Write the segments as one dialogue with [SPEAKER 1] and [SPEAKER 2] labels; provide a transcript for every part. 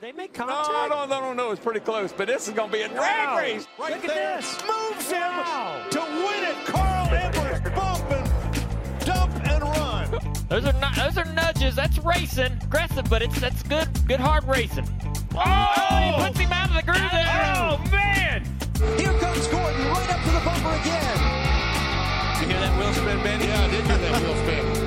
[SPEAKER 1] Did they make
[SPEAKER 2] No,
[SPEAKER 1] contact?
[SPEAKER 2] I don't, I don't know. It's pretty close, but this is going to be a drag
[SPEAKER 1] Wow.
[SPEAKER 2] race.
[SPEAKER 3] Right
[SPEAKER 1] Look at this.
[SPEAKER 3] Moves him
[SPEAKER 1] Wow.
[SPEAKER 3] to win it. Carl Edwards bump and dump and run.
[SPEAKER 4] Those are not those are nudges. That's racing. Aggressive, but it's that's good good hard racing. Oh! oh, he puts him out of the groove there. Oh man.
[SPEAKER 5] Here comes Gordon right up to the bumper again.
[SPEAKER 2] You hear that wheel spin, Ben?
[SPEAKER 3] Yeah, I did hear that wheel spin.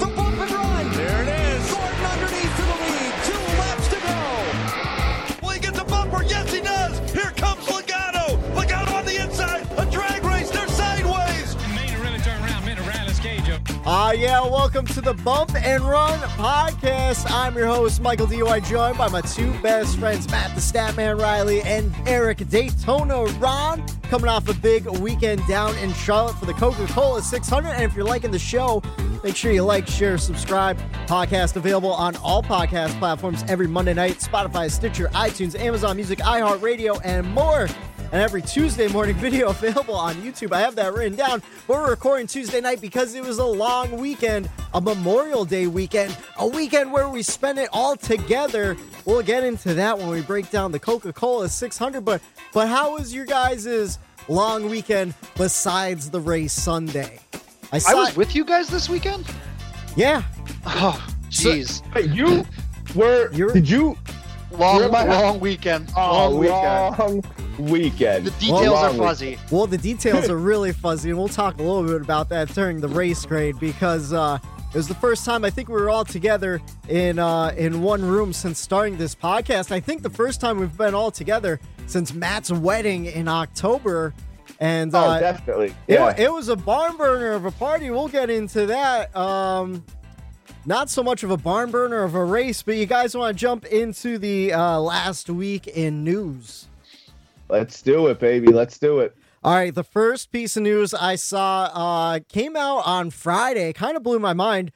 [SPEAKER 3] Yes, he does. Here comes Logano. Logano on the inside. A drag race. They're sideways.
[SPEAKER 6] Main really turn around, made a rally cage up.
[SPEAKER 7] Ah, yeah, welcome to the Bump and Run podcast. I'm your host, Michael D. White, joined by my two best friends, Matt the Statman Reilly and Eric Daytona Ron, coming off a big weekend down in Charlotte for the Coca Cola 600. And if you're liking the show, make sure you like, share, subscribe. Podcast available on all podcast platforms every Monday night Spotify, Stitcher, iTunes, Amazon Music, iHeartRadio, and more and every Tuesday morning video available on YouTube. I have that written down. We're recording Tuesday night because it was a long weekend, a Memorial Day weekend, a weekend where we spent it all together. We'll get into that when we break down the Coca-Cola 600. But but how was your guys' long weekend besides the race Sunday?
[SPEAKER 8] I
[SPEAKER 7] saw,
[SPEAKER 8] was with you guys this weekend.
[SPEAKER 7] yeah.
[SPEAKER 8] Oh, jeez,
[SPEAKER 9] Hey, you were.
[SPEAKER 7] You're-
[SPEAKER 9] did you?
[SPEAKER 8] long,
[SPEAKER 9] you're my-
[SPEAKER 8] long weekend.
[SPEAKER 9] Oh,
[SPEAKER 8] long weekend.
[SPEAKER 9] long weekend.
[SPEAKER 8] The details
[SPEAKER 9] Long
[SPEAKER 8] are
[SPEAKER 9] weekend.
[SPEAKER 8] fuzzy.
[SPEAKER 7] Well, the details are really fuzzy, and we'll talk a little bit about that during the race grade because uh, it was the first time I think we were all together in uh, in one room since starting this podcast. I think the first time we've been all together since Matt's wedding in October, and
[SPEAKER 9] Oh,
[SPEAKER 7] uh,
[SPEAKER 9] definitely.
[SPEAKER 7] it,
[SPEAKER 9] Yeah.
[SPEAKER 7] it was a barn burner of a party. We'll get into that. Um, not so much of a barn burner of a race, but you guys want to jump into the uh, last week in news.
[SPEAKER 9] Let's do it, baby. Let's do it.
[SPEAKER 7] All right, the first piece of news I saw uh, came out on Friday. Kind of blew my mind.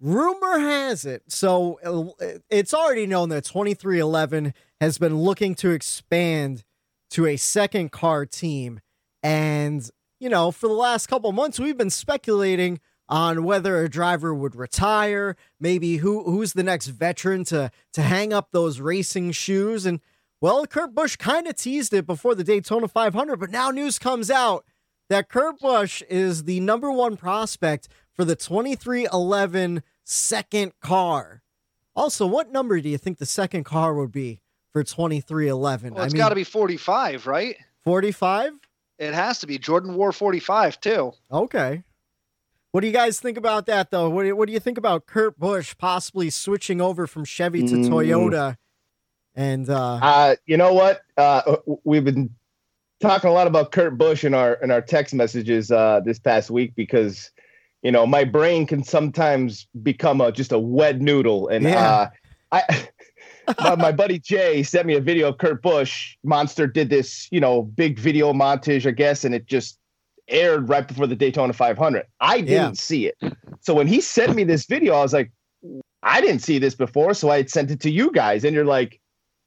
[SPEAKER 7] Rumor has it, so uh, it's already known that 23XI has been looking to expand to a second car team. And, you know, for the last couple months, we've been speculating on whether a driver would retire, maybe who who's the next veteran to to hang up those racing shoes. And well, Kurt Busch kind of teased it before the Daytona 500, but now news comes out that Kurt Busch is the number one prospect for the 23XI second car. Also, what number do you think the second car would be for 23XI?
[SPEAKER 8] Well, it's
[SPEAKER 7] I mean,
[SPEAKER 8] got to be 45, right?
[SPEAKER 7] 45?
[SPEAKER 8] It has to be. Jordan wore 45 too.
[SPEAKER 7] Okay. What do you guys think about that, though? What do you, what do you think about Kurt Busch possibly switching over from Chevy to
[SPEAKER 9] Mm.
[SPEAKER 7] Toyota? And uh,
[SPEAKER 9] Uh, you know what? Uh, we've been talking a lot about Kurt Busch in our in our text messages uh, this past week because you know my brain can sometimes become a just a wet noodle, and
[SPEAKER 7] Yeah.
[SPEAKER 9] uh, I. my, my buddy Jay sent me a video of Kurt Busch. Monster did this, you know, big video montage, I guess, and it just aired right before the Daytona 500. I didn't
[SPEAKER 7] Yeah.
[SPEAKER 9] see it. So when he sent me this video, I was like, I didn't see this before. So I had sent it to you guys, and you're like,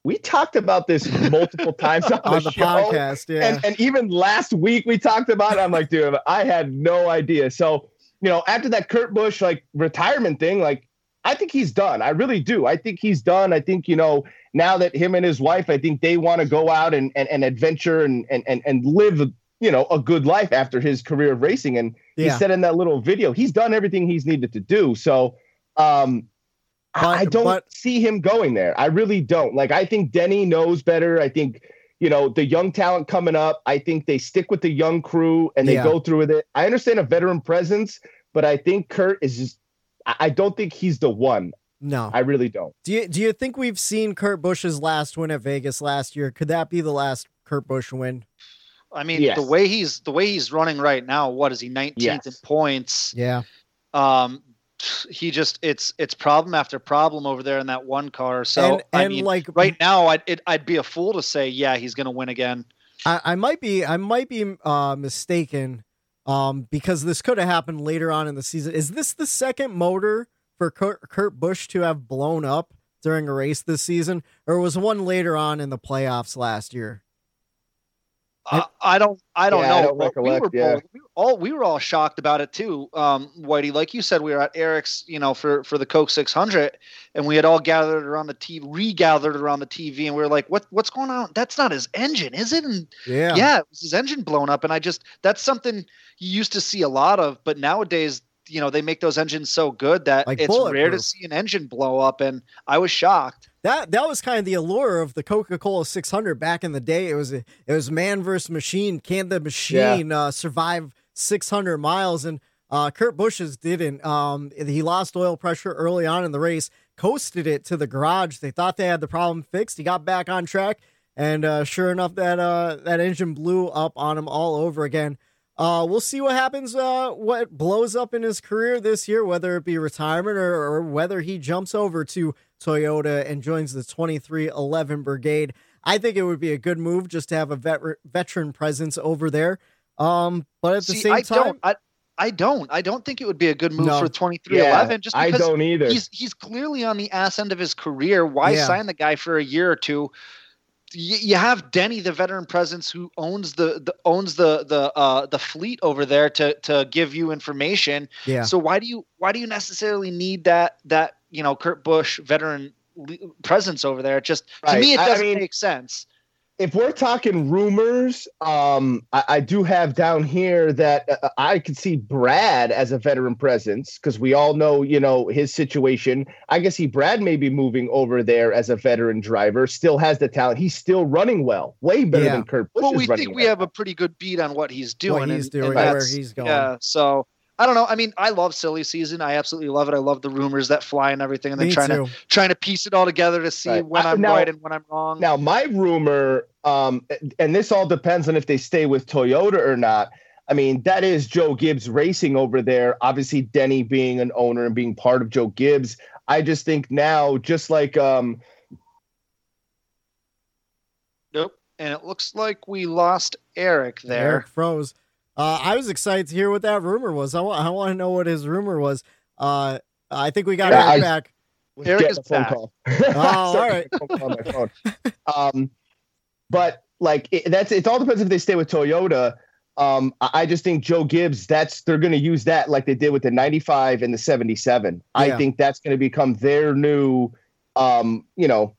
[SPEAKER 9] we talked about this multiple times on,
[SPEAKER 7] on
[SPEAKER 9] the,
[SPEAKER 7] the podcast, yeah.
[SPEAKER 9] And, and even last week we talked about it. I'm like, dude, I had no idea. So, you know, after that Kurt Busch like retirement thing, like I think he's done. I really do. I think he's done. I think, you know, now that him and his wife, I think they want to go out and, and, and adventure and, and, and, and live, you know, a good life after his career of racing. And he said in that little video, he's done everything he's needed to do. So, um, I- I don't
[SPEAKER 7] but-
[SPEAKER 9] see him going there. I really don't. Like, I think Denny knows better. I think, you know, the young talent coming up, I think they stick with the young crew and they
[SPEAKER 7] Yeah.
[SPEAKER 9] go through with it. I understand a veteran presence, but I think Kurt is just, I I don't think he's the one.
[SPEAKER 7] No.
[SPEAKER 9] I really don't.
[SPEAKER 7] Do you do you think we've seen Kurt Busch's last win at Vegas last year? Could that be the last Kurt Busch win?
[SPEAKER 8] I mean,
[SPEAKER 9] Yes.
[SPEAKER 8] the way he's the way he's running right now. What is he? 19th in points.
[SPEAKER 7] Yeah.
[SPEAKER 8] Um, he just it's it's problem after problem over there in that one car. So
[SPEAKER 7] and
[SPEAKER 8] I
[SPEAKER 7] and
[SPEAKER 8] mean,
[SPEAKER 7] like
[SPEAKER 8] right now, I'd it, I'd be a fool to say yeah he's going to win again.
[SPEAKER 7] I, I might be I might be uh, mistaken um, because this could have happened later on in the season. Is this the second motor for Kurt, Busch to have blown up during a race this season, or was one later on in the playoffs last year?
[SPEAKER 8] I, I don't. I don't
[SPEAKER 9] Yeah,
[SPEAKER 8] know.
[SPEAKER 9] I don't
[SPEAKER 8] but we were
[SPEAKER 9] yeah.
[SPEAKER 8] both, we were all we were all shocked about it too. Um, Whitey, like you said, we were at Eric's, you know, for for the Coke 600, and we had all gathered around the TV, regathered around the TV, and we were like, "What what's going on? That's not his engine, is it?" And
[SPEAKER 7] Yeah.
[SPEAKER 8] yeah, it was his engine blown up, and I just that's something you used to see a lot of, but nowadays. You know they make those engines so good that
[SPEAKER 7] Like
[SPEAKER 8] it's rare to see an engine blow up, and I was shocked.
[SPEAKER 7] That that was kind of the allure of the Coca Cola 600 back in the day. It was a, it was man versus machine. Can the machine uh, survive 600 miles? And uh, Kurt Busch's didn't. Um, he lost oil pressure early on in the race, coasted it to the garage. They thought they had the problem fixed. He got back on track, and uh, sure enough, that uh, that engine blew up on him all over again. Uh, we'll see what happens. Uh, what blows up in his career this year, whether it be retirement or, or whether he jumps over to Toyota and joins the 23XI Brigade. I think it would be a good move just to have a vet- veteran presence over there. Um, but at the
[SPEAKER 8] See,
[SPEAKER 7] same
[SPEAKER 8] I
[SPEAKER 7] time,
[SPEAKER 8] don't. I, I don't. I don't think it would be a good move
[SPEAKER 7] No.
[SPEAKER 8] for twenty three eleven. Just
[SPEAKER 9] I
[SPEAKER 8] because
[SPEAKER 9] don't either.
[SPEAKER 8] he's he's clearly on the ass end of his career. Why
[SPEAKER 7] Yeah.
[SPEAKER 8] sign the guy for a year or two? You, you have Denny, the veteran presence, who owns the, the owns the the uh, the fleet over there to to give you information.
[SPEAKER 7] yeah,
[SPEAKER 8] So why do you why do you necessarily need that that you know Kurt Busch veteran presence over there? It just to me it
[SPEAKER 9] I- I
[SPEAKER 8] doesn't
[SPEAKER 9] mean-
[SPEAKER 8] make sense.
[SPEAKER 9] If we're talking rumors, um, I, I do have down here that uh, I could see Brad as a veteran presence because we all know, you know, his situation. I can see Brad maybe moving over there as a veteran driver. Still has the talent. He's still running well, way better
[SPEAKER 7] Yeah.
[SPEAKER 9] than Kurt Busch
[SPEAKER 8] Well,
[SPEAKER 9] is
[SPEAKER 8] we
[SPEAKER 9] running
[SPEAKER 8] think we
[SPEAKER 9] right
[SPEAKER 8] have a pretty good beat on what he's doing.
[SPEAKER 7] what he's
[SPEAKER 8] and-
[SPEAKER 7] doing,
[SPEAKER 8] and
[SPEAKER 7] where he's going.
[SPEAKER 8] Yeah, so I don't know. I mean, I love silly season. I absolutely love it. I love the rumors that fly and everything, and then
[SPEAKER 7] Me
[SPEAKER 8] trying
[SPEAKER 7] too.
[SPEAKER 8] to trying to piece it all together to see
[SPEAKER 9] Right.
[SPEAKER 8] when
[SPEAKER 9] I-
[SPEAKER 8] I'm
[SPEAKER 9] now-
[SPEAKER 8] right and when I'm wrong.
[SPEAKER 9] Now, my rumor, um, and this all depends on if they stay with Toyota or not. I mean, that is Joe Gibbs racing over there. Obviously, Denny being an owner and being part of Joe Gibbs. I just think now, just like um,
[SPEAKER 8] nope. And it looks like we lost Eric there.
[SPEAKER 7] Eric froze. Uh, I was excited to hear what that rumor was. I want, I want to know what his rumor was. Uh, I think we got
[SPEAKER 9] Yeah,
[SPEAKER 7] Eric
[SPEAKER 9] I-
[SPEAKER 7] back.
[SPEAKER 9] was
[SPEAKER 8] Eric is
[SPEAKER 9] a phone
[SPEAKER 8] back.
[SPEAKER 9] call.
[SPEAKER 7] Oh, all
[SPEAKER 9] Sorry, phone call on my phone. Um, but like it, that's it. All depends if they stay with Toyota. Um, I I just think Joe Gibbs. That's they're going to use that like they did with the '95 and the '77.
[SPEAKER 7] Yeah.
[SPEAKER 9] I think that's going to become their new, um, you know,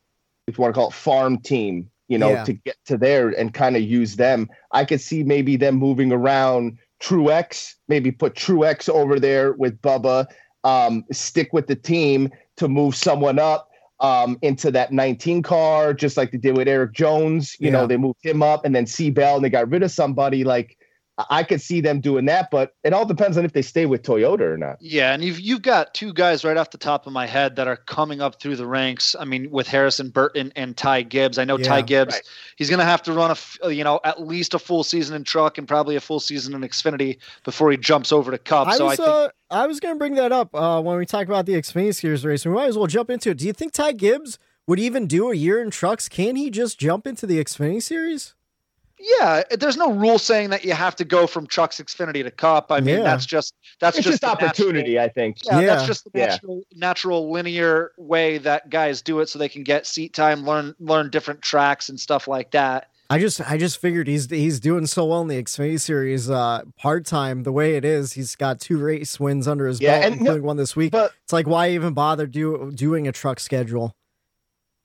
[SPEAKER 9] if you want to call it farm team. You know,
[SPEAKER 7] Yeah.
[SPEAKER 9] to get to there and kind of use them. I could see maybe them moving around Truex, maybe put Truex over there with Bubba. Um, stick with the team to move someone up um, into that 19 car, just like they did with Erik Jones. You
[SPEAKER 7] Yeah.
[SPEAKER 9] know, they moved him up and then C Bell and they got rid of somebody. Like I- I could see them doing that, but it all depends on if they stay with Toyota or not.
[SPEAKER 8] Yeah, and you've you've got two guys right off the top of my head that are coming up through the ranks. I mean, with Harrison Burton and Ty Gibbs. I know
[SPEAKER 7] Yeah,
[SPEAKER 8] Ty Gibbs.
[SPEAKER 9] right.
[SPEAKER 8] He's going to have to run a f- you know at least a full season in truck and probably a full season in Xfinity before he jumps over to Cup.
[SPEAKER 7] I
[SPEAKER 8] so
[SPEAKER 7] was,
[SPEAKER 8] I think
[SPEAKER 7] uh, I was going to bring that up uh, when we talk about the Xfinity Series race. We might as well jump into it. Do you think Ty Gibbs would even do a year in trucks? Can he just jump into the Xfinity Series?
[SPEAKER 8] Yeah, there's no rule saying that you have to go from trucks Xfinity to Cup. I mean,
[SPEAKER 7] Yeah.
[SPEAKER 8] that's just that's
[SPEAKER 9] It's
[SPEAKER 8] just,
[SPEAKER 9] just
[SPEAKER 8] the natural-
[SPEAKER 9] opportunity, I think.
[SPEAKER 8] Yeah,
[SPEAKER 7] Yeah.
[SPEAKER 8] that's just the
[SPEAKER 9] Yeah.
[SPEAKER 8] natural, natural linear way that guys do it, so they can get seat time, learn learn different tracks and stuff like that.
[SPEAKER 7] I just I just figured he's he's doing so well in the Xfinity Series uh, part time the way it is. He's got two race wins under his
[SPEAKER 9] Yeah,
[SPEAKER 7] belt,
[SPEAKER 9] and-
[SPEAKER 7] including one this week.
[SPEAKER 9] But
[SPEAKER 7] it's like why even bother do, doing a truck schedule?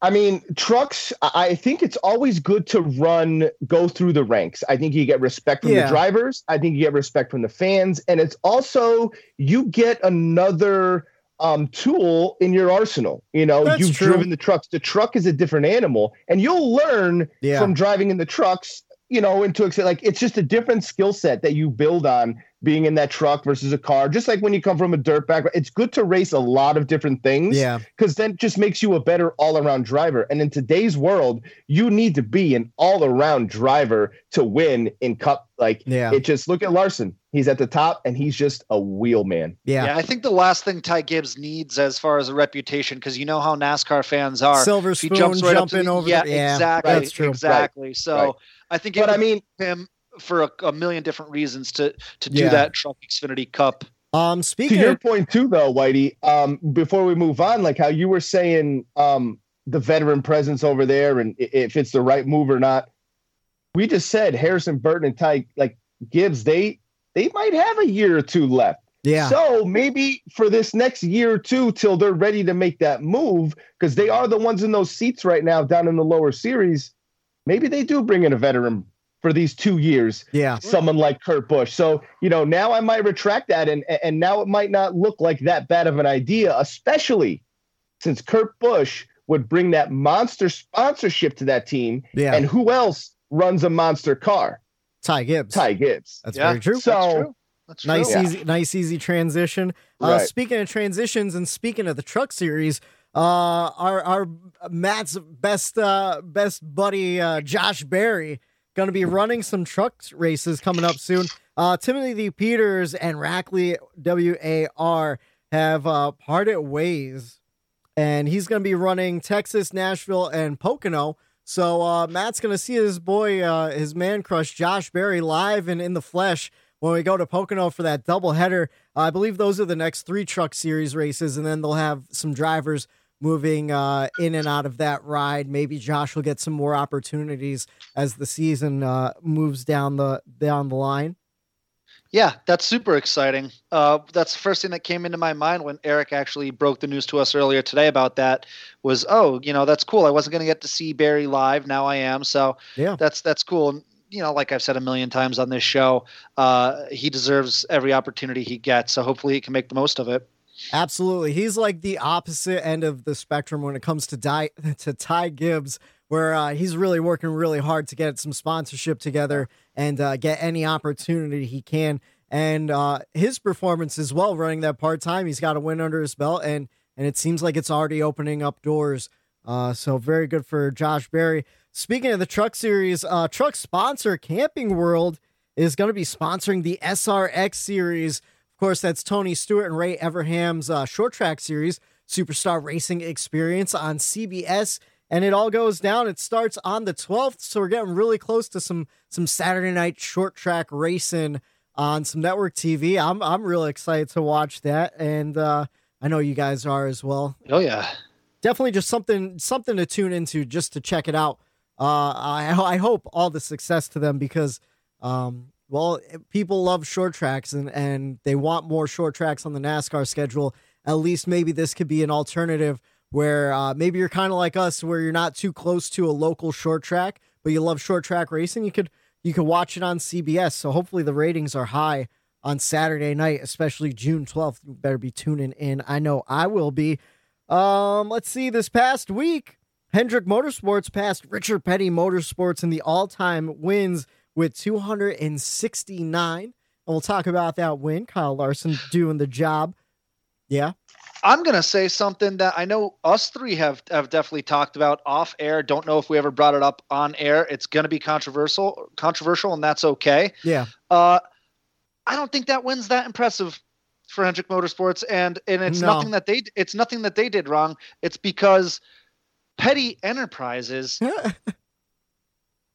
[SPEAKER 9] I mean, trucks, I think it's always good to run, go through the ranks. I think you get respect from
[SPEAKER 7] Yeah.
[SPEAKER 9] the drivers. I think you get respect from the fans. And it's also, you get another um, tool in your arsenal. You know,
[SPEAKER 7] That's
[SPEAKER 9] you've
[SPEAKER 7] true.
[SPEAKER 9] driven the trucks. The truck is a different animal. And you'll learn
[SPEAKER 7] Yeah.
[SPEAKER 9] from driving in the trucks, you know, into extent like it's just a different skill set that you build on being in that truck versus a car. Just like when you come from a dirt background, it's good to race a lot of different things
[SPEAKER 7] Yeah,
[SPEAKER 9] because then it just makes you a better all-around driver. And in today's world, you need to be an all-around driver to win in cup. Like
[SPEAKER 7] yeah,
[SPEAKER 9] it just look at Larson. He's at the top and he's just a wheelman.
[SPEAKER 7] yeah.
[SPEAKER 8] Yeah, I think the last thing Ty Gibbs needs as far as a reputation, because you know how NASCAR fans are.
[SPEAKER 7] Silver
[SPEAKER 8] If he
[SPEAKER 7] spoon
[SPEAKER 8] jumps right up to
[SPEAKER 7] jumping
[SPEAKER 8] the-
[SPEAKER 7] over.
[SPEAKER 8] yeah,
[SPEAKER 7] the, yeah,
[SPEAKER 8] exactly,
[SPEAKER 7] That's true.
[SPEAKER 8] exactly. So
[SPEAKER 9] Right.
[SPEAKER 8] I think it
[SPEAKER 9] But I mean,
[SPEAKER 8] him for a, a million different reasons to to do
[SPEAKER 7] Yeah.
[SPEAKER 8] that Truck Xfinity Cup.
[SPEAKER 7] Um, speaking to
[SPEAKER 9] your
[SPEAKER 7] of,
[SPEAKER 9] point too, though, Whitey. Um, before we move on, like how you were saying, um, the veteran presence over there, and if it's the right move or not. we just said Harrison Burton and Ty like Gibbs, they they might have a year or two left.
[SPEAKER 7] Yeah.
[SPEAKER 9] So maybe for this next year or two till they're ready to make that move, because they are the ones in those seats right now down in the lower series. Maybe they do bring in a veteran for these two years.
[SPEAKER 7] yeah.
[SPEAKER 9] Someone like Kurt Busch. So, you know, now I might retract that and and now it might not look like that bad of an idea, especially since Kurt Busch would bring that monster sponsorship to that team.
[SPEAKER 7] Yeah.
[SPEAKER 9] And who else runs a monster car?
[SPEAKER 7] Ty Gibbs.
[SPEAKER 9] Ty Gibbs.
[SPEAKER 7] That's
[SPEAKER 8] Yeah.
[SPEAKER 7] very true.
[SPEAKER 9] So
[SPEAKER 8] That's true. That's true.
[SPEAKER 7] Nice,
[SPEAKER 9] Yeah.
[SPEAKER 7] easy, nice, easy transition. Uh,
[SPEAKER 9] Right.
[SPEAKER 7] Speaking of transitions and speaking of the truck series, uh, our our Matt's best uh, best buddy uh, Josh Berry going to be running some truck races coming up soon. Uh, Timothy Peters and Rackley WAR have uh, parted ways, and he's going to be running Texas, Nashville, and Pocono. So uh, Matt's going to see his boy, uh, his man crush, Josh Berry, live and in the flesh when we go to Pocono for that doubleheader. I believe those are the next three truck series races, and then they'll have some drivers moving uh, in and out of that ride. Maybe Josh will get some more opportunities as the season uh, moves down the down the line.
[SPEAKER 8] Yeah, that's super exciting. Uh, that's the first thing that came into my mind when Eric actually broke the news to us earlier today about that. Was oh, you know, that's cool. I wasn't going to get to see Berry live. Now I am. So
[SPEAKER 7] Yeah.
[SPEAKER 8] that's that's cool. And you know, like I've said a million times on this show, uh, he deserves every opportunity he gets. So hopefully he can make the most of it.
[SPEAKER 7] Absolutely. He's like the opposite end of the spectrum when it comes to Di- to Ty Gibbs, where uh, he's really working really hard to get some sponsorship together and uh, get any opportunity he can. And uh, his performance as well, running that part time, he's got a win under his belt, and and it seems like it's already opening up doors. Uh, so very good for Josh Berry. Speaking of the truck series, uh, truck sponsor Camping World is going to be sponsoring the SRX series. Of course, that's Tony Stewart and Ray Evernham's uh, short track series, Superstar Racing Experience on CBS. And it all goes down. It starts on the 12th. So we're getting really close to some some Saturday night short track racing on some network TV. I'm I'm really excited to watch that. And uh, I know you guys are as well
[SPEAKER 8] Oh yeah.
[SPEAKER 7] definitely just something something to tune into just to check it out. Uh, I I hope all the success to them because, um, well, people love short tracks and and they want more short tracks on the NASCAR schedule. At least maybe this could be an alternative where uh, maybe you're kind of like us, where you're not too close to a local short track, but you love short track racing. You could you could watch it on CBS. So hopefully the ratings are high on Saturday night, especially June 12th. You better be tuning in. I know I will be. Um, let's see. This past week, Hendrick Motorsports passed Richard Petty Motorsports in the all-time wins with 269. And we'll talk about that win. Kyle Larson doing the job. Yeah.
[SPEAKER 8] I'm gonna say something that I know us three have have definitely talked about off air. Don't know if we ever brought it up on air. It's gonna be controversial, controversial, and that's okay.
[SPEAKER 7] Yeah.
[SPEAKER 8] Uh, I don't think that wins that impressive for Hendrick Motorsports, and and it's
[SPEAKER 7] No.
[SPEAKER 8] nothing that they it's nothing that they did wrong. It's because Petty Enterprises.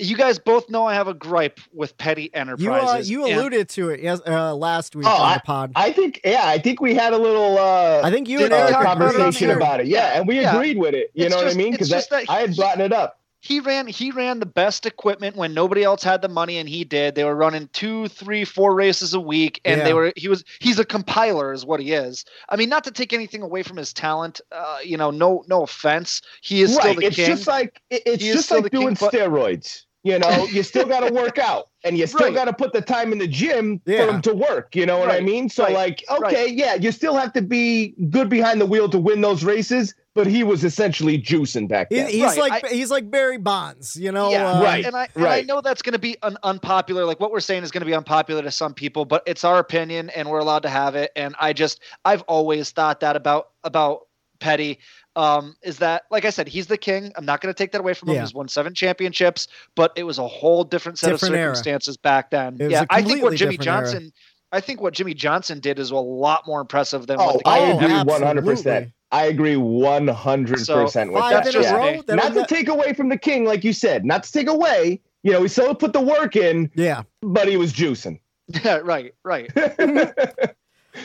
[SPEAKER 8] you guys both know I have a gripe with Petty
[SPEAKER 7] You
[SPEAKER 8] Enterprises.
[SPEAKER 7] uh, you
[SPEAKER 8] and-
[SPEAKER 7] alluded to it yes uh, last week
[SPEAKER 9] Oh,
[SPEAKER 7] on the pod. I,
[SPEAKER 9] I think, yeah, I think we had a little uh,
[SPEAKER 7] think you and
[SPEAKER 8] we
[SPEAKER 7] Eric
[SPEAKER 8] about it
[SPEAKER 9] conversation about it. Yeah, and we
[SPEAKER 8] Yeah.
[SPEAKER 9] agreed with it. You
[SPEAKER 8] It's
[SPEAKER 9] know what I mean? Because
[SPEAKER 8] just that
[SPEAKER 9] I had brought it up.
[SPEAKER 8] he ran he ran the best equipment when nobody else had the money and he did they were running two three four races a week and
[SPEAKER 7] Yeah.
[SPEAKER 8] they were he was he's a compiler is what he is i mean not to take anything away from his talent uh, you know no no offense he is still
[SPEAKER 9] right.
[SPEAKER 8] the
[SPEAKER 9] It's
[SPEAKER 8] king
[SPEAKER 9] just like it's
[SPEAKER 8] He
[SPEAKER 9] just like
[SPEAKER 8] the king,
[SPEAKER 9] doing
[SPEAKER 8] but-
[SPEAKER 9] steroids. You know, you still got to work out, and you still
[SPEAKER 8] Right.
[SPEAKER 9] got to put the time in the gym
[SPEAKER 7] Yeah.
[SPEAKER 9] for them to work. You know what I mean? So,
[SPEAKER 8] right,
[SPEAKER 9] like,
[SPEAKER 8] right.
[SPEAKER 9] okay, yeah, you still have to be good behind the wheel to win those races. But he was essentially juicing back
[SPEAKER 7] he,
[SPEAKER 9] then.
[SPEAKER 7] he's
[SPEAKER 8] Right,
[SPEAKER 7] like
[SPEAKER 8] I-
[SPEAKER 7] he's like Barry Bonds, you know.
[SPEAKER 8] yeah,
[SPEAKER 7] uh,
[SPEAKER 9] right.
[SPEAKER 8] And I and I know that's going to be an unpopular. Like what we're saying is going to be unpopular to some people, but it's our opinion, and we're allowed to have it. And I just, I've always thought that about about Petty. Um, is that like I said, he's the king. I'm not going to take that away from him.
[SPEAKER 7] Yeah.
[SPEAKER 8] He's won seven championships, but it was a whole different set
[SPEAKER 7] Different
[SPEAKER 8] of
[SPEAKER 7] era.
[SPEAKER 8] circumstances back then.
[SPEAKER 7] It
[SPEAKER 8] Yeah, I think what Jimmie
[SPEAKER 7] different era.
[SPEAKER 8] Johnson, I think what Jimmie Johnson did is a lot more impressive than
[SPEAKER 9] Oh,
[SPEAKER 8] what the
[SPEAKER 9] I
[SPEAKER 7] Oh,
[SPEAKER 9] agree one hundred percent. I agree one hundred percent with
[SPEAKER 7] Five
[SPEAKER 9] that.
[SPEAKER 7] in a
[SPEAKER 8] Yeah.
[SPEAKER 7] row. That
[SPEAKER 9] Not to
[SPEAKER 7] not-
[SPEAKER 9] take away from the king, like you said, not to take away. You know, he still put the work in,
[SPEAKER 7] yeah.
[SPEAKER 9] but he was juicing.
[SPEAKER 8] Yeah, right, right.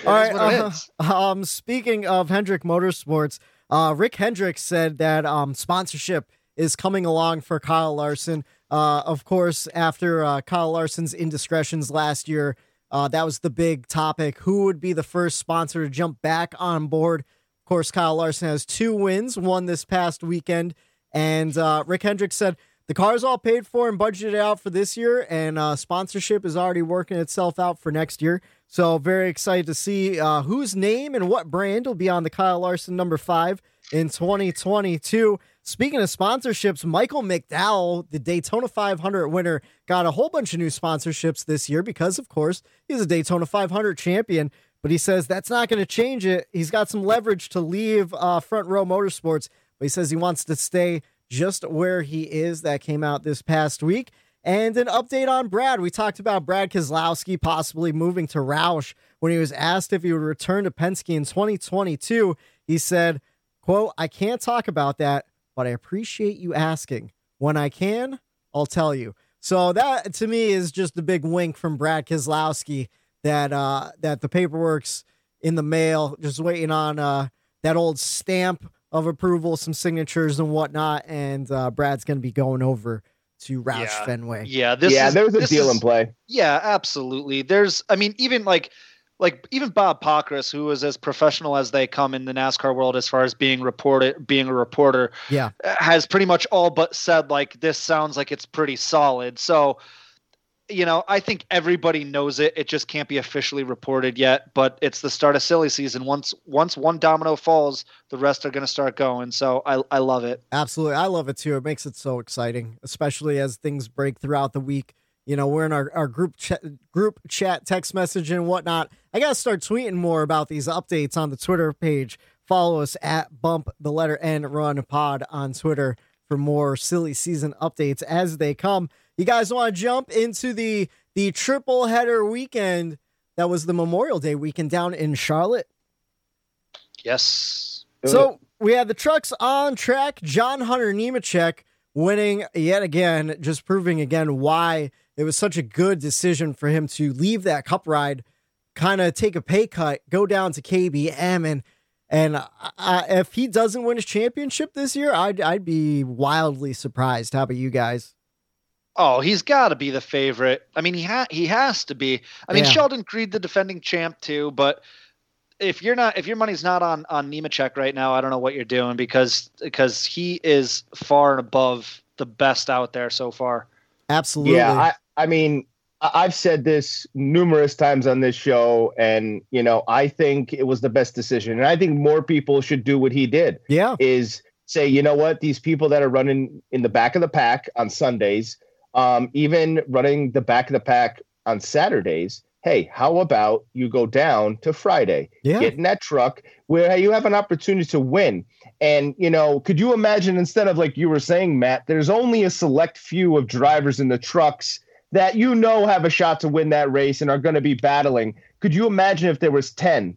[SPEAKER 7] All right.
[SPEAKER 8] is what it
[SPEAKER 7] uh, um, speaking of Hendrick Motorsports, uh, Rick Hendrick said that um, sponsorship is coming along for Kyle Larson. Uh, of course, after uh, Kyle Larson's indiscretions last year, uh, that was the big topic. Who would be the first sponsor to jump back on board? Of course, Kyle Larson has two wins, one this past weekend. And uh, Rick Hendricks said the car's all paid for and budgeted out for this year, and uh, sponsorship is already working itself out for next year. So, very excited to see uh, whose name and what brand will be on the Kyle Larson number five in 2022. Speaking of sponsorships, Michael McDowell, the Daytona 500 winner, got a whole bunch of new sponsorships this year because, of course, he's a Daytona 500 champion. But he says that's not going to change it. He's got some leverage to leave uh, Front Row Motorsports, but he says he wants to stay just where he is. That came out this past week. And an update on Brad. We talked about Brad Keselowski possibly moving to Roush when he was asked if he would return to Penske in 2022. He said, quote, I can't talk about that but I appreciate you asking. When I can, I'll tell you. So that to me is just a big wink from Brad Keselowski that uh, that the paperwork's in the mail, just waiting on uh, that old stamp of approval, some signatures and whatnot, and uh, Brad's going to be going over to Roush
[SPEAKER 8] Yeah.
[SPEAKER 7] Fenway.
[SPEAKER 8] Yeah, this
[SPEAKER 9] yeah,
[SPEAKER 8] is,
[SPEAKER 9] there was a
[SPEAKER 8] this
[SPEAKER 9] deal
[SPEAKER 8] is-
[SPEAKER 9] in play.
[SPEAKER 8] Yeah, absolutely. There's, I mean, even like, like even Bob Pockrass, who is as professional as they come in the NASCAR world as far as being reported, being a reporter,
[SPEAKER 7] Yeah.
[SPEAKER 8] uh, has pretty much all but said like this sounds like it's pretty solid. So, you know, I think everybody knows it. It just can't be officially reported yet. But it's the start of silly season. Once once one domino falls, the rest are going to start going. So I I love it.
[SPEAKER 7] Absolutely. I love it too. It makes it so exciting, especially as things break throughout the week. You know, we're in our, our group chat, group chat, text message, and whatnot. I got to start tweeting more about these updates on the Twitter page. Follow us at bump the letter N run pod on Twitter for more silly season updates as they come. You guys want to jump into the the triple header weekend that was the Memorial Day weekend down in Charlotte?
[SPEAKER 8] Yes.
[SPEAKER 7] So we had the trucks on track. John Hunter Nemechek winning yet again, just proving again why it was such a good decision for him to leave that cup ride, kind of take a pay cut, go down to KBM, and and uh, if he doesn't win his championship this year, I'd I'd be wildly surprised. How about you guys?
[SPEAKER 8] Oh, he's got to be the favorite. I mean, he ha- he has to be. I mean,
[SPEAKER 7] Yeah.
[SPEAKER 8] Sheldon Creed, the defending champ, too. But if you're not, if your money's not on on Nemechek right now, I don't know what you're doing because because he is far and above the best out there so far.
[SPEAKER 7] Absolutely.
[SPEAKER 9] Yeah, I, I mean, I- I've said this numerous times on this show, and you know, I think it was the best decision, and I think more people should do what he did.
[SPEAKER 7] yeah.
[SPEAKER 9] Is say, you know what, these people that are running in the back of the pack on Sundays, um, even running the back of the pack on Saturdays. Hey, how about you go down to Friday?
[SPEAKER 7] Yeah.
[SPEAKER 9] get in that truck where you have an opportunity to win. And, you know, could you imagine instead of like you were saying, Matt, there's only a select few of drivers in the trucks that you know have a shot to win that race and are going to be battling. Could you imagine if there was 10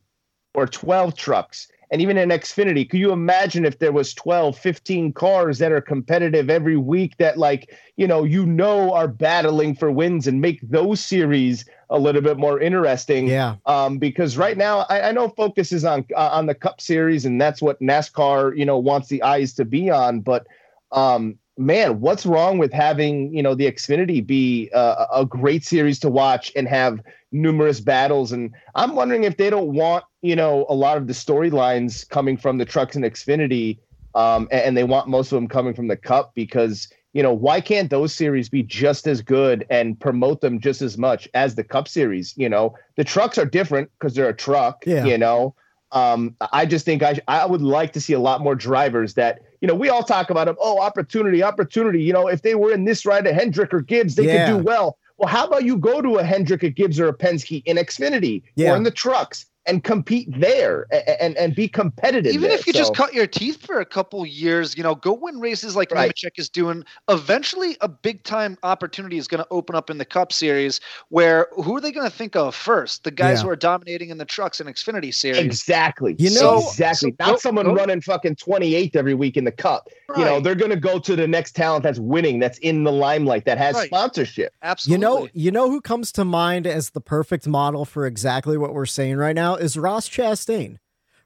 [SPEAKER 9] or 12 trucks? And even in Xfinity, could you imagine if there was 12, 15 cars that are competitive every week that like, you know, you know are battling for wins and make those series a little bit more interesting
[SPEAKER 7] Yeah.
[SPEAKER 9] um, because right now I, I know focus is on uh, on the Cup Series, and that's what NASCAR you know wants the eyes to be on. But um, man, what's wrong with having you know the Xfinity be uh, a great series to watch and have numerous battles? And I'm wondering if they don't want you know a lot of the storylines coming from the trucks and Xfinity, um, and, they want most of them coming from the Cup because you know why can't those series be just as good and promote them just as much as the cup series you know the trucks are different because they're a truck
[SPEAKER 7] Yeah.
[SPEAKER 9] you know um i just think i i would like to see a lot more drivers that you know we all talk about them oh opportunity opportunity you know if they were in this ride a hendrick or gibbs they
[SPEAKER 7] Yeah.
[SPEAKER 9] could do well well how about you go to a hendrick a gibbs or a penske in xfinity
[SPEAKER 7] Yeah.
[SPEAKER 9] or in the trucks and compete there and and, and be competitive
[SPEAKER 8] Even
[SPEAKER 9] there.
[SPEAKER 8] if you just cut your teeth for a couple years, you know, go win races like
[SPEAKER 9] Right.
[SPEAKER 8] Nemechek is doing. Eventually, a big time opportunity is going to open up in the Cup Series. Where who are they going to think of first? The guys
[SPEAKER 7] Yeah.
[SPEAKER 8] who are dominating in the trucks and Xfinity Series.
[SPEAKER 9] Exactly.
[SPEAKER 7] You know-
[SPEAKER 9] exactly.
[SPEAKER 8] So
[SPEAKER 9] Not
[SPEAKER 8] go-
[SPEAKER 9] someone
[SPEAKER 8] go-
[SPEAKER 9] running fucking 28th every week in the cup. You know, they're going to go to the next talent that's winning, that's in the limelight, that has
[SPEAKER 8] Right.
[SPEAKER 9] sponsorship.
[SPEAKER 7] You know, you know who comes to mind as the perfect model for exactly what we're saying right now is Ross Chastain.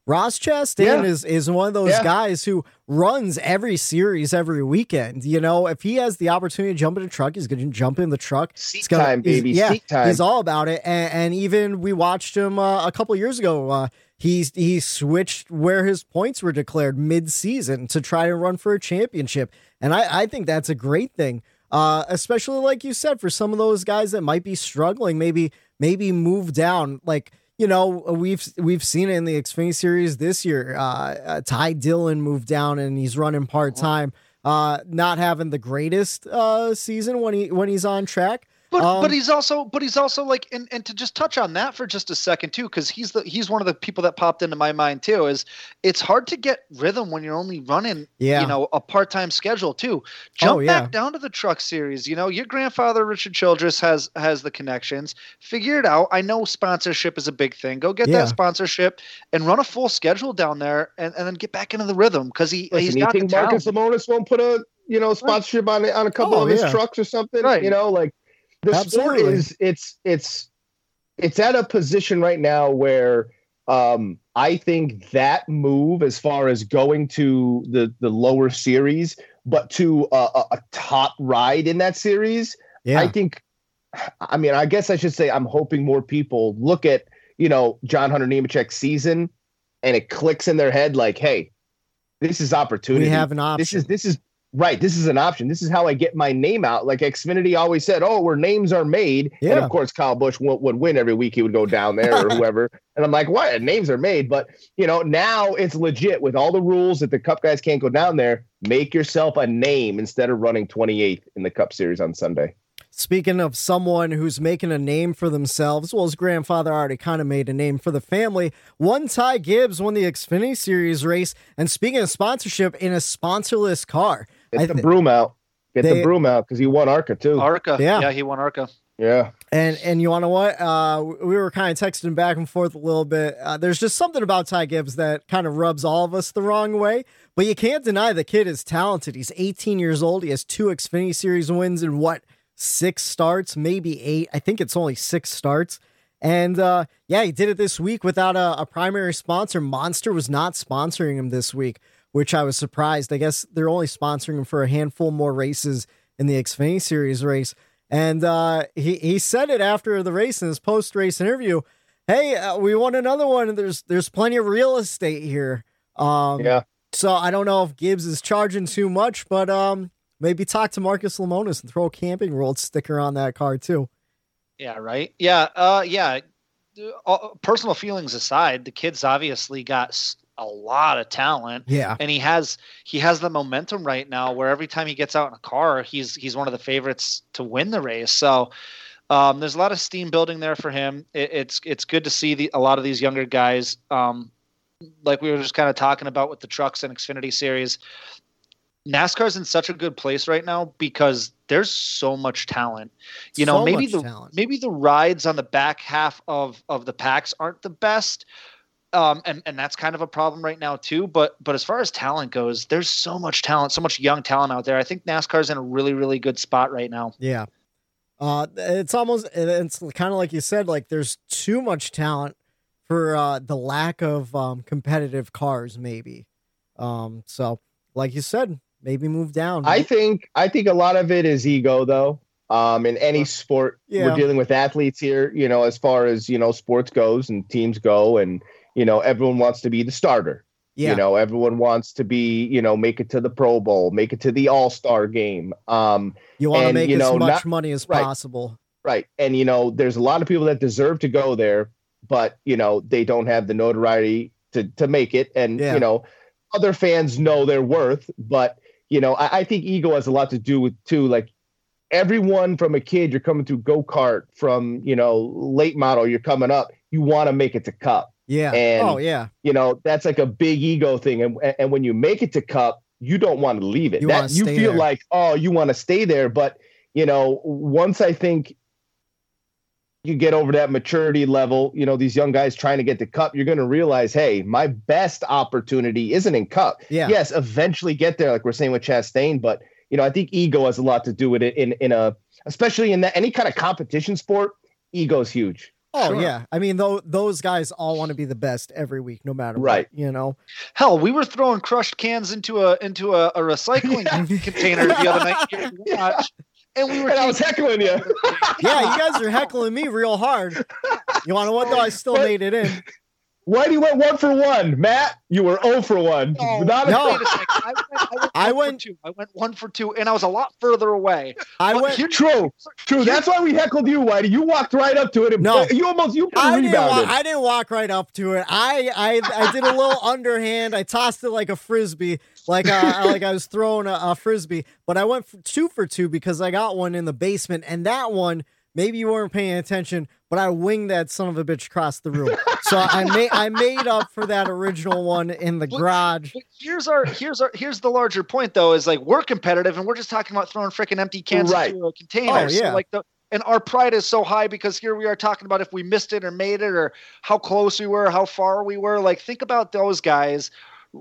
[SPEAKER 7] Ross Chastain
[SPEAKER 9] Yeah.
[SPEAKER 7] is is one of those
[SPEAKER 9] Yeah.
[SPEAKER 7] guys who runs every series every weekend. You know, if he has the opportunity to jump in a truck, he's going to jump in the truck.
[SPEAKER 9] Seat
[SPEAKER 7] gonna-
[SPEAKER 9] time, baby.
[SPEAKER 7] Yeah,
[SPEAKER 9] Seat time.
[SPEAKER 7] he's all about it. And, and even we watched him uh, a couple years ago. Uh, he's he switched where his points were declared mid season to try to run for a championship, and I, I think that's a great thing. Uh, especially like you said, for some of those guys that might be struggling, maybe maybe move down. Like you know, we've we've seen it in the Xfinity Series this year. Uh, uh, Ty Dillon moved down and he's running part time. Uh, not having the greatest uh season when he when he's on track.
[SPEAKER 8] But
[SPEAKER 7] Um,
[SPEAKER 8] but he's also but he's also like and, and to just touch on that for just a second too because he's the he's one of the people that popped into my mind too is it's hard to get rhythm when you're only running
[SPEAKER 7] Yeah.
[SPEAKER 8] you know a part time schedule too. Jump
[SPEAKER 7] Oh, yeah.
[SPEAKER 8] back down to the truck series. You know your grandfather Richard Childress has has the connections. Figure it out. I know sponsorship is a big thing. Go get
[SPEAKER 7] Yeah.
[SPEAKER 8] that sponsorship and run a full schedule down there and, and then get back into the rhythm because he
[SPEAKER 9] Listen,
[SPEAKER 8] he's
[SPEAKER 9] you
[SPEAKER 8] got the
[SPEAKER 9] think
[SPEAKER 8] talent.
[SPEAKER 9] Marcus Lemonis won't put a you know sponsorship on on a couple
[SPEAKER 7] Oh,
[SPEAKER 9] of his
[SPEAKER 7] yeah.
[SPEAKER 9] trucks or something?
[SPEAKER 8] Right.
[SPEAKER 9] You know, like the sport is it's it's it's at a position right now where um I think that move as far as going to the the lower series, but to a, a, a top ride in that series,
[SPEAKER 7] Yeah,
[SPEAKER 9] I think, I mean, I guess I should say I'm hoping more people look at, you know, John Hunter Nemechek's season and it clicks in their head like, hey, this is opportunity.
[SPEAKER 7] we have an option.
[SPEAKER 9] This is, this is right. This is an option. This is how I get my name out. Like Xfinity always said, oh, where names are made.
[SPEAKER 7] Yeah.
[SPEAKER 9] And of course, Kyle Busch would, would win every week. He would go down there or whoever. And I'm like, what? Names are made. But, you know, now it's legit with all the rules that the Cup guys can't go down there. Make yourself a name instead of running 28th in the Cup Series on Sunday.
[SPEAKER 7] Speaking of someone who's making a name for themselves, well, his grandfather already kind of made a name for the family. One Ty Gibbs won the Xfinity Series race, and speaking of sponsorship, in a sponsorless car.
[SPEAKER 9] Get
[SPEAKER 7] I
[SPEAKER 9] the
[SPEAKER 7] thi-
[SPEAKER 9] broom out. Get
[SPEAKER 7] They-
[SPEAKER 9] the broom out because he won ARCA too.
[SPEAKER 8] Arca.
[SPEAKER 7] Yeah.
[SPEAKER 8] yeah, he won Arca.
[SPEAKER 9] yeah.
[SPEAKER 7] And and you want to what? Uh, we were kind of texting back and forth a little bit. Uh, there's just something about Ty Gibbs that kind of rubs all of us the wrong way. But you can't deny the kid is talented. He's 18 years old. He has two Xfinity Series wins in what six starts, maybe eight. I think it's only six starts. And uh, yeah, he did it this week without a, a primary sponsor. Monster was not sponsoring him this week, which I was surprised. I guess they're only sponsoring him for a handful more races in the Xfinity Series race. And uh, he he said it after the race in his post race interview. Hey, uh, we won another one. and There's there's plenty of real estate here. Um,
[SPEAKER 9] Yeah.
[SPEAKER 7] So I don't know if Gibbs is charging too much, but um, maybe talk to Marcus Lemonis and throw a camping world sticker on that car too.
[SPEAKER 8] Yeah, right. Yeah, uh, yeah. Uh, personal feelings aside, the kid's obviously got s- a lot of talent,
[SPEAKER 7] Yeah.
[SPEAKER 8] and he has he has the momentum right now. Where every time he gets out in a car, he's he's one of the favorites to win the race. So um, there's a lot of steam building there for him. It, it's it's good to see the, a lot of these younger guys, um, like we were just kind of talking about with the trucks and Xfinity series. NASCAR's in such a good place right now because there's so much talent. You know, maybe the
[SPEAKER 7] talent.
[SPEAKER 8] maybe the rides on the back half of of the packs aren't the best. Um, and, and that's kind of a problem right now too. But but as far as talent goes, there's so much talent, so much young talent out there. I think NASCAR's in a really really good spot right now.
[SPEAKER 7] Yeah. Uh, it's almost it's kind of like you said, like there's too much talent for uh, the lack of um, competitive cars, maybe. Um, so, like you said, maybe move down.
[SPEAKER 9] I think I think a lot of it is ego though. Um, in any sport,
[SPEAKER 7] Yeah.
[SPEAKER 9] we're dealing with athletes here. You know, as far as you know, sports goes and teams go, and you know, everyone wants to be the starter.
[SPEAKER 7] yeah,
[SPEAKER 9] You know, everyone wants to be, you know, make it to the Pro Bowl, make it to the All Star game. Um,
[SPEAKER 7] you want to make
[SPEAKER 9] you
[SPEAKER 7] as much
[SPEAKER 9] not-
[SPEAKER 7] money as
[SPEAKER 9] right.
[SPEAKER 7] possible.
[SPEAKER 9] Right. And, you know, there's a lot of people that deserve to go there, but, you know, they don't have the notoriety to, to make it. And,
[SPEAKER 7] Yeah.
[SPEAKER 9] you know, other fans know their worth, but, you know, I, I think ego has a lot to do with, too, like, everyone from a kid, you're coming through go kart, from, you know, late model, you're coming up, you want to make it to cup.
[SPEAKER 7] Yeah.
[SPEAKER 9] And-
[SPEAKER 7] oh yeah.
[SPEAKER 9] You know, that's like a big ego thing. And, and when you make it to cup, you don't want to leave it.
[SPEAKER 7] You
[SPEAKER 9] that, you feel
[SPEAKER 7] there.
[SPEAKER 9] like, oh, you want to stay there. But, you know, once I think you get over that maturity level, you know, these young guys trying to get to cup, you're going to realize, hey, my best opportunity isn't in cup.
[SPEAKER 7] Yeah.
[SPEAKER 9] Yes, eventually get there, like we're saying with Chastain, but you know, I think ego has a lot to do with it in in a especially in that any kind of competition sport, ego's huge.
[SPEAKER 7] Oh
[SPEAKER 8] Sure.
[SPEAKER 7] yeah, I mean, though those guys all want to be the best every week, no matter
[SPEAKER 9] Right.
[SPEAKER 7] what. You know,
[SPEAKER 8] Hell, we were throwing crushed cans into a into a, a recycling container the other night here at the lodge, and we were.
[SPEAKER 9] And I was heckling you.
[SPEAKER 7] yeah, you guys are heckling me real hard. You want to know what though? I still
[SPEAKER 9] But-
[SPEAKER 7] made it in.
[SPEAKER 9] Whitey went one for one. Matt, you were 0 for one.
[SPEAKER 8] No,
[SPEAKER 9] Not a-
[SPEAKER 7] No.
[SPEAKER 8] wait. I went, I went,
[SPEAKER 7] I went-
[SPEAKER 8] two. I went one for two, and I was a lot further away.
[SPEAKER 7] I
[SPEAKER 8] But
[SPEAKER 7] went.
[SPEAKER 8] here-
[SPEAKER 9] True, true. That's why we heckled you, Whitey. You walked right up to it and
[SPEAKER 7] No.
[SPEAKER 9] you almost you
[SPEAKER 7] I didn't, wa-
[SPEAKER 9] rebounded.
[SPEAKER 7] I didn't walk right up to it. I, I I did a little underhand. I tossed it like a frisbee, like uh, like I was throwing a, a frisbee. But I went for two for two because I got one in the basement, and that one maybe you weren't paying attention, but I winged that son of a bitch across the room. so I made I made up for that original one in the
[SPEAKER 8] But-
[SPEAKER 7] garage.
[SPEAKER 8] But here's our here's our here's the larger point though is like we're competitive and we're just talking about throwing freaking empty cans
[SPEAKER 9] Right.
[SPEAKER 8] into a container.
[SPEAKER 7] Oh,
[SPEAKER 8] So
[SPEAKER 7] yeah.
[SPEAKER 8] like the and our pride is so high because here we are talking about if we missed it or made it or how close we were, how far we were. Like think about those guys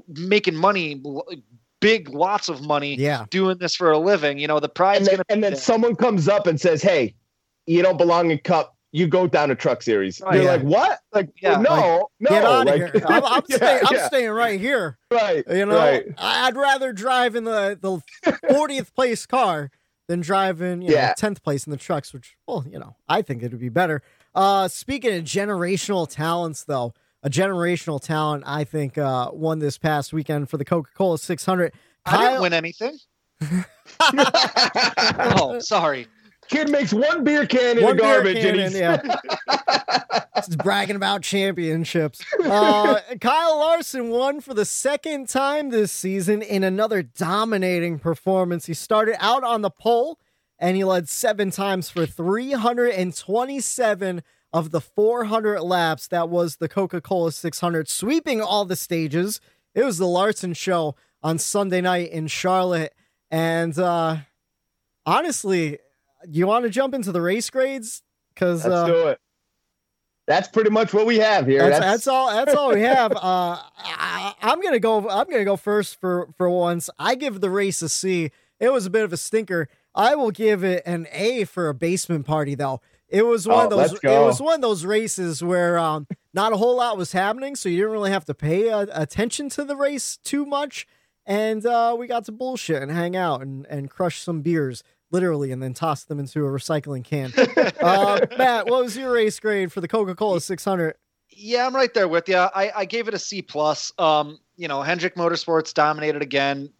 [SPEAKER 8] making money, big lots of money,
[SPEAKER 7] Yeah.
[SPEAKER 8] doing this for a living. You know the pride's
[SPEAKER 9] and then,
[SPEAKER 8] gonna
[SPEAKER 9] and then someone comes up and says, "Hey, you don't belong in Cup. You go down to Truck Series."
[SPEAKER 8] Oh,
[SPEAKER 9] You're
[SPEAKER 7] yeah.
[SPEAKER 9] like, "What? Like,
[SPEAKER 8] Yeah.
[SPEAKER 9] no, no,
[SPEAKER 7] Get out of here! I'm, I'm,
[SPEAKER 9] yeah,
[SPEAKER 7] staying, I'm
[SPEAKER 9] yeah,
[SPEAKER 7] staying right here.
[SPEAKER 9] right,
[SPEAKER 7] You know,
[SPEAKER 9] right.
[SPEAKER 7] I'd rather drive in the the 40th place car than drive in you
[SPEAKER 9] Yeah.
[SPEAKER 7] know 10th place in the trucks, which well, you know, I think it would be better. Uh speaking of generational talents though, a generational talent I think uh won this past weekend for the Coca-Cola 600.
[SPEAKER 8] I didn't win anything. oh, sorry.
[SPEAKER 9] Kid makes one beer can in
[SPEAKER 7] One
[SPEAKER 9] the garbage, and
[SPEAKER 7] cannon,
[SPEAKER 9] he's
[SPEAKER 7] yeah. Bragging about championships. Uh, Kyle Larson won for the second time this season in another dominating performance. He started out on the pole and he led seven times for 327 of the 400 laps. That was the Coca Cola 600, sweeping all the stages. It was the Larson show on Sunday night in Charlotte. And uh, honestly, you want to jump into the race grades? Because
[SPEAKER 9] let's
[SPEAKER 7] uh,
[SPEAKER 9] do it. That's pretty much what we have here.
[SPEAKER 7] that's, that's all. That's all we have. Uh, I, I'm gonna go. I'm gonna go first for for once. I give the race a C. It was a bit of a stinker. I will give it an A for a basement party, though. It was one
[SPEAKER 9] Oh,
[SPEAKER 7] of those. It was one of those races where um, not a whole lot was happening, so you didn't really have to pay uh, attention to the race too much, and uh, we got to bullshit and hang out and and crush some beers, literally, and then toss them into a recycling can. uh, Matt, what was your race grade for the Coca Cola 600?
[SPEAKER 8] Yeah, I'm right there with you. I, I gave it a C plus. Um, you know, Hendrick Motorsports dominated again.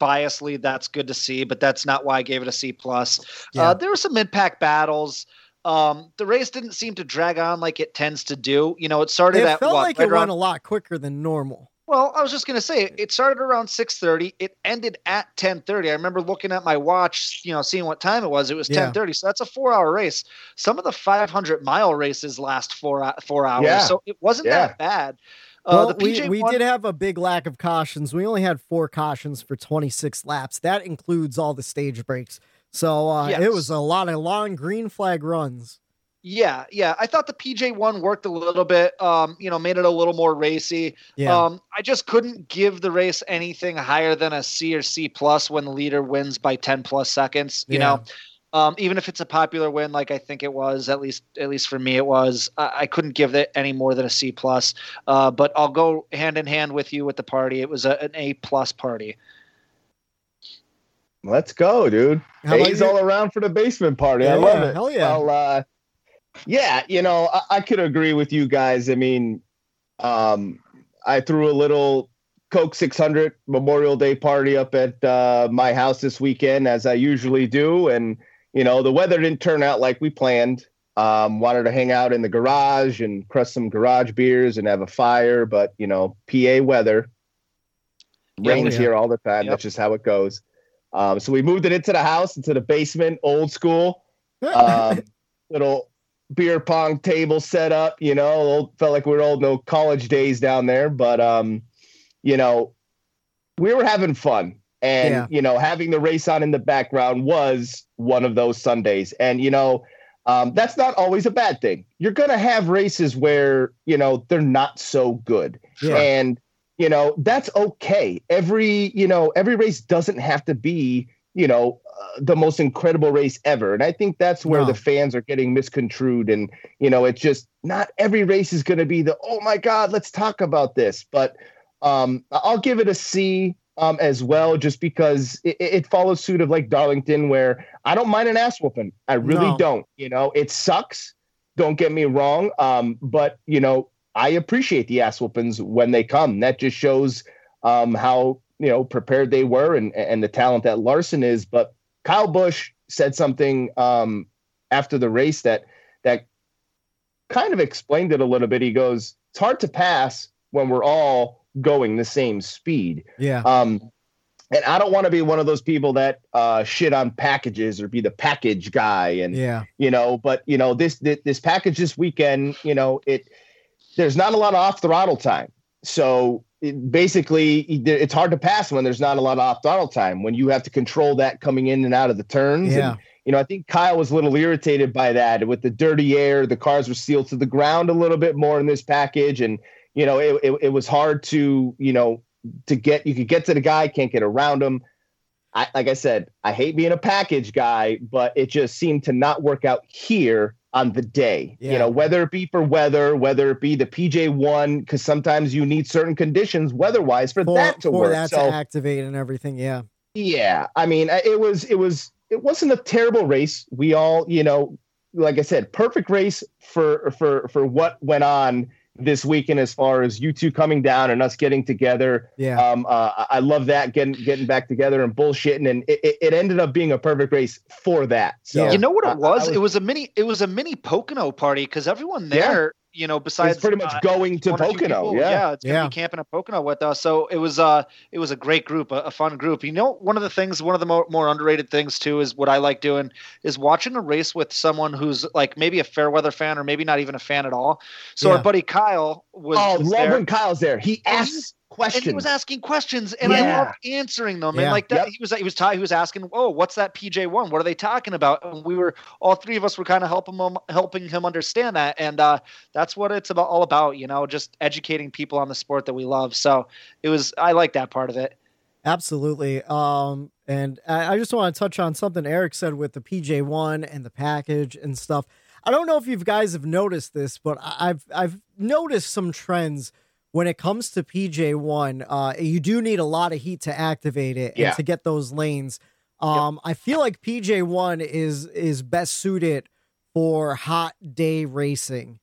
[SPEAKER 8] Biasly, that's good to see, but that's not why I gave it a C plus.
[SPEAKER 7] Yeah.
[SPEAKER 8] Uh, there were some mid-pack battles. Um, the race didn't seem to drag on like it tends to do. You know, it started
[SPEAKER 7] It
[SPEAKER 8] at
[SPEAKER 7] felt
[SPEAKER 8] what,
[SPEAKER 7] like
[SPEAKER 8] right
[SPEAKER 7] it
[SPEAKER 8] around-
[SPEAKER 7] went a lot quicker than normal.
[SPEAKER 8] Well, I was just gonna say it started around six thirty. It ended at ten thirty. I remember looking at my watch, you know, seeing what time it was. It was
[SPEAKER 7] Yeah.
[SPEAKER 8] ten thirty. So that's a four hour race. Some of the five hundred mile races last four four hours.
[SPEAKER 9] Yeah.
[SPEAKER 8] So it wasn't
[SPEAKER 9] Yeah.
[SPEAKER 8] that bad. Uh,
[SPEAKER 7] Well, we, we
[SPEAKER 8] one-
[SPEAKER 7] did have a big lack of cautions. We only had four cautions for 26 laps. That includes all the stage breaks. So uh, it was a lot of long green flag runs.
[SPEAKER 8] Yeah, yeah. I thought the PJ one worked a little bit. Um, you know, made it a little more racy.
[SPEAKER 7] Yeah.
[SPEAKER 8] Um, I just couldn't give the race anything higher than a C or C plus when the leader wins by ten plus seconds. You
[SPEAKER 7] Yeah.
[SPEAKER 8] know, um, even if it's a popular win, like I think it was, at least at least for me, it was. I, I couldn't give it any more than a C plus. Uh, but I'll go hand in hand with you with the party. It was a, an A plus party.
[SPEAKER 9] Let's go, dude.
[SPEAKER 7] How
[SPEAKER 9] A's all around for the basement party. I
[SPEAKER 7] Yeah,
[SPEAKER 9] love it.
[SPEAKER 7] hell yeah.
[SPEAKER 9] Well, uh, yeah, you know, I, I could agree with you guys. I mean, um, I threw a little Coke 600 Memorial Day party up at uh, my house this weekend, as I usually do, and you know, the weather didn't turn out like we planned. Um, wanted to hang out in the garage and crush some garage beers and have a fire, but you know, PA weather rains
[SPEAKER 7] yeah.
[SPEAKER 9] here all the time.
[SPEAKER 8] Yep.
[SPEAKER 9] That's just how it goes. Um, so we moved it into the house, into the basement, old school, um, little beer pong table set up. You know, old, felt like we were old, no college days down there, but um, you know, we were having fun, and
[SPEAKER 7] Yeah.
[SPEAKER 9] you know, having the race on in the background was one of those Sundays, and you know. Um, that's not always a bad thing. You're going to have races where, you know, they're not so good.
[SPEAKER 7] Yeah.
[SPEAKER 9] And, you know, that's okay. Every, you know, every race doesn't have to be, you know, uh, the most incredible race ever. And I think that's where
[SPEAKER 7] No.
[SPEAKER 9] the fans are getting misconstrued. And, you know, it's just not every race is going to be the, oh my God, let's talk about this. But um, I'll give it a C um, as well, just because it, it follows suit of like Darlington, where I don't mind an ass whooping. I really
[SPEAKER 7] No.
[SPEAKER 9] don't. You know, it sucks. Don't get me wrong. Um, but, you know, I appreciate the ass whoopings when they come. That just shows um, how you know prepared they were and and the talent that Larson is. But Kyle Busch said something um, after the race that that kind of explained it a little bit. He goes, "It's hard to pass when we're all going the same speed."
[SPEAKER 7] Yeah.
[SPEAKER 9] Um, and I don't want to be one of those people that uh, shit on packages or be the package guy. And
[SPEAKER 7] Yeah.
[SPEAKER 9] you know but you know this this, this package this weekend you know it there's not a lot of off throttle time so it, basically it's hard to pass when there's not a lot of off throttle time when you have to control that coming in and out of the turns.
[SPEAKER 7] Yeah.
[SPEAKER 9] and, you know i think kyle was a little irritated by that with the dirty air the cars were sealed to the ground a little bit more in this package. And you know it, it, it was hard to you know to get you could get to the guy can't get around him. I, like I said, I hate being a package guy, but it just seemed to not work out here on the day.
[SPEAKER 7] Yeah.
[SPEAKER 9] You know, whether it be for weather, whether it be the PJ one, because sometimes you need certain conditions weather-wise for,
[SPEAKER 7] For,
[SPEAKER 9] that to
[SPEAKER 7] for
[SPEAKER 9] work.
[SPEAKER 7] that
[SPEAKER 9] so
[SPEAKER 7] to activate and everything. Yeah.
[SPEAKER 9] yeah, I mean, it was it was it wasn't a terrible race. We all, you know, like I said, perfect race for for for what went on this weekend as far as you two coming down and us getting together.
[SPEAKER 7] Yeah.
[SPEAKER 9] Um, uh, I- I love that getting getting back together and bullshitting, and it, it- it ended up being a perfect race for that. So
[SPEAKER 7] Yeah.
[SPEAKER 8] You know what it was?
[SPEAKER 9] I was-
[SPEAKER 8] It was a mini. It was a mini Pocono party because everyone
[SPEAKER 9] Yeah.
[SPEAKER 8] There, you know, besides
[SPEAKER 9] it's pretty much
[SPEAKER 8] uh,
[SPEAKER 9] going to
[SPEAKER 8] one
[SPEAKER 9] Pocono.
[SPEAKER 8] people,
[SPEAKER 9] Yeah.
[SPEAKER 8] it's gonna
[SPEAKER 7] Yeah.
[SPEAKER 8] be camping at Pocono with us. So it was uh it was a great group, a, a fun group. You know, one of the things, one of the more, more underrated things too, is what I like doing is watching a race with someone who's like maybe a fair weather fan or maybe not even a fan at all. So
[SPEAKER 7] Yeah.
[SPEAKER 8] our buddy Kyle was,
[SPEAKER 9] Oh,
[SPEAKER 8] was
[SPEAKER 9] love
[SPEAKER 8] there.
[SPEAKER 9] when Kyle's there. He
[SPEAKER 8] And he-
[SPEAKER 9] asks questions.
[SPEAKER 8] And he was asking questions, and I
[SPEAKER 9] Yeah.
[SPEAKER 8] love answering them.
[SPEAKER 7] Yeah.
[SPEAKER 8] And like that,
[SPEAKER 9] Yep.
[SPEAKER 8] he was he was he was asking, "Oh, what's that PJ one? What are they talking about?" And we were all three of us were kind of helping him helping him understand that, and uh, that's what it's about all about. You know, just educating people on the sport that we love. So it was I like that part of it.
[SPEAKER 7] Absolutely. Um, and I, I just want to touch on something Eric said with the PJ one and the package and stuff. I don't know if you guys have noticed this, but I've I've noticed some trends when it comes to PJ one. Uh, you do need a lot of heat to activate it
[SPEAKER 9] Yeah.
[SPEAKER 7] and to get those lanes. Um, I feel like PJ one is is best suited for hot day racing.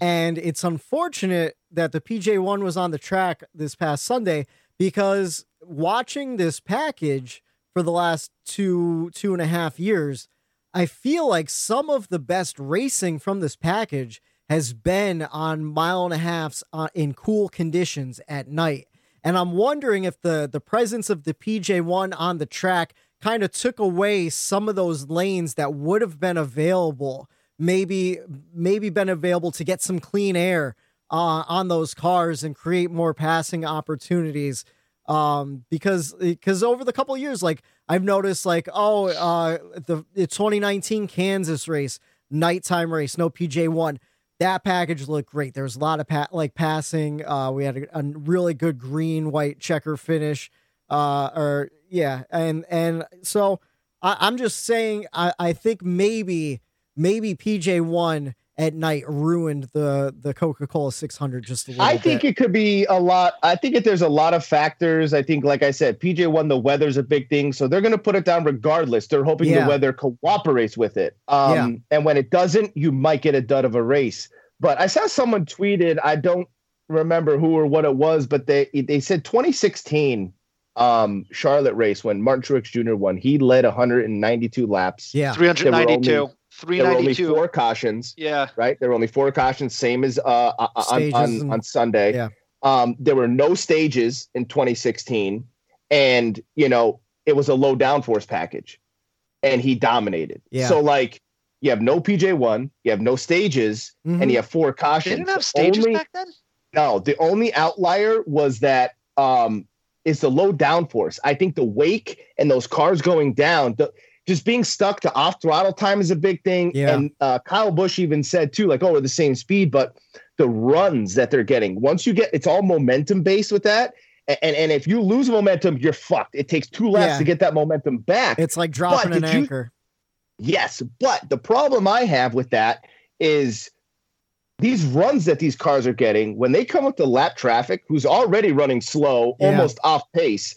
[SPEAKER 7] And it's unfortunate that the PJ1 was on the track this past Sunday because watching this package for the last two, two and a half years, I feel like some of the best racing from this package has been on mile and a halfs uh, in cool conditions at night. And I'm wondering if the, the presence of the PJ1 on the track kind of took away some of those lanes that would have been available maybe maybe been available to get some clean air uh, on those cars and create more passing opportunities um because because over the couple years like i've noticed like oh uh the, the 2019 kansas race nighttime race no pj1 that package looked great. There's a lot of pa- like passing uh we had a, a really good green white checker finish uh or yeah and and so I, i'm just saying i i think maybe maybe PJ1 at night ruined the the Coca-Cola 600 just a little bit.
[SPEAKER 9] I think
[SPEAKER 7] bit.
[SPEAKER 9] it could be a lot. I think if there's a lot of factors. I think, like I said, PJ one, the weather's a big thing, so they're going to put it down regardless. They're hoping
[SPEAKER 7] Yeah.
[SPEAKER 9] the weather cooperates with it. Um,
[SPEAKER 7] Yeah.
[SPEAKER 9] and when it doesn't, you might get a dud of a race. But I saw someone tweeted. I don't remember who or what it was, but they they said 2016 um Charlotte race when Martin Truex Jr. won. He led 192 laps.
[SPEAKER 7] yeah.
[SPEAKER 8] 392,
[SPEAKER 9] There were only
[SPEAKER 8] 392.
[SPEAKER 9] four cautions
[SPEAKER 8] Yeah,
[SPEAKER 9] right? There were only four cautions, same as uh, on, on,
[SPEAKER 7] and-
[SPEAKER 9] on Sunday.
[SPEAKER 7] Yeah.
[SPEAKER 9] Um, there were no stages in 2016, and you know it was a low downforce package, and he dominated.
[SPEAKER 7] Yeah.
[SPEAKER 9] So like, you have no PJ one, you have no stages,
[SPEAKER 7] Mhm.
[SPEAKER 9] and you have four cautions.
[SPEAKER 8] didn't have stages
[SPEAKER 9] only-
[SPEAKER 8] back then.
[SPEAKER 9] no, the only outlier was that um is the low downforce. I think the wake and those cars going down, the, just being stuck to off throttle time is a big thing.
[SPEAKER 7] Yeah.
[SPEAKER 9] And uh, Kyle Busch even said too, like, oh, we're the same speed, but the runs that they're getting once you get it's all momentum based with that. And, and and if you lose momentum, you're fucked. It takes two laps
[SPEAKER 7] Yeah.
[SPEAKER 9] to get that momentum back.
[SPEAKER 7] It's like dropping
[SPEAKER 9] But
[SPEAKER 7] an
[SPEAKER 9] you-
[SPEAKER 7] anchor.
[SPEAKER 9] Yes, but the problem I have with that is these runs that these cars are getting when they come up to lap traffic, who's already running slow,
[SPEAKER 7] Yeah.
[SPEAKER 9] almost off pace.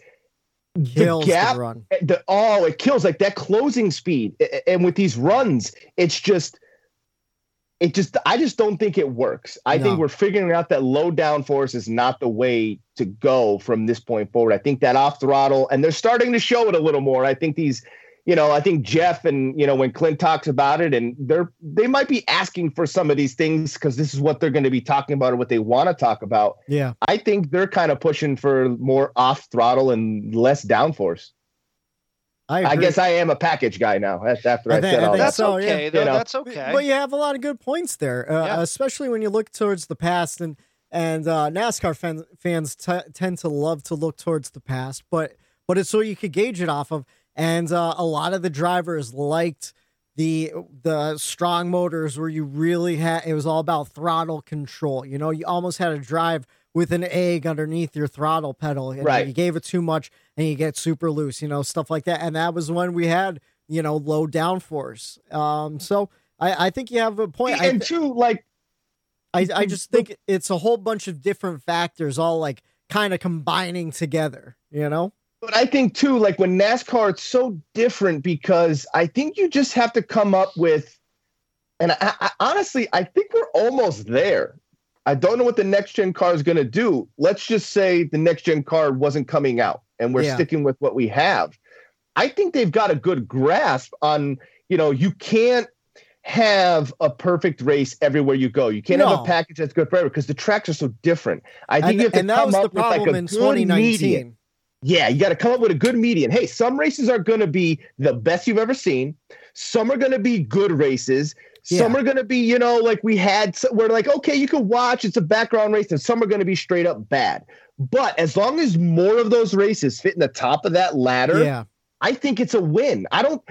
[SPEAKER 7] Kills
[SPEAKER 9] the gap,
[SPEAKER 7] the run.
[SPEAKER 9] Eh, the oh, it kills like that closing speed. A- a- And with these runs, it's just, it just, I just don't think it works. I
[SPEAKER 7] No.
[SPEAKER 9] think we're figuring out that low downforce is not the way to go from this point forward. I think that off throttle, and they're starting to show it a little more. I think these, you know, I think Jeff and you know when Clint talks about it, and they're they might be asking for some of these things because this is what they're going to be talking about or what they want to talk about.
[SPEAKER 7] Yeah.
[SPEAKER 9] I think they're kind of pushing for more off throttle and less downforce.
[SPEAKER 7] I,
[SPEAKER 9] I guess I am a package guy now. That's after I,
[SPEAKER 7] I think-
[SPEAKER 9] said
[SPEAKER 7] I
[SPEAKER 9] all that.
[SPEAKER 8] That's
[SPEAKER 7] so, yeah.
[SPEAKER 8] okay, though.
[SPEAKER 9] You know.
[SPEAKER 8] That's okay.
[SPEAKER 7] But you have a lot of good points there, uh,
[SPEAKER 8] Yeah.
[SPEAKER 7] especially when you look towards the past and and uh, NASCAR fan, fans t- tend to love to look towards the past, but but it's so you could gauge it off of. And uh, a lot of the drivers liked the the strong motors where you really had it was all about throttle control. You know, you almost had to drive with an egg underneath your throttle pedal. And
[SPEAKER 9] Right.
[SPEAKER 7] You gave it too much and you get super loose. You know, stuff like that. And that was when we had you know low downforce. Um, so. I, I think you have a point. I,
[SPEAKER 9] and two, like
[SPEAKER 7] I, I just think it's a whole bunch of different factors all like kind of combining together, you know?
[SPEAKER 9] But I think too, like when NASCAR, it's so different because I think you just have to come up with, and I, I honestly, I think we're almost there. I don't know what the next gen car is going to do. Let's just say the next gen car wasn't coming out, and we're
[SPEAKER 7] Yeah.
[SPEAKER 9] sticking with what we have. I think they've got a good grasp on, you know, you can't have a perfect race everywhere you go. You can't have a package that's good forever because the tracks are so different. I think
[SPEAKER 7] And,
[SPEAKER 9] you have to come up with like a
[SPEAKER 7] in
[SPEAKER 9] good median.
[SPEAKER 7] 2019.
[SPEAKER 9] Yeah, you got to come up with a good median. Hey, some races are going to be the best you've ever seen. Some are going to be good races. Some are going to be, you know, like we had, we're like, okay, you can watch. It's a background race, and some are going to be straight up bad. But as long as more of those races fit in the top of that ladder,
[SPEAKER 7] Yeah.
[SPEAKER 9] I think it's a win. I don't,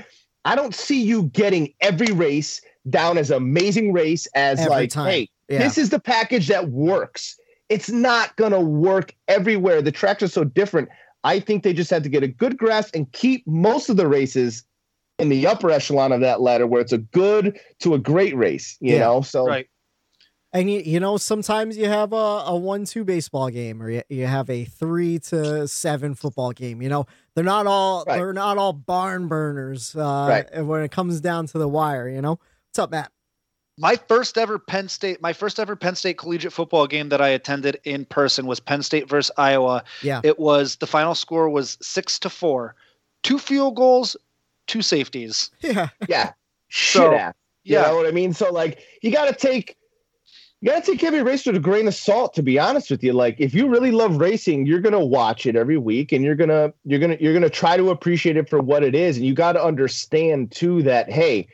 [SPEAKER 9] I don't see you getting every race down as amazing race as
[SPEAKER 7] Every
[SPEAKER 9] like,
[SPEAKER 7] time.
[SPEAKER 9] hey,
[SPEAKER 7] Yeah.
[SPEAKER 9] this is the package that works. It's not going to work everywhere. The tracks are so different. I think they just had to get a good grasp and keep most of the races in the upper echelon of that ladder where it's a good to a great race, you
[SPEAKER 7] Yeah.
[SPEAKER 9] know? So
[SPEAKER 8] right.
[SPEAKER 7] And you, you know, sometimes you have a, a one two baseball game or you, you have a three to seven football game. You know, they're not all
[SPEAKER 9] Right.
[SPEAKER 7] they're not all barn burners uh,
[SPEAKER 9] Right.
[SPEAKER 7] when it comes down to the wire. You know, what's up, Matt?
[SPEAKER 8] My first ever Penn State, my first ever Penn State collegiate football game that I attended in person was Penn State versus Iowa.
[SPEAKER 7] Yeah.
[SPEAKER 8] It was the final score was six to four, two field goals, two safeties.
[SPEAKER 7] Yeah,
[SPEAKER 9] yeah, shit
[SPEAKER 8] So,
[SPEAKER 9] ass. You
[SPEAKER 8] Yeah,
[SPEAKER 9] know what I mean? So like you gotta take you gotta take every race with a grain of salt, to be honest with you. Like if you really love racing, you're gonna watch it every week and you're gonna you're gonna you're gonna try to appreciate it for what it is. And you gotta understand too that hey,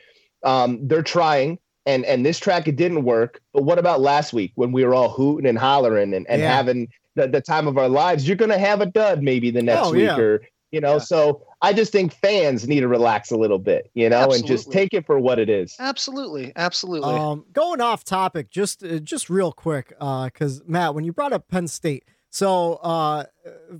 [SPEAKER 9] um, they're trying and and this track it didn't work. But what about last week when we were all hooting and hollering and, and
[SPEAKER 7] Yeah.
[SPEAKER 9] having the, the time of our lives? You're gonna have a dud maybe the next
[SPEAKER 7] Oh,
[SPEAKER 9] week
[SPEAKER 7] yeah.
[SPEAKER 9] or you know,
[SPEAKER 8] Yeah.
[SPEAKER 9] so I just think fans need to relax a little bit, you know, and just take it for what it is.
[SPEAKER 8] absolutely, absolutely.
[SPEAKER 7] Um, going off topic, just uh, just real quick, because Matt, when you brought up Penn State, so uh,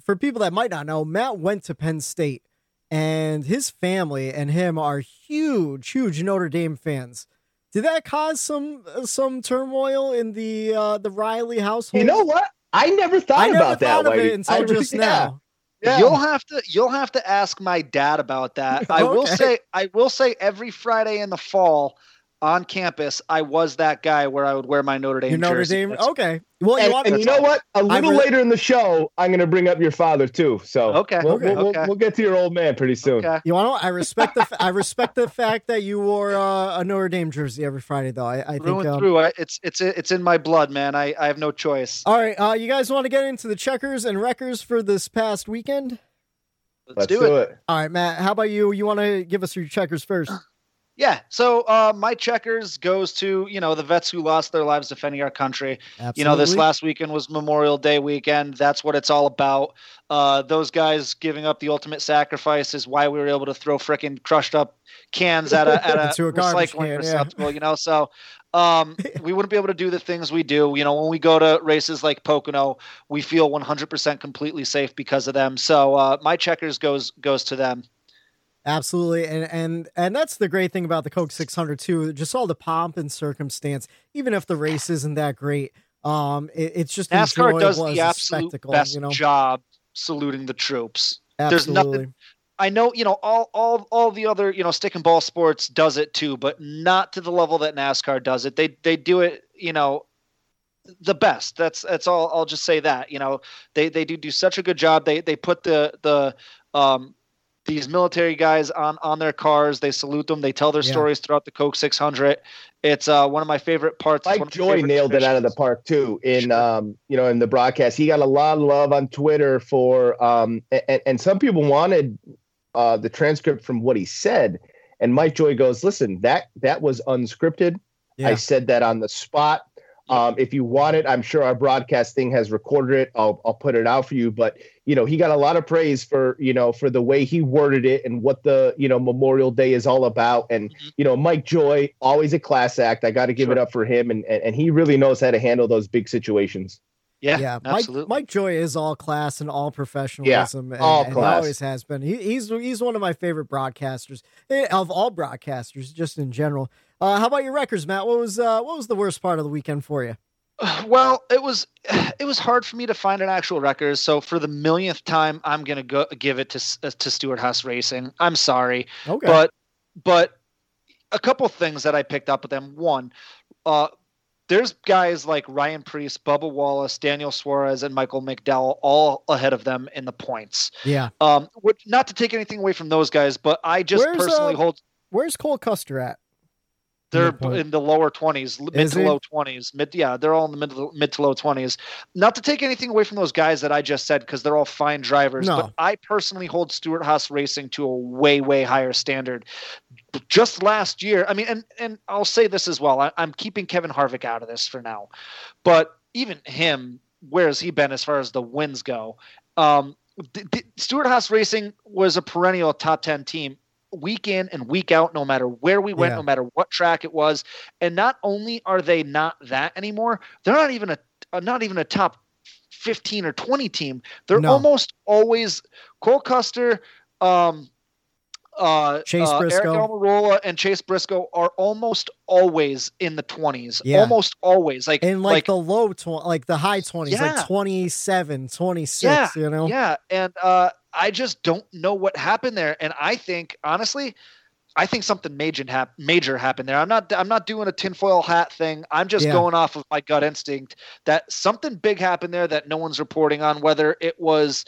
[SPEAKER 7] for people that might not know, Matt went to Penn State, and his family and him are huge, huge Notre Dame fans. Did that cause some uh, some turmoil in the uh, the Reilly household?
[SPEAKER 9] You know what? I never thought
[SPEAKER 7] I never
[SPEAKER 9] about
[SPEAKER 7] thought
[SPEAKER 9] that.
[SPEAKER 7] of it until
[SPEAKER 9] I really-
[SPEAKER 7] just
[SPEAKER 9] yeah,
[SPEAKER 7] now.
[SPEAKER 9] Yeah.
[SPEAKER 8] You'll have to you'll have to ask my dad about that. I will say I will say every Friday in the fall on campus, I was that guy where I would wear my Notre Dame
[SPEAKER 7] Your Notre
[SPEAKER 8] jersey.
[SPEAKER 7] Dame.
[SPEAKER 8] That's-
[SPEAKER 7] Okay. Well,
[SPEAKER 9] and,
[SPEAKER 7] you
[SPEAKER 9] and you know what? A little
[SPEAKER 7] really-
[SPEAKER 9] later in the show, I'm going to bring up your father too. So
[SPEAKER 8] Okay,
[SPEAKER 9] we'll,
[SPEAKER 7] okay,
[SPEAKER 9] we'll,
[SPEAKER 8] okay.
[SPEAKER 9] we'll get to your old man pretty soon.
[SPEAKER 8] Okay.
[SPEAKER 7] You want to? I respect the. fa- I respect the fact that you wore uh, a Notre Dame jersey every Friday, though. I, I think.
[SPEAKER 8] Through
[SPEAKER 7] um,
[SPEAKER 8] through, I, it's it's it's in my blood, man. I, I have no choice.
[SPEAKER 7] All right, uh, you guys want to get into the checkers and wreckers for this past weekend?
[SPEAKER 8] Let's,
[SPEAKER 9] Let's
[SPEAKER 8] do, it.
[SPEAKER 7] All right, Matt. How about you? You want to give us your checkers first?
[SPEAKER 8] Yeah. So uh, my checkers goes to you know the vets who lost their lives defending our country.
[SPEAKER 7] Absolutely.
[SPEAKER 8] You know, this last weekend was Memorial Day weekend. That's what it's all about. Uh, those guys giving up the ultimate sacrifice is why we were able to throw frickin' crushed up cans at a at a,
[SPEAKER 7] a
[SPEAKER 8] recycling
[SPEAKER 7] can, yeah.
[SPEAKER 8] receptacle. You know, so um, we wouldn't be able to do the things we do. You know, when we go to races like Pocono, we feel 100% completely safe because of them. So uh, my checkers goes goes to them.
[SPEAKER 7] Absolutely, and and and that's the great thing about the Coke 600 too. Just all the pomp and circumstance, even if the race isn't that great. Um, it, it's just
[SPEAKER 8] NASCAR does the absolute best
[SPEAKER 7] you know,
[SPEAKER 8] job saluting the troops.
[SPEAKER 7] absolutely.
[SPEAKER 8] There's nothing. I know, you know, all all all the other, you know, stick and ball sports does it too, but not to the level that NASCAR does it. They they do it, you know, the best. That's that's all. I'll just say that. You know, they they do do such a good job. They they put the the um these military guys on on their cars. They salute them. They tell their
[SPEAKER 7] Yeah.
[SPEAKER 8] stories throughout the Coke 600. It's uh one of my favorite parts. It's
[SPEAKER 9] Mike Joy
[SPEAKER 8] favorite
[SPEAKER 9] nailed it out of the park too. In
[SPEAKER 8] Sure.
[SPEAKER 9] um, you know, in the broadcast, he got a lot of love on Twitter for um, and, and some people wanted uh the transcript from what he said. And Mike Joy goes, "Listen, that that was unscripted.
[SPEAKER 7] Yeah.
[SPEAKER 9] I said that on the spot. Um, if you want it, I'm sure our broadcast thing has recorded it. I'll I'll put it out for you. But you know, he got a lot of praise for you know for the way he worded it and what the you know Memorial Day is all about. And
[SPEAKER 8] Mhm.
[SPEAKER 9] you know, Mike Joy, always a class act. I got to give it up for him, and, and and he really knows how to handle those big situations.
[SPEAKER 8] Yeah,
[SPEAKER 7] yeah, Mike,
[SPEAKER 8] absolutely.
[SPEAKER 7] Mike Joy is all class and all professionalism. and,
[SPEAKER 9] all
[SPEAKER 7] and
[SPEAKER 9] class.
[SPEAKER 7] always has been. He, he's he's one of my favorite broadcasters eh, of all broadcasters, just in general. Uh, how about your records, Matt? What was uh, what was the worst part of the weekend for you?
[SPEAKER 8] Well, it was it was hard for me to find an actual record. So for the millionth time, I'm gonna go give it to uh, to Stewart Haas Racing. I'm sorry,
[SPEAKER 7] Okay,
[SPEAKER 8] but but a couple things that I picked up with them. One, uh, there's guys like Ryan Preece, Bubba Wallace, Daniel Suarez, and Michael McDowell all ahead of them in the points.
[SPEAKER 7] yeah.
[SPEAKER 8] Um, which, not to take anything away from those guys, but I just
[SPEAKER 7] Where's,
[SPEAKER 8] personally
[SPEAKER 7] uh,
[SPEAKER 8] hold
[SPEAKER 7] Where's Cole Custer at?
[SPEAKER 8] They're in the lower twenties, mid
[SPEAKER 7] Is
[SPEAKER 8] to
[SPEAKER 7] he?
[SPEAKER 8] low twenties. Mid, yeah, they're all in the mid to, mid to low twenties. Not to take anything away from those guys that I just said, because they're all fine drivers.
[SPEAKER 7] No.
[SPEAKER 8] But I personally hold Stewart Haas Racing to a way, way higher standard. Just last year, I mean, and and I'll say this as well. I, I'm keeping Kevin Harvick out of this for now, but even him, where has he been as far as the wins go? Um, Stewart Haas Racing was a perennial top ten team week in and week out, no matter where we went,
[SPEAKER 7] Yeah.
[SPEAKER 8] no matter what track it was. And not only are they not that anymore, they're not even a, a not even a top fifteen or twenty team. They're
[SPEAKER 7] No.
[SPEAKER 8] almost always Cole Custer, um, uh,
[SPEAKER 7] Chase
[SPEAKER 8] uh, Eric
[SPEAKER 7] Briscoe.
[SPEAKER 8] Almirola and Chase Briscoe are almost always in the twenties.
[SPEAKER 7] Yeah.
[SPEAKER 8] Almost always, like
[SPEAKER 7] In like,
[SPEAKER 8] like
[SPEAKER 7] the low twenty, like the high twenties,
[SPEAKER 8] Yeah.
[SPEAKER 7] like 27, 26,
[SPEAKER 8] Yeah,
[SPEAKER 7] You know,
[SPEAKER 8] Yeah, and uh, I just don't know what happened there. And I think, honestly, I think something major hap- major happened there. I'm not I'm not doing a tinfoil hat thing. I'm just
[SPEAKER 7] Yeah.
[SPEAKER 8] going off of my gut instinct that something big happened there that no one's reporting on. Whether it was,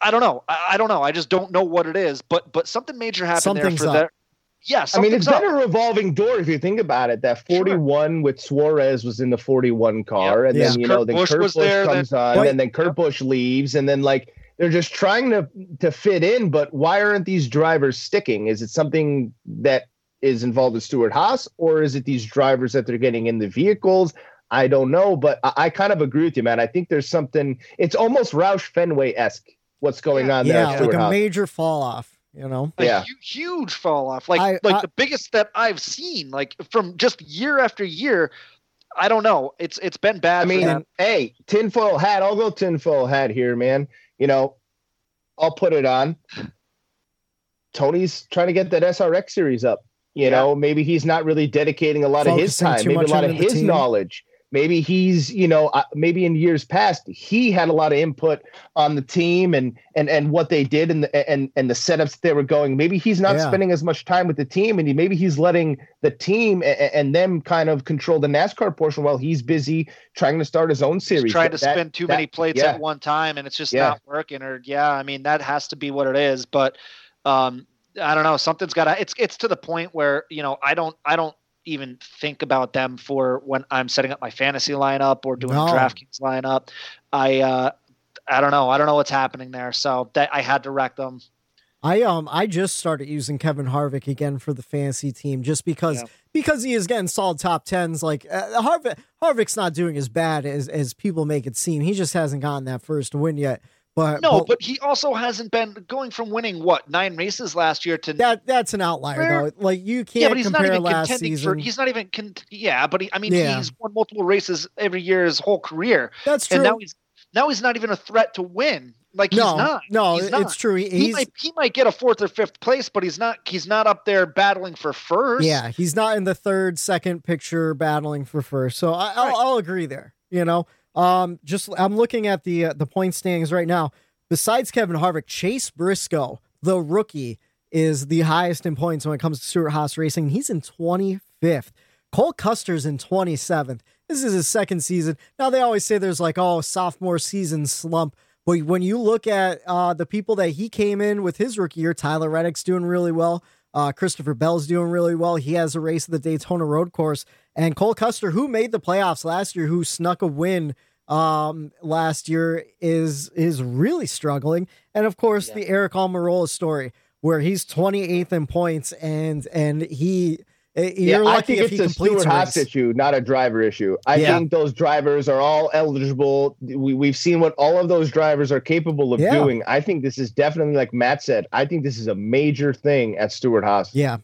[SPEAKER 8] I don't know. I, I don't know. I just don't know what it is. But but something major happened
[SPEAKER 7] Something's
[SPEAKER 8] there for
[SPEAKER 7] up.
[SPEAKER 8] that. Yeah,
[SPEAKER 9] I mean, it's
[SPEAKER 8] something's
[SPEAKER 9] been a revolving door if you think about it. That 41 with Suarez was in the 41 car, and
[SPEAKER 7] Yeah.
[SPEAKER 9] then you know,
[SPEAKER 8] Kurt
[SPEAKER 9] then
[SPEAKER 8] Busch
[SPEAKER 9] Kurt
[SPEAKER 8] was
[SPEAKER 9] Busch
[SPEAKER 8] there, then-
[SPEAKER 9] comes on,
[SPEAKER 7] Wait.
[SPEAKER 9] and then Kurt Busch leaves, and then like they're just trying to to fit in. But why aren't these drivers sticking? Is it something that is involved with Stewart Haas, or is it these drivers that they're getting in the vehicles? I don't know, but I, I kind of agree with you, man. I think there's something. It's almost Roush Fenway esque. What's going on there?
[SPEAKER 7] yeah, like a
[SPEAKER 9] Haas.
[SPEAKER 7] major fall off. You know,
[SPEAKER 8] a
[SPEAKER 9] Yeah.
[SPEAKER 8] hu- huge fall off like
[SPEAKER 7] I-
[SPEAKER 8] like
[SPEAKER 7] I-
[SPEAKER 8] the biggest that i've seen like from just year after year i don't know it's it's been bad
[SPEAKER 9] I
[SPEAKER 8] for
[SPEAKER 9] mean,
[SPEAKER 8] them.
[SPEAKER 9] hey, tinfoil hat. I'll go tinfoil hat here, man. You know, I'll put it on. Tony's trying to get that SRX series up. You
[SPEAKER 8] Yeah.
[SPEAKER 9] know, maybe he's not really dedicating a lot of his time, maybe a lot of his
[SPEAKER 7] team.
[SPEAKER 9] knowledge. Maybe he's, you know, uh, maybe in years past he had a lot of input on the team and and and what they did and the, and and the setups they were going. Maybe he's not
[SPEAKER 7] Yeah.
[SPEAKER 9] spending as much time with the team, and he, maybe he's letting the team and, and them kind of control the NASCAR portion while he's busy trying to start his own series.
[SPEAKER 8] He's trying to
[SPEAKER 9] That-
[SPEAKER 8] spin too
[SPEAKER 9] that-
[SPEAKER 8] many plates
[SPEAKER 9] yeah.
[SPEAKER 8] at one time and it's just
[SPEAKER 9] Yeah.
[SPEAKER 8] not working or yeah i mean that has to be what it is but um i don't know something's got to it's it's to the point where you know i don't i don't even think about them for when i'm setting up my fantasy lineup or doing
[SPEAKER 7] No.
[SPEAKER 8] a draftkings lineup i uh i don't know i don't know what's happening there so that i had to wreck them
[SPEAKER 7] I um I just started using Kevin Harvick again for the fantasy team just because
[SPEAKER 8] Yeah.
[SPEAKER 7] because he is getting solid top tens. Like uh, Harvick Harvick's not doing as bad as as people make it seem. He just hasn't gotten that first win yet. But
[SPEAKER 8] No, but he also hasn't been going from winning what nine races last year to
[SPEAKER 7] that that's an outlier though. Like you can't
[SPEAKER 8] yeah, but he's not even
[SPEAKER 7] last
[SPEAKER 8] contending
[SPEAKER 7] season.
[SPEAKER 8] for. He's not even. Con- yeah, but he, I mean,
[SPEAKER 7] Yeah.
[SPEAKER 8] he's won multiple races every year his whole career,
[SPEAKER 7] that's true.
[SPEAKER 8] and now he's now he's not even a threat to win. Like
[SPEAKER 7] no,
[SPEAKER 8] he's not.
[SPEAKER 7] no,
[SPEAKER 8] he's
[SPEAKER 7] it's true. He,
[SPEAKER 8] He might he might get a fourth or fifth place, but he's not he's not up there battling for first.
[SPEAKER 7] Yeah, he's not in the third, second picture battling for first. So I, I'll,
[SPEAKER 8] Right.
[SPEAKER 7] I'll agree there. You know, um, just I'm looking at the uh, the point standings right now. Besides Kevin Harvick, Chase Briscoe, the rookie, is the highest in points when it comes to Stewart Haas Racing. He's in 25th. Cole Custer's in 27th. This is his second season. Now they always say there's like oh sophomore season slump, but when you look at uh, the people that he came in with his rookie year, Tyler Reddick's doing really well. Uh, Christopher Bell's doing really well. He has a race at the Daytona Road Course, and Cole Custer, who made the playoffs last year, who snuck a win um last year, is is really struggling. And of course, the Aric Almirola story, where he's 28th in points, and and he eh,
[SPEAKER 9] Yeah,
[SPEAKER 7] you're
[SPEAKER 9] I
[SPEAKER 7] lucky
[SPEAKER 9] think
[SPEAKER 7] if he
[SPEAKER 9] it's a Stewart Haas issue, not a driver issue. I
[SPEAKER 7] Yeah.
[SPEAKER 9] think those drivers are all eligible. We, we've seen what all of those drivers are capable of
[SPEAKER 7] Yeah.
[SPEAKER 9] doing. I think this is definitely, like Matt said, I think this is a major thing at Stewart Haas.
[SPEAKER 7] Yeah.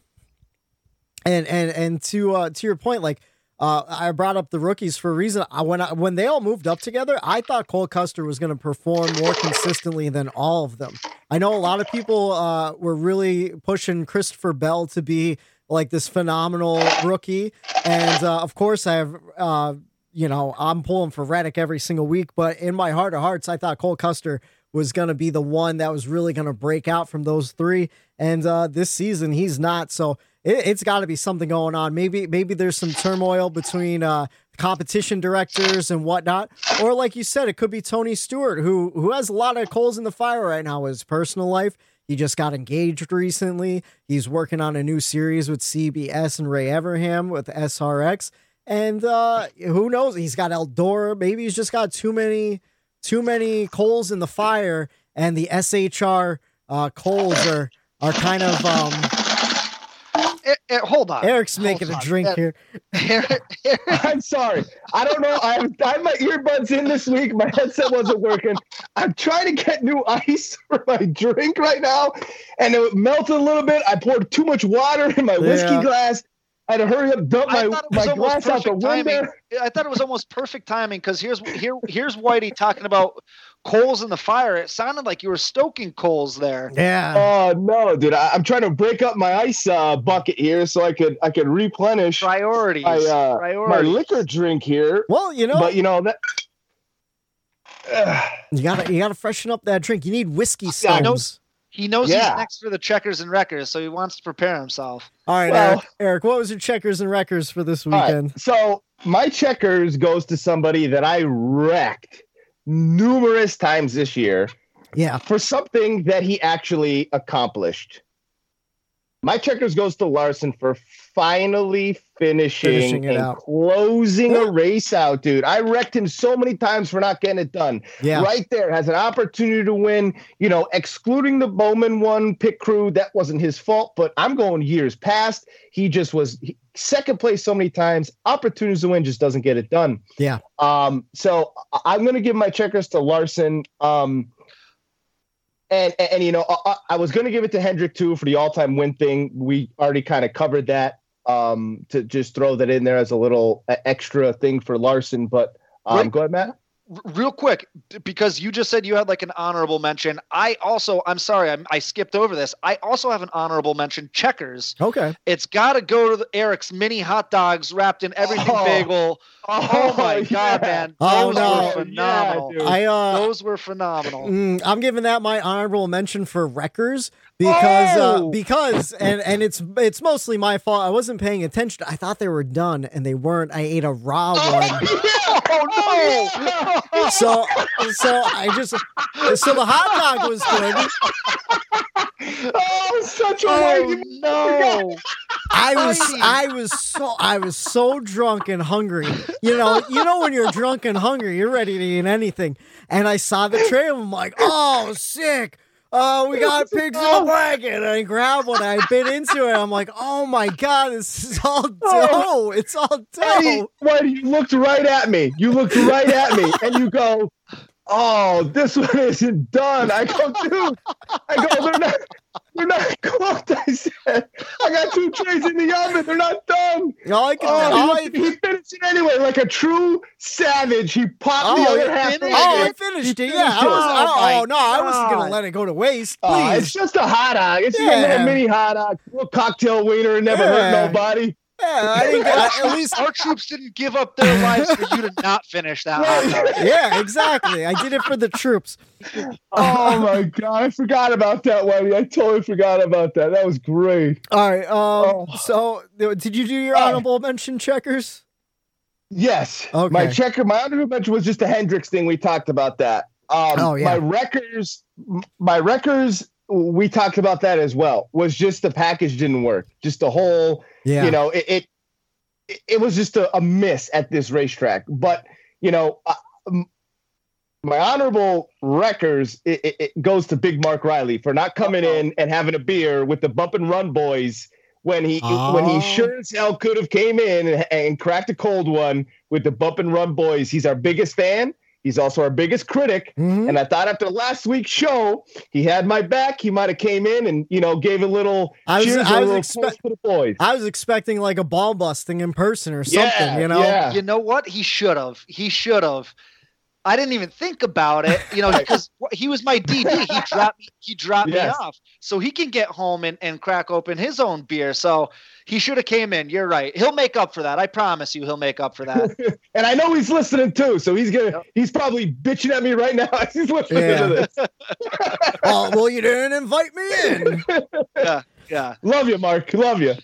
[SPEAKER 7] And and and to uh to your point, like uh I brought up the rookies for a reason. I when I when they all moved up together, I thought Cole Custer was gonna perform more consistently than all of them. I know a lot of people uh were really pushing Christopher Bell to be like this phenomenal rookie. And uh of course I have uh you know, I'm pulling for Reddick every single week, but in my heart of hearts, I thought Cole Custer was going to be the one that was really going to break out from those three. And uh, this season, he's not. So it, it's got to be something going on. Maybe maybe there's some turmoil between uh, competition directors and whatnot, or like you said, it could be Tony Stewart, who who has a lot of coals in the fire right now. His personal life, he just got engaged recently. He's working on a new series with CBS and Ray Evernham with SRX. And uh, who knows? He's got Eldora. Maybe he's just got too many, too many coals in the fire, and the SHR uh, coals are are kind of. Um,
[SPEAKER 8] Eh, eh, hold on.
[SPEAKER 7] Eric's
[SPEAKER 8] Hold
[SPEAKER 7] making a
[SPEAKER 8] on.
[SPEAKER 7] drink
[SPEAKER 8] Eh,
[SPEAKER 7] here.
[SPEAKER 8] Eric- Eric-
[SPEAKER 9] I'm sorry. I don't know. I have, I have my earbuds in this week. My headset wasn't working. I'm trying to get new ice for my drink right now, and it melted a little bit. I poured too much water in my whiskey
[SPEAKER 7] Yeah.
[SPEAKER 9] glass. I had to hurry up, dump
[SPEAKER 8] I
[SPEAKER 9] my,
[SPEAKER 8] thought it was
[SPEAKER 9] my
[SPEAKER 8] almost
[SPEAKER 9] glass out the
[SPEAKER 8] perfect timing.
[SPEAKER 9] window.
[SPEAKER 8] I thought it was almost perfect timing because here's here here's Whitey talking about coals in the fire. It sounded like you were stoking coals there.
[SPEAKER 7] Yeah.
[SPEAKER 9] Oh no, dude! I, I'm trying to break up my ice uh, bucket here so I could I could replenish
[SPEAKER 8] Priorities.
[SPEAKER 9] my uh, my liquor drink here.
[SPEAKER 7] well, you know,
[SPEAKER 9] But you know that.
[SPEAKER 7] You gotta you gotta freshen up that drink. You need whiskey
[SPEAKER 9] Yeah, I know.
[SPEAKER 7] stones.
[SPEAKER 8] He knows
[SPEAKER 9] Yeah.
[SPEAKER 8] he's next for the checkers and wreckers, so he wants to prepare himself.
[SPEAKER 7] All right,
[SPEAKER 9] Well-
[SPEAKER 7] Eric, Eric. What was your checkers and wreckers for this
[SPEAKER 9] All right,
[SPEAKER 7] weekend?
[SPEAKER 9] So my checkers goes to somebody that I wrecked numerous times this year
[SPEAKER 7] Yeah.
[SPEAKER 9] for something that he actually accomplished. My checkers goes to Larson for finally finishing,
[SPEAKER 7] Finishing
[SPEAKER 9] and
[SPEAKER 7] out.
[SPEAKER 9] closing a race out, dude. I wrecked him so many times for not getting it done.
[SPEAKER 7] Yeah.
[SPEAKER 9] Right there has an opportunity to win. You know, excluding the Bowman one pit crew, that wasn't his fault. But I'm going years past. He just was he- second place so many times. Opportunities to win just doesn't get it done.
[SPEAKER 7] Yeah.
[SPEAKER 9] Um. So I'm going to give my checkers to Larson. Um. And, and, and, you know, I, I was going to give it to Hendrick too for the all-time win thing. We already kind of covered that. Um, to just throw that in there as a little extra thing for Larson. But um,
[SPEAKER 8] Right.
[SPEAKER 9] go ahead, Matt.
[SPEAKER 8] R- real quick, because you just said you had like an honorable mention. I also, I'm sorry, I'm, I skipped over this. I also have an honorable mention. Checkers.
[SPEAKER 7] Okay.
[SPEAKER 8] It's got to go to the, Eric's mini hot dogs wrapped in everything
[SPEAKER 9] Oh.
[SPEAKER 8] bagel. Oh, my god,
[SPEAKER 9] yeah.
[SPEAKER 8] man!
[SPEAKER 7] Oh,
[SPEAKER 8] Those
[SPEAKER 7] no.
[SPEAKER 8] were phenomenal.
[SPEAKER 9] Yeah.
[SPEAKER 7] I uh
[SPEAKER 8] Those were phenomenal.
[SPEAKER 7] Mm, I'm giving that my honorable mention for Wreckers because uh,
[SPEAKER 9] Oh!
[SPEAKER 7] because and and it's it's mostly my fault. I wasn't paying attention. I thought they were done and they weren't. I ate a raw one.
[SPEAKER 8] Oh no!
[SPEAKER 7] So so I just so the hot dog was good.
[SPEAKER 9] oh, such a
[SPEAKER 8] Oh no!
[SPEAKER 7] I was I was so I was so drunk and hungry. You know, you know when you're drunk and hungry, you're ready to eat anything. And I saw the trail. I'm like, oh, sick. Uh, we got pigs in the blanket. And I grab one. I bit into it. I'm like, oh my god, this is all dough. It's all
[SPEAKER 9] Hey,
[SPEAKER 7] dough.
[SPEAKER 9] when you looked right at me, you looked right at me, and you go, "Oh, this one isn't done." I go, "Dude," I go, "They're not, they're not cooked." I said, "I got two trays in the oven. They're not done."
[SPEAKER 7] All I can,
[SPEAKER 9] Oh,
[SPEAKER 7] all
[SPEAKER 9] he,
[SPEAKER 7] I,
[SPEAKER 9] he finished it anyway, like a true savage. He popped the
[SPEAKER 7] Oh,
[SPEAKER 9] other half.
[SPEAKER 8] finished
[SPEAKER 7] oh, I finished it. Yeah, I was. Oh, oh, no, I wasn't gonna let it go to waste.
[SPEAKER 9] Oh,
[SPEAKER 7] Please.
[SPEAKER 9] it's just a hot dog. It's just a mini hot dog, little cocktail wiener, and never
[SPEAKER 7] Yeah.
[SPEAKER 9] hurt nobody.
[SPEAKER 7] Yeah, I didn't get, at least.
[SPEAKER 8] Our troops didn't give up their lives for you to not finish that hot dog.
[SPEAKER 7] Yeah, exactly. I did it for the troops.
[SPEAKER 9] Oh my god, I forgot about that one. I totally forgot about that. That was great.
[SPEAKER 7] All right. Um.
[SPEAKER 9] Oh.
[SPEAKER 7] So, did you do your honorable mention checkers?
[SPEAKER 9] Yes.
[SPEAKER 7] Okay.
[SPEAKER 9] My checker, my honorable mention was just a Hendrick thing. We talked about that. Um,
[SPEAKER 7] Oh, yeah.
[SPEAKER 9] My records, my records, we talked about that as well. Was just the package didn't work. Just the whole,
[SPEAKER 7] Yeah.
[SPEAKER 9] you know, it, it it was just a, a miss at this racetrack. But you know, uh, my honorable records it, it, it goes to Big Mark Reilly for not coming in and having a beer with the bump and run boys when he when
[SPEAKER 7] Oh.
[SPEAKER 9] he sure as hell could have came in and, and cracked a cold one with the bump and run boys. He's our biggest fan. He's also our biggest critic.
[SPEAKER 7] Mhm.
[SPEAKER 9] And I thought after last week's show, he had my back. He might have came in and you know gave a little
[SPEAKER 7] I was-
[SPEAKER 9] cheers
[SPEAKER 7] I
[SPEAKER 9] or a
[SPEAKER 7] was
[SPEAKER 9] little
[SPEAKER 7] expect-
[SPEAKER 9] push the boys.
[SPEAKER 7] I was expecting like a ball busting in person or something.
[SPEAKER 9] Yeah,
[SPEAKER 7] you know.
[SPEAKER 9] yeah.
[SPEAKER 8] You know what? He should have. He should have. I didn't even think about it, you know, because he was my DD. He dropped me. He dropped
[SPEAKER 9] Yes.
[SPEAKER 8] me off, so he can get home and, and crack open his own beer. So he should have came in. You're right. He'll make up for that. I promise you, he'll make up for that.
[SPEAKER 9] And I know he's listening too, so he's gonna
[SPEAKER 8] Yep.
[SPEAKER 9] he's probably bitching at me right now as he's listening
[SPEAKER 7] Yeah.
[SPEAKER 9] to this.
[SPEAKER 7] Oh well, you didn't invite me in.
[SPEAKER 8] yeah, yeah.
[SPEAKER 9] Love you, Mark. Love you.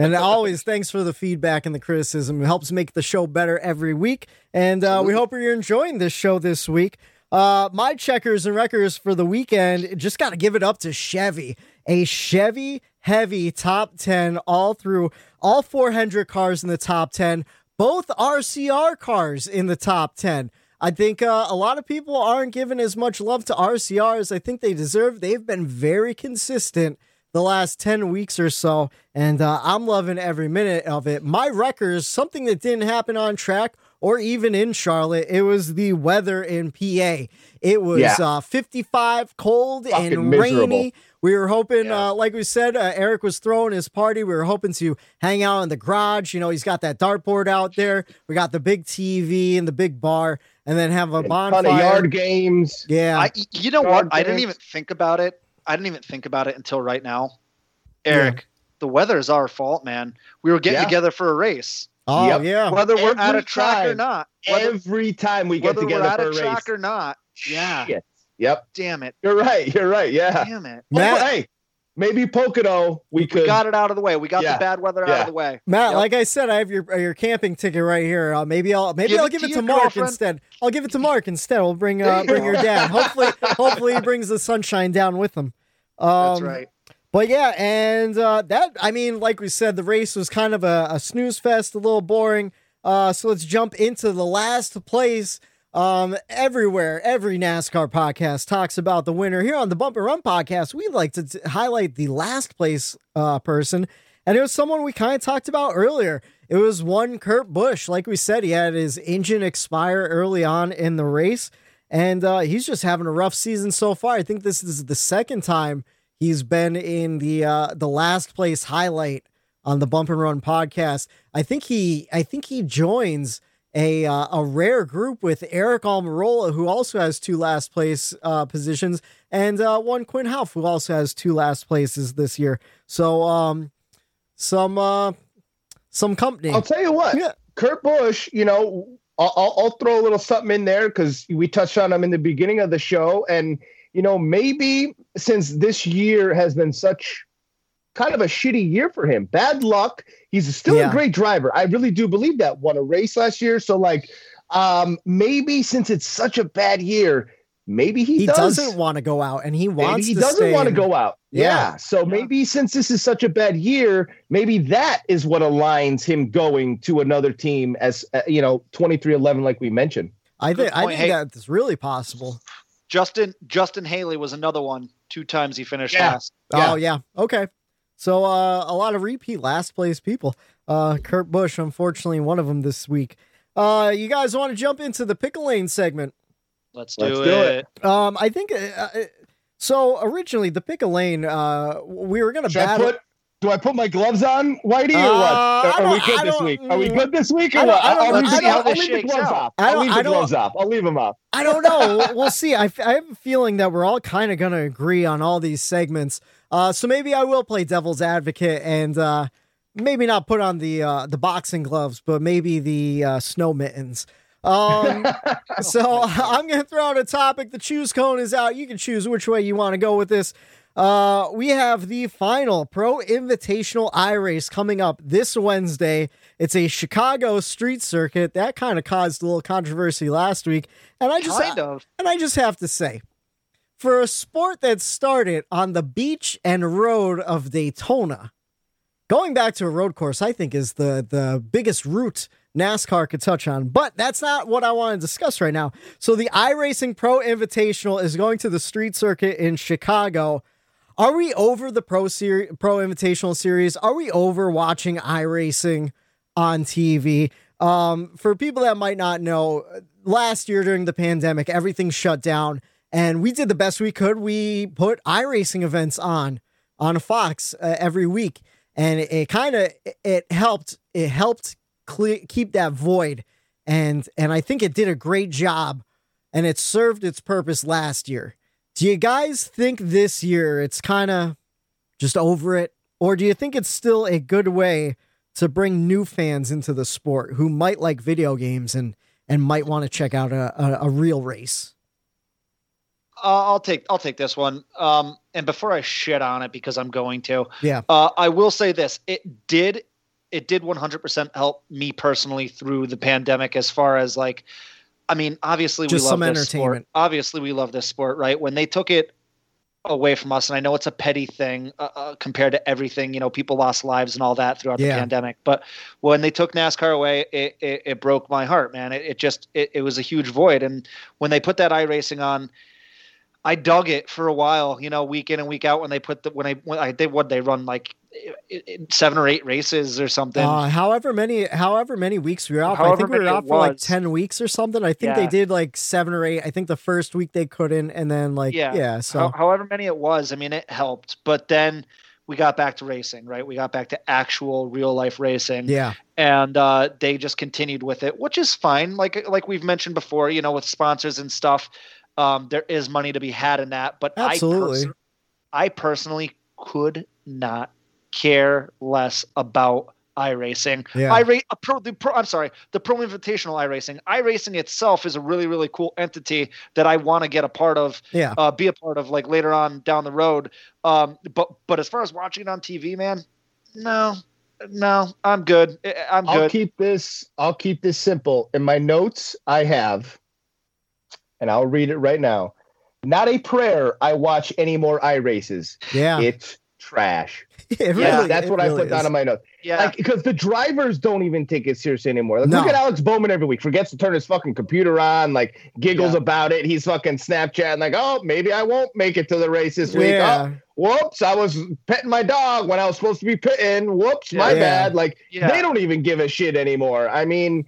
[SPEAKER 7] and always, thanks for the feedback and the criticism. It helps make the show better every week. And uh, we hope you're enjoying this show this week. Uh, my checkers and wreckers for the weekend, just got to give it up to Chevy. A Chevy heavy top 10 all through all 400 cars in the top 10, both RCR cars in the top 10. I think uh, a lot of people aren't giving as much love to RCR as I think they deserve. They've been very consistent the last 10 weeks or so, and uh, I'm loving every minute of it. My wreckers, something that didn't happen on track or even in Charlotte, it was the weather in PA. It was
[SPEAKER 9] Yeah.
[SPEAKER 7] uh, 55, cold
[SPEAKER 9] Fucking
[SPEAKER 7] and
[SPEAKER 9] miserable.
[SPEAKER 7] Rainy. We were hoping,
[SPEAKER 8] Yeah.
[SPEAKER 7] uh, like we said, uh, Eric was throwing his party. We were hoping to hang out in the garage. You know, he's got that dartboard out there. We got the big TV and the big bar, and then have a
[SPEAKER 9] And
[SPEAKER 7] bonfire.
[SPEAKER 9] ton of yard games.
[SPEAKER 7] yeah.
[SPEAKER 8] I, you know
[SPEAKER 9] Yard
[SPEAKER 8] what? I didn't even think about it. I didn't even think about it until right now. Eric, the weather is our fault, man. We were getting
[SPEAKER 9] Yeah.
[SPEAKER 8] together for a race,
[SPEAKER 7] oh,
[SPEAKER 9] Yep.
[SPEAKER 7] yeah.
[SPEAKER 8] whether we're at a
[SPEAKER 9] Every
[SPEAKER 8] track or not. Whether,
[SPEAKER 9] Every time we get
[SPEAKER 8] whether
[SPEAKER 9] together
[SPEAKER 8] we're at
[SPEAKER 9] for
[SPEAKER 8] a
[SPEAKER 9] a race.
[SPEAKER 8] track or not. Yeah.
[SPEAKER 9] Shit. Yep.
[SPEAKER 8] Damn it.
[SPEAKER 9] You're right. You're right. Yeah.
[SPEAKER 8] Damn it.
[SPEAKER 9] Oh,
[SPEAKER 7] Matt-
[SPEAKER 9] hey, maybe Pocono. We could.
[SPEAKER 8] We got it out of the way. We got
[SPEAKER 9] Yeah.
[SPEAKER 8] the bad weather out of the way.
[SPEAKER 7] Matt,
[SPEAKER 8] Yep.
[SPEAKER 7] like I said, I have your uh, your camping ticket right here. Uh, maybe I'll maybe
[SPEAKER 8] Give
[SPEAKER 7] I'll
[SPEAKER 8] it
[SPEAKER 7] give
[SPEAKER 8] to
[SPEAKER 7] it to Mark
[SPEAKER 8] girlfriend.
[SPEAKER 7] instead. I'll give it to Mark instead. We'll bring
[SPEAKER 8] There
[SPEAKER 7] uh, bring your dad. Hopefully, hopefully he brings the sunshine down with him. Um,
[SPEAKER 8] That's right.
[SPEAKER 7] But yeah, and uh, that I mean, like we said, the race was kind of a, a snooze fest, a little boring. Uh, so let's jump into the last place. Um, everywhere, every NASCAR podcast talks about the winner. Here on the Bump and Run podcast, we like to t- highlight the last place uh, person, and it was someone we kind of talked about earlier. It was one Kurt Busch. Like we said, he had his engine expire early on in the race, and uh, he's just having a rough season so far. I think this is the second time he's been in the uh, the last place highlight on the Bump and Run podcast. I think he I think he joins a uh, a rare group with Aric Almirola, who also has two last place uh, positions, and uh, one Quin Houff, who also has two last places this year. So um, some uh, some company.
[SPEAKER 9] I'll tell you what.
[SPEAKER 7] Yeah.
[SPEAKER 9] Kurt Busch, you know, I'll, I'll, I'll throw a little something in there because we touched on him in the beginning of the show. And, you know, maybe since this year has been such kind of a shitty year for him, bad luck. He's still
[SPEAKER 7] Yeah.
[SPEAKER 9] a great driver. I really do believe that. Won a race last year. So, like, um, maybe since it's such a bad year, maybe he,
[SPEAKER 7] he
[SPEAKER 9] does,
[SPEAKER 7] doesn't want to go out, and he
[SPEAKER 9] Maybe
[SPEAKER 7] wants
[SPEAKER 9] he
[SPEAKER 7] to
[SPEAKER 9] doesn't want to go out. Yeah.
[SPEAKER 7] Yeah.
[SPEAKER 9] So maybe since this is such a bad year, maybe that is what aligns him going to another team as uh, you know, 23XI like we mentioned.
[SPEAKER 7] I think I
[SPEAKER 8] point.
[SPEAKER 7] think
[SPEAKER 8] Hey.
[SPEAKER 7] that's really possible.
[SPEAKER 8] Justin Justin Haley was another one. Two times he finished
[SPEAKER 9] Yeah.
[SPEAKER 8] last.
[SPEAKER 7] Oh yeah. Okay. So uh, a lot of repeat last place people. Uh, Kurt Busch, unfortunately, one of them this week. Uh, you guys want to jump into the pickle lane segment?
[SPEAKER 8] Let's do,
[SPEAKER 9] Let's
[SPEAKER 8] it.
[SPEAKER 9] do it.
[SPEAKER 7] Um, I think. Uh, uh, so originally, the pickle lane, uh, we were gonna
[SPEAKER 9] Should I
[SPEAKER 7] battle.
[SPEAKER 9] put? Do I put my gloves on, Whitey, or what?
[SPEAKER 7] I
[SPEAKER 9] Are, are we
[SPEAKER 7] don't-
[SPEAKER 9] good this week? Are we good this week or what?
[SPEAKER 7] I don't-
[SPEAKER 9] I'll leave
[SPEAKER 7] I
[SPEAKER 9] the,
[SPEAKER 7] don't-
[SPEAKER 9] I'll, leave the gloves
[SPEAKER 8] out.
[SPEAKER 9] off.
[SPEAKER 7] I
[SPEAKER 9] I'll leave the gloves off. I'll leave them off.
[SPEAKER 7] I don't know. We'll- we'll see. I, f- I have a feeling that we're all kind of going to agree on all these segments. Uh, so maybe I will play devil's advocate and uh, maybe not put on the uh, the boxing gloves, but maybe the uh, snow mittens. Um, so I'm going to throw out a topic. The choose cone is out. You can choose which way you want to go with this. Uh, we have the final Pro Invitational I Race coming up this Wednesday. It's a Chicago street circuit that kind of caused a little controversy last week, and I just
[SPEAKER 8] Kind of.
[SPEAKER 7] and I just have to say, for a sport that started on the beach and road of Daytona, going back to a road course, I think is the the biggest route NASCAR could touch on. But that's not what I want to discuss right now. So the iRacing Pro Invitational is going to the street circuit in Chicago. Are we over the Pro Series, Pro Invitational Series? Are we over watching iRacing on TV? Um, for people that might not know, last year during the pandemic, everything shut down, and we did the best we could. We put iRacing events on on Fox uh, every week, and it, it kind of it helped. It helped keep that void, and and I think it did a great job, and it served its purpose last year. Do you guys think this year it's kind of just over it? Or do you think it's still a good way to bring new fans into the sport who might like video games and, and might want to check out a, a, a real race?
[SPEAKER 8] Uh, I'll take I'll take this one. Um, and before I shit on it because I'm going to,
[SPEAKER 7] Yeah.
[SPEAKER 8] uh, I will say this: it did it did 100% help me personally through the pandemic. As far as like, I mean, obviously
[SPEAKER 7] Just
[SPEAKER 8] we love this sport. Obviously, we love this sport, right? When they took it away from us, and I know it's a petty thing uh, uh, compared to everything. You know, people lost lives and all that throughout
[SPEAKER 7] Yeah.
[SPEAKER 8] the pandemic. But when they took NASCAR away, it it, it broke my heart, man. It, it just it, it was a huge void. And when they put that iRacing on. I dug it for a while, you know, week in and week out when they put the when I when I did what they run like i- i- seven or eight races or something.
[SPEAKER 7] Uh, however many, however many weeks we were off. I think we were
[SPEAKER 8] many it
[SPEAKER 7] off for like ten weeks or something. I think they did like seven or eight. I think the first week they couldn't, and then like yeah,
[SPEAKER 8] yeah,
[SPEAKER 7] So
[SPEAKER 8] How- however many it was, I mean, it helped. But then we got back to racing, right? We got back to actual real life racing.
[SPEAKER 7] yeah,
[SPEAKER 8] and uh, they just continued with it, which is fine. Like like we've mentioned before, you know, with sponsors and stuff, um, there is money to be had in that. But
[SPEAKER 7] Absolutely.
[SPEAKER 8] I, perso- I personally could not care less about iRacing.
[SPEAKER 7] Yeah.
[SPEAKER 8] iRa- a pro, the pro, I'm sorry, the Pro Invitational iRacing. iRacing itself is a really really cool entity that I want to get a part of
[SPEAKER 7] yeah.
[SPEAKER 8] uh, be a part of like later on down the road. Um, but but as far as watching it on TV, man, no, no, I'm good. I- I'm
[SPEAKER 9] I'll
[SPEAKER 8] good.
[SPEAKER 9] keep this. I'll keep this simple. In my notes, I have, and I'll read it right now. Not a prayer. I watch any more i races.
[SPEAKER 7] yeah.
[SPEAKER 9] It's trash.
[SPEAKER 7] It
[SPEAKER 8] Yeah,
[SPEAKER 9] That's
[SPEAKER 7] it
[SPEAKER 9] what I
[SPEAKER 7] really
[SPEAKER 9] put down
[SPEAKER 7] is.
[SPEAKER 9] in my notes.
[SPEAKER 8] yeah,
[SPEAKER 9] Like because the drivers don't even take it seriously anymore. Like,
[SPEAKER 7] No.
[SPEAKER 9] Look at Alex Bowman every week. Forgets to turn his fucking computer on. Like giggles
[SPEAKER 8] Yeah.
[SPEAKER 9] about it. He's fucking Snapchat like, oh, maybe I won't make it to the race this week.
[SPEAKER 7] Yeah.
[SPEAKER 9] Oh, whoops! I was petting my dog when I was supposed to be petting. Whoops, my
[SPEAKER 7] Yeah.
[SPEAKER 9] bad. Like
[SPEAKER 8] Yeah.
[SPEAKER 9] they don't even give a shit anymore. I mean,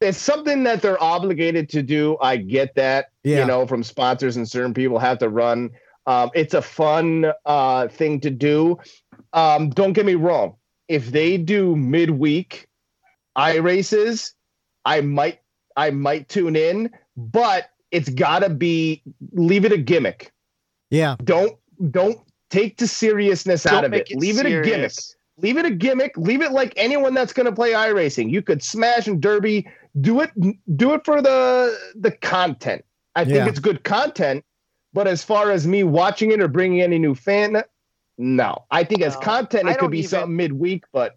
[SPEAKER 9] it's something that they're obligated to do. I get that.
[SPEAKER 7] Yeah.
[SPEAKER 9] You know, from sponsors and certain people have to run. Um, it's a fun uh, thing to do. Um, don't get me wrong. If they do midweek i races, I might I might tune in, but it's gotta be leave it a gimmick.
[SPEAKER 7] Yeah.
[SPEAKER 9] Don't don't take the seriousness out
[SPEAKER 8] Don't
[SPEAKER 9] of
[SPEAKER 8] make
[SPEAKER 9] it. Leave it a gimmick
[SPEAKER 8] serious.
[SPEAKER 9] Leave it a gimmick leave it like anyone that's going to play iRacing you could smash and derby do it do it for the the content i think it's good content but as far as me watching it or bringing any new fan no i think as
[SPEAKER 8] No,
[SPEAKER 9] content
[SPEAKER 8] I
[SPEAKER 9] it could be
[SPEAKER 8] even-
[SPEAKER 9] something midweek but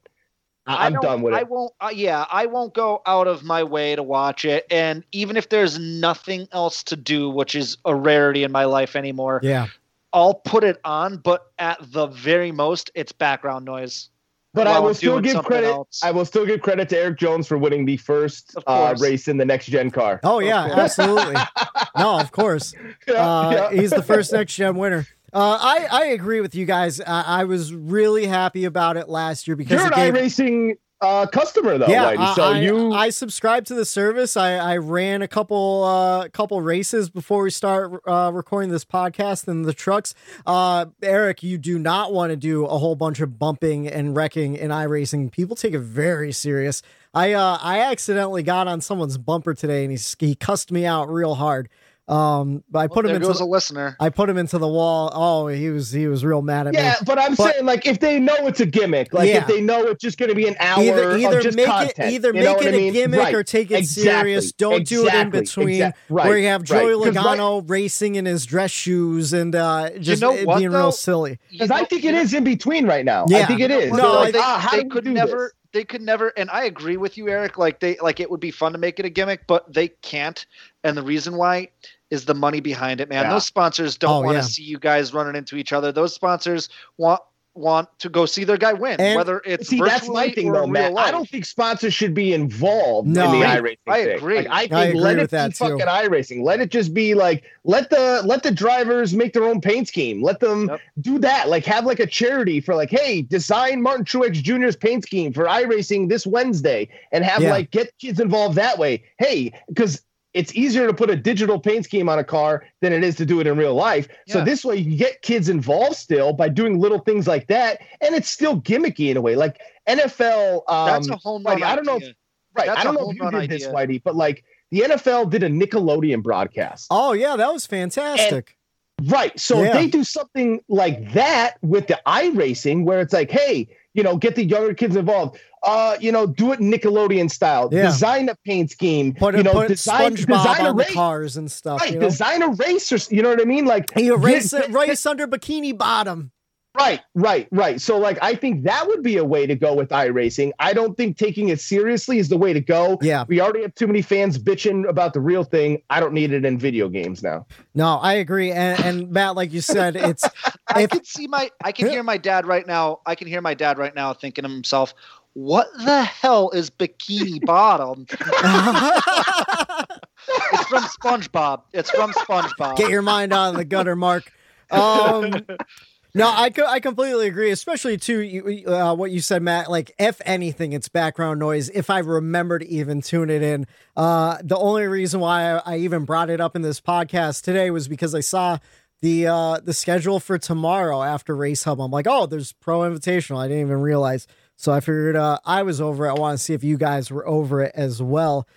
[SPEAKER 9] I,
[SPEAKER 8] I
[SPEAKER 9] i'm done with it.
[SPEAKER 8] I won't. Uh, yeah, I won't go out of my way to watch it. And even if there's nothing else to do, which is a rarity in my life anymore,
[SPEAKER 7] Yeah.
[SPEAKER 8] I'll put it on. But at the very most, it's background noise.
[SPEAKER 9] But I will still give credit.
[SPEAKER 8] else.
[SPEAKER 9] I will still give credit to Erik Jones for winning the first uh, race in the next gen car.
[SPEAKER 7] Oh yeah, absolutely. no, of course.
[SPEAKER 9] Yeah,
[SPEAKER 7] Uh,
[SPEAKER 9] yeah.
[SPEAKER 7] He's the first next gen winner. Uh, I I agree with you guys. I, I was really happy about it last year because
[SPEAKER 9] You're an
[SPEAKER 7] gave,
[SPEAKER 9] iRacing uh, customer though,
[SPEAKER 7] yeah,
[SPEAKER 9] Whitey. So
[SPEAKER 7] I,
[SPEAKER 9] you
[SPEAKER 7] I subscribed to the service. I, I ran a couple uh couple races before we start uh, recording this podcast in the trucks. Uh, Eric, you do not want to do a whole bunch of bumping and wrecking in iRacing. People take it very serious. I uh I accidentally got on someone's bumper today and he he cussed me out real hard. Um, but I put him
[SPEAKER 8] there
[SPEAKER 7] into
[SPEAKER 8] goes
[SPEAKER 7] the-
[SPEAKER 8] a listener.
[SPEAKER 7] I put him into the wall. Oh, he was he was real mad at
[SPEAKER 9] Yeah,
[SPEAKER 7] me.
[SPEAKER 9] Yeah, but I'm
[SPEAKER 7] But-
[SPEAKER 9] saying like if they know it's a gimmick, like
[SPEAKER 7] Yeah.
[SPEAKER 9] if they know it's just going to be an hour
[SPEAKER 7] Either either
[SPEAKER 9] of just
[SPEAKER 7] make
[SPEAKER 9] content,
[SPEAKER 7] it either make it
[SPEAKER 9] I
[SPEAKER 7] a
[SPEAKER 9] mean?
[SPEAKER 7] gimmick
[SPEAKER 9] Right.
[SPEAKER 7] or take it
[SPEAKER 9] Exactly.
[SPEAKER 7] serious. Don't do it in between
[SPEAKER 9] Exact- right.
[SPEAKER 7] where you have Joey
[SPEAKER 9] right. 'Cause, like,
[SPEAKER 7] Logano racing in his dress shoes and uh, just
[SPEAKER 8] know what,
[SPEAKER 7] being
[SPEAKER 8] though?
[SPEAKER 7] real silly.
[SPEAKER 9] Because I think
[SPEAKER 8] you
[SPEAKER 9] it
[SPEAKER 8] know-
[SPEAKER 9] is in between right now.
[SPEAKER 7] Yeah.
[SPEAKER 9] I think it is.
[SPEAKER 7] No,
[SPEAKER 9] They're like,
[SPEAKER 7] think
[SPEAKER 9] ah, how
[SPEAKER 8] they could never
[SPEAKER 9] this?
[SPEAKER 8] they could never and i agree with you eric like they like it would be fun to make it a gimmick but they can't and the reason why is the money behind it man
[SPEAKER 9] Yeah.
[SPEAKER 8] those sponsors don't
[SPEAKER 7] Oh,
[SPEAKER 8] want to
[SPEAKER 7] yeah.
[SPEAKER 8] see you guys running into each other those sponsors want want to go see their guy win
[SPEAKER 7] And-
[SPEAKER 8] whether it's
[SPEAKER 9] See, that's my
[SPEAKER 8] virtually
[SPEAKER 9] thing though,
[SPEAKER 8] in
[SPEAKER 9] Matt.
[SPEAKER 8] life.
[SPEAKER 9] I don't think sponsors should be involved
[SPEAKER 7] No.
[SPEAKER 9] in the
[SPEAKER 7] I-
[SPEAKER 9] iRacing
[SPEAKER 8] I
[SPEAKER 9] thing.
[SPEAKER 8] agree.
[SPEAKER 9] Like, I think
[SPEAKER 7] I agree
[SPEAKER 9] let
[SPEAKER 7] with
[SPEAKER 9] it
[SPEAKER 7] that,
[SPEAKER 9] be
[SPEAKER 7] too.
[SPEAKER 9] fucking iRacing. Let it just be like let the let the drivers make their own paint scheme. Let them
[SPEAKER 8] Yep.
[SPEAKER 9] do that. Like have like a charity for like, hey, design Martin Truex Jr.'s paint scheme for iRacing this Wednesday, and have
[SPEAKER 7] Yeah.
[SPEAKER 9] like get kids involved that way. Hey, because it's easier to put a digital paint scheme on a car than it is to do it in real life. So this way you get kids involved still by doing little things like that, and it's still gimmicky in a way. Like NFL, um,
[SPEAKER 8] that's a home run
[SPEAKER 9] Whitey, I don't know if right.
[SPEAKER 8] That's
[SPEAKER 9] I don't know if you did this. Whitey, but like the NFL did a Nickelodeon broadcast.
[SPEAKER 7] Oh yeah, that was fantastic.
[SPEAKER 9] Right. So
[SPEAKER 7] Yeah.
[SPEAKER 9] if they do something like that with the iRacing, where it's like, hey, you know, get the younger kids involved. Uh, you know, do it Nickelodeon style.
[SPEAKER 7] Yeah.
[SPEAKER 9] Design a paint scheme.
[SPEAKER 7] put
[SPEAKER 9] you know,
[SPEAKER 7] put
[SPEAKER 9] design,
[SPEAKER 7] SpongeBob
[SPEAKER 9] design a
[SPEAKER 7] on the
[SPEAKER 9] race.
[SPEAKER 7] cars and stuff.
[SPEAKER 9] Right.
[SPEAKER 7] you know?
[SPEAKER 9] Design a race, or you know what I mean? Like
[SPEAKER 7] You race
[SPEAKER 9] get-
[SPEAKER 7] race under Bikini Bottom.
[SPEAKER 9] Right, right, right. So, like, I think that would be a way to go with iRacing. I don't think taking it seriously is the way to go.
[SPEAKER 7] Yeah.
[SPEAKER 9] We already have too many fans bitching about the real thing. I don't need it in video games now.
[SPEAKER 7] No, I agree. And, and Matt, like you said, it's
[SPEAKER 8] I
[SPEAKER 7] if
[SPEAKER 8] can see my I can hear my dad right now. I can hear my dad right now thinking to himself, "What the hell is Bikini Bottom?" it's from SpongeBob. It's from SpongeBob.
[SPEAKER 7] get your mind out of the gutter, Mark. Um, no, I co- I completely agree, especially too you, uh, what you said, Matt. Like, if anything, it's background noise. If I remember to even tune it in, uh, the only reason why I, I even brought it up in this podcast today was because I saw the uh the schedule for tomorrow after Race Hub. I'm like, oh, there's Pro Invitational. I didn't even realize. So I figured uh, I was over it. I want to see if you guys were over it as well.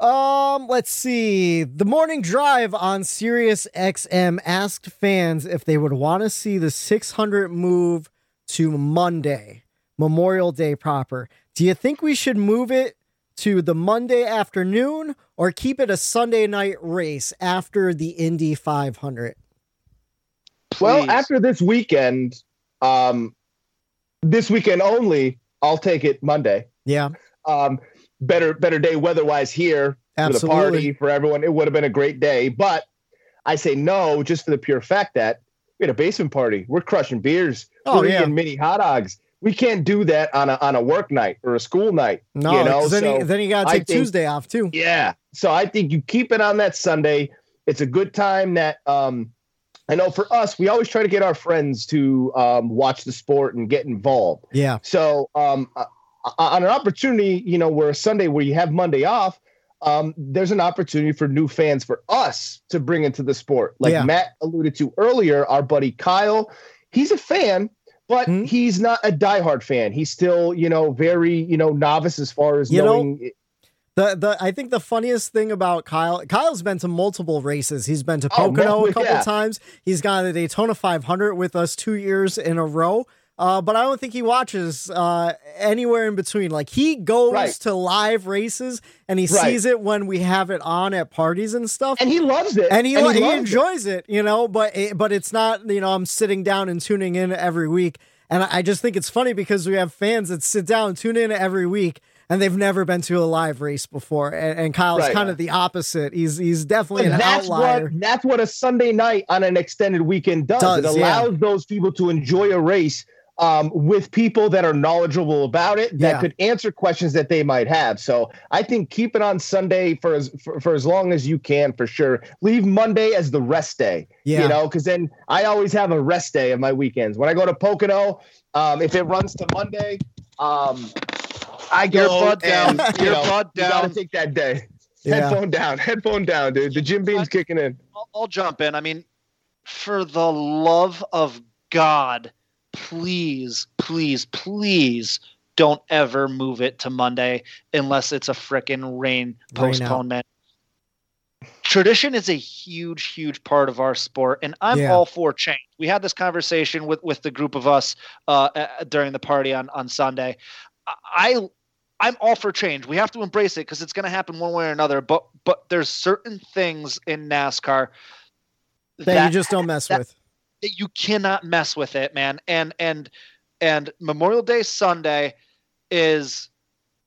[SPEAKER 7] Um, let's see. The morning drive on Sirius XM asked fans if they would want to see the 600 move to Monday, Memorial Day proper. Do you think we should move it to the Monday afternoon or keep it a Sunday night race after the Indy 500?
[SPEAKER 9] Well, after this weekend, um, this weekend only, I'll take it Monday.
[SPEAKER 7] Yeah,
[SPEAKER 9] Um, better, better day weather-wise here for the party for everyone. It would have been a great day, but I say no just for the pure fact that we had a basement party. We're crushing beers.
[SPEAKER 7] Oh,
[SPEAKER 9] We're
[SPEAKER 7] yeah.
[SPEAKER 9] eating mini hot dogs. We can't do that on a on a work night or a school night.
[SPEAKER 7] no,
[SPEAKER 9] you know,
[SPEAKER 7] then,
[SPEAKER 9] so
[SPEAKER 7] you, then you got to take
[SPEAKER 9] think-
[SPEAKER 7] Tuesday off too.
[SPEAKER 9] Yeah. So I think you keep it on that Sunday. It's a good time that um I know for us, we always try to get our friends to um, watch the sport and get involved.
[SPEAKER 7] Yeah,
[SPEAKER 9] So um, uh, on an opportunity, you know, where a Sunday where you have Monday off, um, there's an opportunity for new fans for us to bring into the sport. Like
[SPEAKER 7] Yeah.
[SPEAKER 9] Matt alluded to earlier, our buddy Kyle, he's a fan, but
[SPEAKER 7] Hmm.
[SPEAKER 9] he's not a diehard fan. He's still, you know, very, you know, novice as far as
[SPEAKER 7] You know,
[SPEAKER 9] knowing.
[SPEAKER 7] The the I think the funniest thing about Kyle Kyle's been to multiple races. He's been to
[SPEAKER 9] Oh,
[SPEAKER 7] Pocono a couple
[SPEAKER 9] yeah.
[SPEAKER 7] times. He's gone to the Daytona 500 with us two years in a row. Uh, but I don't think he watches uh, anywhere in between. Like he goes
[SPEAKER 9] Right.
[SPEAKER 7] to live races and he
[SPEAKER 9] Right.
[SPEAKER 7] sees it when we have it on at parties and stuff.
[SPEAKER 9] and he loves it.
[SPEAKER 7] and he, li- he
[SPEAKER 9] it.
[SPEAKER 7] enjoys it. you know. But it, but it's not, you know, I'm sitting down and tuning in every week, and I I just think it's funny because we have fans that sit down, tune in every week, and they've never been to a live race before. And, and Kyle's
[SPEAKER 9] Right.
[SPEAKER 7] kind of the opposite. He's he's definitely
[SPEAKER 9] And
[SPEAKER 7] an
[SPEAKER 9] that's
[SPEAKER 7] outlier.
[SPEAKER 9] what that's what a Sunday night on an extended weekend does.
[SPEAKER 7] Does,
[SPEAKER 9] it
[SPEAKER 7] yeah.
[SPEAKER 9] allows those people to enjoy a race um, with people that are knowledgeable about it that
[SPEAKER 7] Yeah.
[SPEAKER 9] could answer questions that they might have. So I think keep it on Sunday for as for, for as long as you can for sure. Leave Monday as the rest day.
[SPEAKER 7] Yeah.
[SPEAKER 9] You know, because then I always have a rest day of my weekends. When I go to Pocono, um, if it runs to Monday, um, I get go
[SPEAKER 8] butt down,
[SPEAKER 9] and, you know,
[SPEAKER 8] earbud
[SPEAKER 9] you gotta take that day.
[SPEAKER 7] Yeah.
[SPEAKER 9] Headphone down, headphone down, dude. The Jim Beam's kicking in.
[SPEAKER 8] I'll, I'll jump in. I mean, for the love of God, please, please, please don't ever move it to Monday unless it's a frickin' rain
[SPEAKER 7] Rain
[SPEAKER 8] postponement. Tradition is a huge, huge part of our sport, and I'm
[SPEAKER 7] Yeah.
[SPEAKER 8] all for change. We had this conversation with with the group of us uh, uh, during the party on on Sunday. I I'm all for change. We have to embrace it because it's going to happen one way or another. But but there's certain things in NASCAR
[SPEAKER 7] That, you just don't mess
[SPEAKER 8] that-
[SPEAKER 7] with.
[SPEAKER 8] that you cannot mess with it, man. And and and Memorial Day Sunday is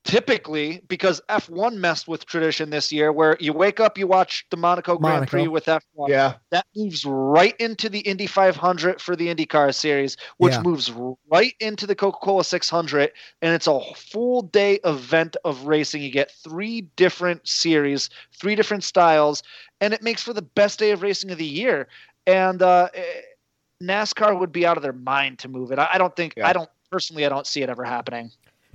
[SPEAKER 8] typically because F1 messed with tradition this year, where you wake up, you watch the Monaco Grand
[SPEAKER 7] Monaco.
[SPEAKER 8] Prix with F1.
[SPEAKER 9] Yeah.
[SPEAKER 8] That moves right into the Indy 500 for the IndyCar series, which
[SPEAKER 7] Yeah.
[SPEAKER 8] moves right into the Coca Cola 600. And it's a full day event of racing. You get three different series, three different styles, and it makes for the best day of racing of the year. And uh, eh, NASCAR would be out of their mind to move it. I, I don't think,
[SPEAKER 9] Yeah.
[SPEAKER 8] I don't personally, I don't see it ever happening.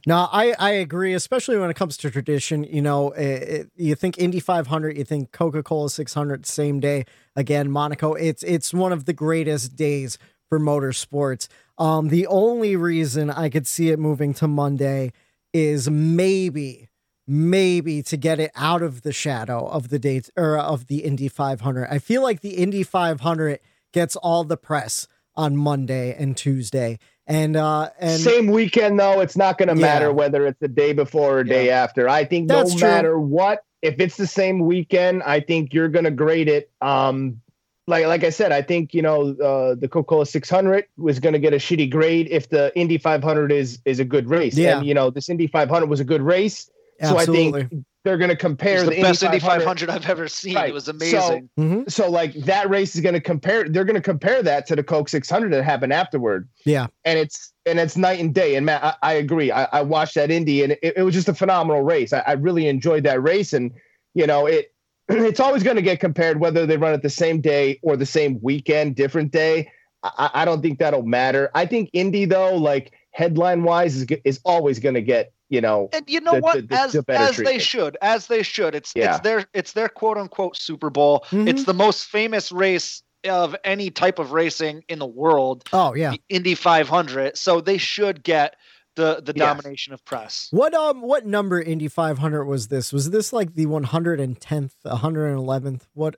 [SPEAKER 7] No, I, I agree, especially when it comes to tradition. You know, it, it- you think Indy 500, you think Coca Cola 600, same day again, Monaco. It's it's one of the greatest days for motorsports. Um, the only reason I could see it moving to Monday is maybe, maybe to get it out of the shadow of the date or of the Indy 500. I feel like the Indy 500 gets all the press on Monday and Tuesday, and uh, and
[SPEAKER 9] Same weekend though, it's not going to
[SPEAKER 7] Yeah.
[SPEAKER 9] matter whether it's the day before or day after. I think
[SPEAKER 7] That's
[SPEAKER 9] no
[SPEAKER 7] true.
[SPEAKER 9] matter what, if it's the same weekend, I think you're going to grade it. Um, like like I said, I think you know uh, the Coca Cola 600 was going to get a shitty grade if the Indy 500 is is a good race.
[SPEAKER 7] Yeah.
[SPEAKER 9] And you know this Indy 500 was a good race, so. I think they're going to compare
[SPEAKER 8] It was the,
[SPEAKER 9] the,
[SPEAKER 8] best Indy
[SPEAKER 9] 500
[SPEAKER 8] 500 I've ever seen.
[SPEAKER 9] Right.
[SPEAKER 8] It was
[SPEAKER 9] So-
[SPEAKER 8] amazing.
[SPEAKER 7] Mhm.
[SPEAKER 9] So like that race is going to compare. They're going to compare that to the Coke 600 that happened afterward.
[SPEAKER 7] Yeah.
[SPEAKER 9] and it's and it's night and day. And Matt, I, I agree. I, I watched that Indy, and it, it was just a phenomenal race. I, I really enjoyed that race, and you know it. It's always going to get compared whether they run it the same day or the same weekend, different day. I, I don't think that'll matter. I think Indy though, like headline wise, is is always going to get you know
[SPEAKER 8] And you know
[SPEAKER 9] the-
[SPEAKER 8] what?
[SPEAKER 9] the- the-
[SPEAKER 8] as
[SPEAKER 9] the better
[SPEAKER 8] as they should, as they should. It's
[SPEAKER 9] Yeah.
[SPEAKER 8] it's their it's their quote unquote Super Bowl.
[SPEAKER 7] Mhm.
[SPEAKER 8] It's the most famous race of any type of racing in the world,
[SPEAKER 7] Oh yeah.
[SPEAKER 8] the Indy 500. So they should get the the
[SPEAKER 9] Yes.
[SPEAKER 8] domination of press.
[SPEAKER 7] What um what number Indy 500 was this? Was this like the 110th, 111th? What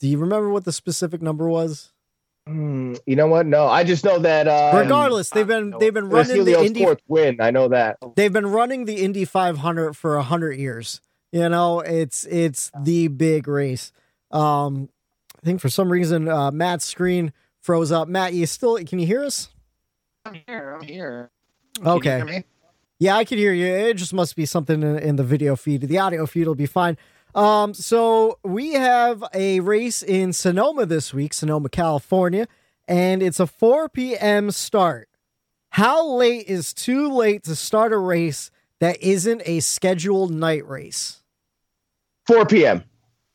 [SPEAKER 7] do you remember what the specific number was?
[SPEAKER 9] Hmm, you know what? No, I just know that. Um,
[SPEAKER 7] Regardless, they've been they've been running the
[SPEAKER 9] Helio's
[SPEAKER 7] Indy
[SPEAKER 9] fourth win. I know that.
[SPEAKER 7] they've been running the Indy 500 for 100 years. You know, it's it's the big race. Um I think for some reason uh Matt's screen froze up. Matt, you still can you hear us?
[SPEAKER 8] I'm here. I'm here. Can you
[SPEAKER 7] Okay.
[SPEAKER 8] hear me?
[SPEAKER 7] Yeah, I can hear you. It just must be something in, in the video feed. The audio feed will be fine. Um, so we have a race in Sonoma this week, Sonoma, California, and it's a 4 p.m. start. How late is too late to start a race that isn't a scheduled night race?
[SPEAKER 9] 4 p.m.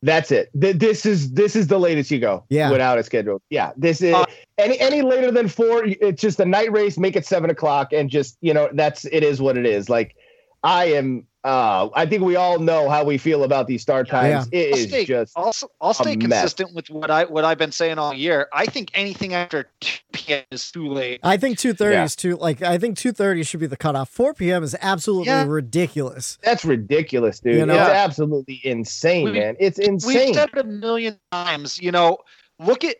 [SPEAKER 9] That's it. Th- This is this is the latest you go.
[SPEAKER 7] Yeah.
[SPEAKER 9] Without a schedule. Yeah. This is
[SPEAKER 8] Uh,
[SPEAKER 9] any any later than four. It's just a night race. Make it seven o'clock, and just you know that's it is what it is. Like I am. Uh, I think we all know how we feel about these start times. It
[SPEAKER 8] I'll
[SPEAKER 9] is
[SPEAKER 8] stay,
[SPEAKER 9] just
[SPEAKER 8] I'll, I'll stay
[SPEAKER 9] mess.
[SPEAKER 8] consistent with what I what I've been saying all year. I think anything after 2 p.m. is too late.
[SPEAKER 7] I think 2:30
[SPEAKER 9] Yeah.
[SPEAKER 7] is too like I think 2:30 should be the cutoff. 4 p.m. is absolutely
[SPEAKER 8] Yeah.
[SPEAKER 7] ridiculous.
[SPEAKER 9] that's ridiculous, dude.
[SPEAKER 7] You know?
[SPEAKER 9] It's absolutely insane,
[SPEAKER 8] We-
[SPEAKER 9] man. It's insane.
[SPEAKER 8] We've
[SPEAKER 9] insane.
[SPEAKER 8] said it a million times. You know, look at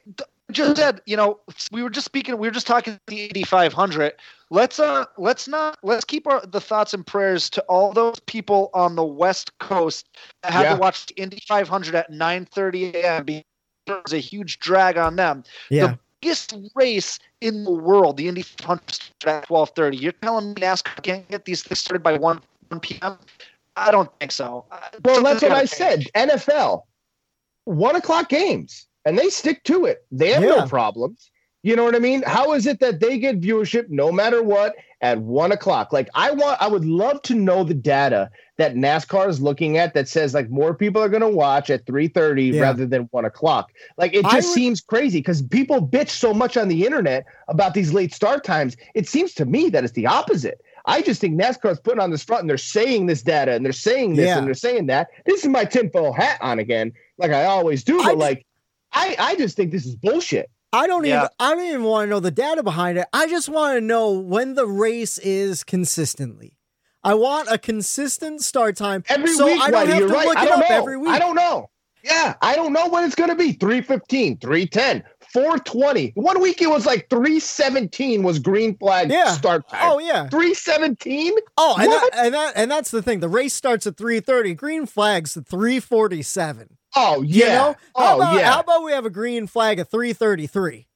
[SPEAKER 8] just said. You know, we were just speaking. We were just talking the Indy 500. Let's uh, let's not let's keep our the thoughts and prayers to all those people on the West Coast that had
[SPEAKER 9] Yeah.
[SPEAKER 8] to watch the Indy 500 at 9:30 a.m. because there was a huge drag on them.
[SPEAKER 7] Yeah.
[SPEAKER 8] The biggest race in the world, the Indy 500 started at 12:30. You're telling me NASCAR can't get these things started by 1 1 p.m. I don't think so.
[SPEAKER 9] Well, that's what I said. NFL, one o'clock games, and they stick to it. They have
[SPEAKER 7] Yeah.
[SPEAKER 9] no problems. You know what I mean? How is it that they get viewership no matter what at one o'clock? Like I want, I would love to know the data that NASCAR is looking at that says like more people are going to watch at three thirty
[SPEAKER 7] Yeah.
[SPEAKER 9] rather than one o'clock. Like it just
[SPEAKER 7] would-
[SPEAKER 9] seems crazy because people bitch so much on the internet about these late start times. It seems to me that it's the opposite. I just think NASCAR is putting on this front and they're saying this data and they're saying this
[SPEAKER 7] Yeah.
[SPEAKER 9] and they're saying that. This is my tinfoil hat on again, like I always do. But
[SPEAKER 7] ju-
[SPEAKER 9] like, I I just think this is bullshit.
[SPEAKER 7] I don't even I don't even want to know the data behind it. I just want to know when the race is consistently. I want a consistent start time
[SPEAKER 9] Every
[SPEAKER 7] so
[SPEAKER 9] week,
[SPEAKER 7] I don't
[SPEAKER 9] Whitey,
[SPEAKER 7] have
[SPEAKER 9] you're
[SPEAKER 7] to
[SPEAKER 9] right.
[SPEAKER 7] look
[SPEAKER 9] I
[SPEAKER 7] it
[SPEAKER 9] don't
[SPEAKER 7] up
[SPEAKER 9] know.
[SPEAKER 7] every week.
[SPEAKER 9] I don't know. Yeah, I don't know when it's going to be 315, 310, 420. One week it was like 317 was green flag
[SPEAKER 7] Yeah.
[SPEAKER 9] start time.
[SPEAKER 7] Oh yeah.
[SPEAKER 9] 317?
[SPEAKER 7] Oh, and that,
[SPEAKER 9] What?
[SPEAKER 7] and that and that's the thing. The race starts at 3:30. Green flags at 3:47.
[SPEAKER 9] Oh, yeah.
[SPEAKER 7] You know? How
[SPEAKER 9] oh,
[SPEAKER 7] about,
[SPEAKER 9] yeah.
[SPEAKER 7] How about we have a green flag at 3:33?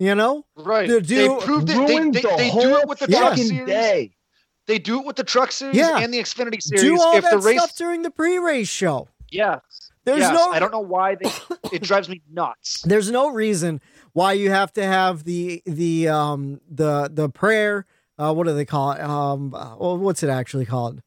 [SPEAKER 7] You know?
[SPEAKER 8] Right.
[SPEAKER 7] To
[SPEAKER 8] they
[SPEAKER 7] do-
[SPEAKER 8] proved it. They, they,
[SPEAKER 9] the
[SPEAKER 8] they do it with the truck
[SPEAKER 9] fucking
[SPEAKER 8] series.
[SPEAKER 9] day.
[SPEAKER 8] They do it with the truck series
[SPEAKER 7] Yeah.
[SPEAKER 8] and the Xfinity series.
[SPEAKER 7] Do all
[SPEAKER 8] if
[SPEAKER 7] that
[SPEAKER 8] the race,
[SPEAKER 7] stuff during the pre-race show.
[SPEAKER 8] yeah,
[SPEAKER 7] There's
[SPEAKER 8] yes,
[SPEAKER 7] no
[SPEAKER 8] I don't know why they. it drives me nuts.
[SPEAKER 7] there's no reason why you have to have the the um the the prayer uh what do they call it um uh, well, what's it actually called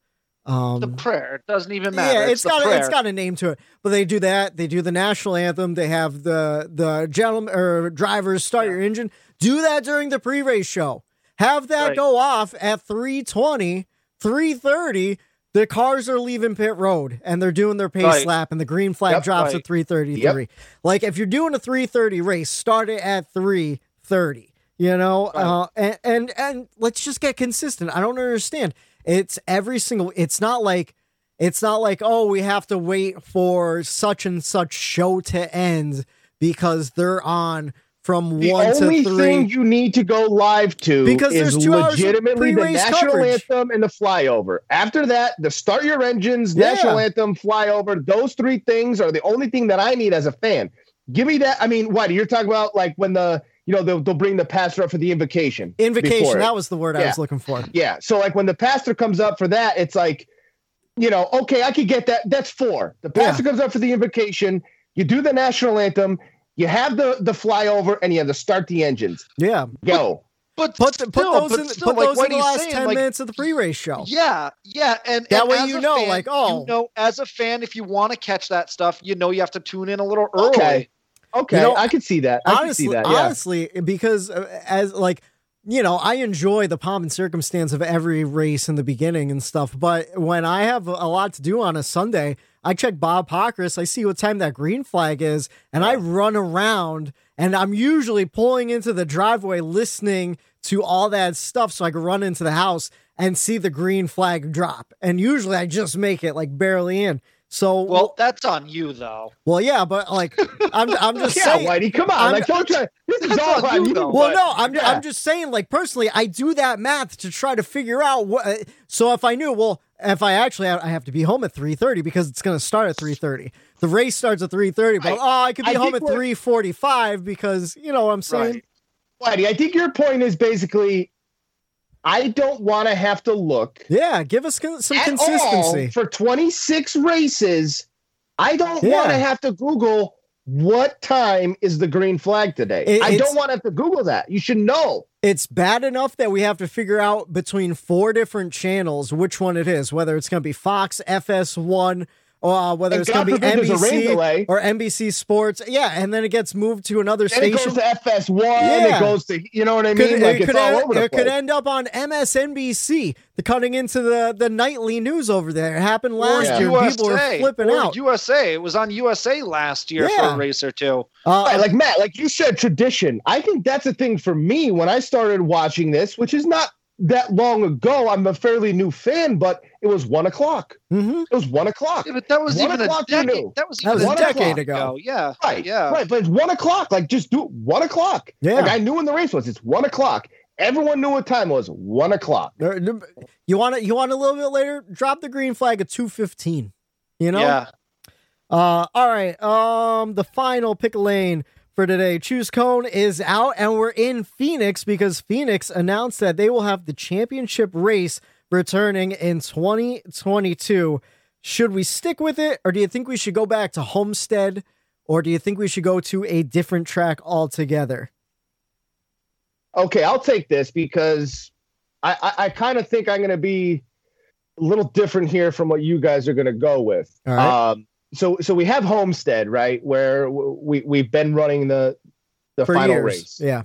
[SPEAKER 7] um
[SPEAKER 8] The prayer it doesn't even matter.
[SPEAKER 7] yeah,
[SPEAKER 8] it's,
[SPEAKER 7] it's got a, it's got a name to it. But they do that. They do the national anthem. They have the the gentlemen or drivers start your engine. Do that during the pre-race show. Have that
[SPEAKER 8] Right.
[SPEAKER 7] go off at 320, 330. The cars are leaving pit road and they're doing their pace
[SPEAKER 8] Right.
[SPEAKER 7] lap and the green flag
[SPEAKER 9] Yep,
[SPEAKER 7] drops
[SPEAKER 8] right.
[SPEAKER 7] at 333. Like if you're doing a 330 race, start it at 330. You know, uh, and, and and let's just get consistent. I don't understand. It's every single. It's not like it's not like oh we have to wait for such and such show to end because they're on from
[SPEAKER 9] The
[SPEAKER 7] one
[SPEAKER 9] only
[SPEAKER 7] to three.
[SPEAKER 9] thing you need to go live to
[SPEAKER 7] Because
[SPEAKER 9] is
[SPEAKER 7] there's two
[SPEAKER 9] legitimately the national
[SPEAKER 7] coverage.
[SPEAKER 9] anthem and the flyover. After that, the start your engines, national anthem, flyover. Those three things are the only thing that I need as a fan. Give me that. I mean, what you're talking about? Like when the you know they'll, they'll bring the pastor up for the invocation.
[SPEAKER 7] Invocation. That was the word I was looking for.
[SPEAKER 9] Yeah. So like when the pastor comes up for that, it's like, you know, okay, I could get that. That's four. The pastor comes up for the invocation. You do the national anthem. You have the the flyover, and you have to start the engines.
[SPEAKER 7] Yeah.
[SPEAKER 9] Go.
[SPEAKER 8] But
[SPEAKER 7] Put the, put those
[SPEAKER 8] but
[SPEAKER 7] in,
[SPEAKER 8] still,
[SPEAKER 7] put
[SPEAKER 8] like
[SPEAKER 7] those in the last
[SPEAKER 8] saying,
[SPEAKER 7] ten
[SPEAKER 8] like,
[SPEAKER 7] minutes of the pre-race show.
[SPEAKER 8] Yeah, yeah, and
[SPEAKER 7] That
[SPEAKER 8] and
[SPEAKER 7] way you know,
[SPEAKER 8] fan,
[SPEAKER 7] like, oh.
[SPEAKER 8] you know, as a fan, if you want to catch that stuff, you know, you have to tune in a little early.
[SPEAKER 9] Okay. Okay.
[SPEAKER 7] You know,
[SPEAKER 9] I could see that. I
[SPEAKER 7] honestly,
[SPEAKER 9] see that. Yeah.
[SPEAKER 7] honestly, because uh, as like you know, I enjoy the pomp and circumstance of every race in the beginning and stuff. But when I have a lot to do on a Sunday, I check Bob Pockrass. I see what time that green flag is, and I run around. And I'm usually pulling into the driveway, listening to all that stuff, so I can run into the house and see the green flag drop. And usually, I just make it like barely in. So
[SPEAKER 8] Well, that's on you though.
[SPEAKER 7] well, yeah, but like I'm, I'm just
[SPEAKER 9] Yeah,
[SPEAKER 7] saying.
[SPEAKER 9] Whitey, come on.
[SPEAKER 7] I'm-
[SPEAKER 9] like, don't try. This is all
[SPEAKER 8] on
[SPEAKER 9] on
[SPEAKER 8] you,
[SPEAKER 9] you.
[SPEAKER 8] though.
[SPEAKER 7] Well,
[SPEAKER 9] but-
[SPEAKER 7] no, I'm
[SPEAKER 9] yeah.
[SPEAKER 7] I'm just saying, like personally, I do that math to try to figure out what. uh, So if I knew, well, if I actually I have to be home at three thirty because it's going to start at three thirty. The race starts at three thirty, but
[SPEAKER 9] Right.
[SPEAKER 7] oh, I could be
[SPEAKER 9] I
[SPEAKER 7] home at three forty five because you know what I'm saying.
[SPEAKER 8] Right.
[SPEAKER 9] Whitey, I think your point is basically, I don't want to have to look
[SPEAKER 7] Yeah, give us con- some consistency.
[SPEAKER 9] for 26 races. I don't
[SPEAKER 7] Yeah.
[SPEAKER 9] want to have to Google what time is the green flag today.
[SPEAKER 7] It-
[SPEAKER 9] I don't want to have to Google that. You should know.
[SPEAKER 7] It's bad enough that we have to figure out between four different channels which one it is, whether it's going to be Fox, FS1, or uh, whether
[SPEAKER 9] And
[SPEAKER 7] it's going to be
[SPEAKER 9] God forbid there's a rain
[SPEAKER 7] NBC or NBC Sports. Yeah, and then it gets moved to another
[SPEAKER 9] station. it goes to FS1.
[SPEAKER 7] Yeah.
[SPEAKER 9] It goes to, you know what I
[SPEAKER 7] could,
[SPEAKER 9] mean? like
[SPEAKER 7] it,
[SPEAKER 9] it's
[SPEAKER 7] could
[SPEAKER 9] all
[SPEAKER 7] end,
[SPEAKER 9] over the
[SPEAKER 7] it could end up on MSNBC, the cutting into the, the nightly news over there. It happened last
[SPEAKER 9] Yeah.
[SPEAKER 7] year.
[SPEAKER 8] USA,
[SPEAKER 7] People were flipping
[SPEAKER 8] or
[SPEAKER 7] out.
[SPEAKER 8] USA. It was on USA last year
[SPEAKER 7] Yeah.
[SPEAKER 8] for a race or two.
[SPEAKER 7] Uh,
[SPEAKER 9] Right, like Matt, like you said, tradition. I think that's a thing for me when I started watching this, which is not that long ago. I'm a fairly new fan, but it was one o'clock.
[SPEAKER 7] mhm.
[SPEAKER 9] It was one o'clock.
[SPEAKER 8] Yeah, but that was
[SPEAKER 9] One
[SPEAKER 8] even a
[SPEAKER 9] o'clock, you
[SPEAKER 8] decade.
[SPEAKER 9] knew.
[SPEAKER 8] That was
[SPEAKER 7] That
[SPEAKER 8] even
[SPEAKER 7] was
[SPEAKER 9] a
[SPEAKER 8] a
[SPEAKER 7] decade
[SPEAKER 8] decade
[SPEAKER 7] ago.
[SPEAKER 8] Yeah,
[SPEAKER 9] Right,
[SPEAKER 8] yeah.
[SPEAKER 9] right. But it's one o'clock. Like just do one o'clock.
[SPEAKER 7] Yeah.
[SPEAKER 9] Like I knew when the race was. It's one o'clock. Everyone knew what time it was. One o'clock.
[SPEAKER 7] You want it? You want a little bit later? Drop the green flag at two fifteen. You know.
[SPEAKER 8] Yeah.
[SPEAKER 7] Uh, all right. Um, the final pick a lane for today. Choose Cone is out, and we're in Phoenix because Phoenix announced that they will have the championship race returning in 2022. Should we stick with it, or do you think we should go back to Homestead, or do you think we should go to a different track altogether?
[SPEAKER 9] Okay, I'll take this because I, I, I kind of think I'm going to be a little different here from what you guys are going to go with.
[SPEAKER 7] Right.
[SPEAKER 9] Um, so so we have Homestead, right, where we we've been running the the
[SPEAKER 7] For
[SPEAKER 9] final
[SPEAKER 7] years.
[SPEAKER 9] race.
[SPEAKER 7] Yeah.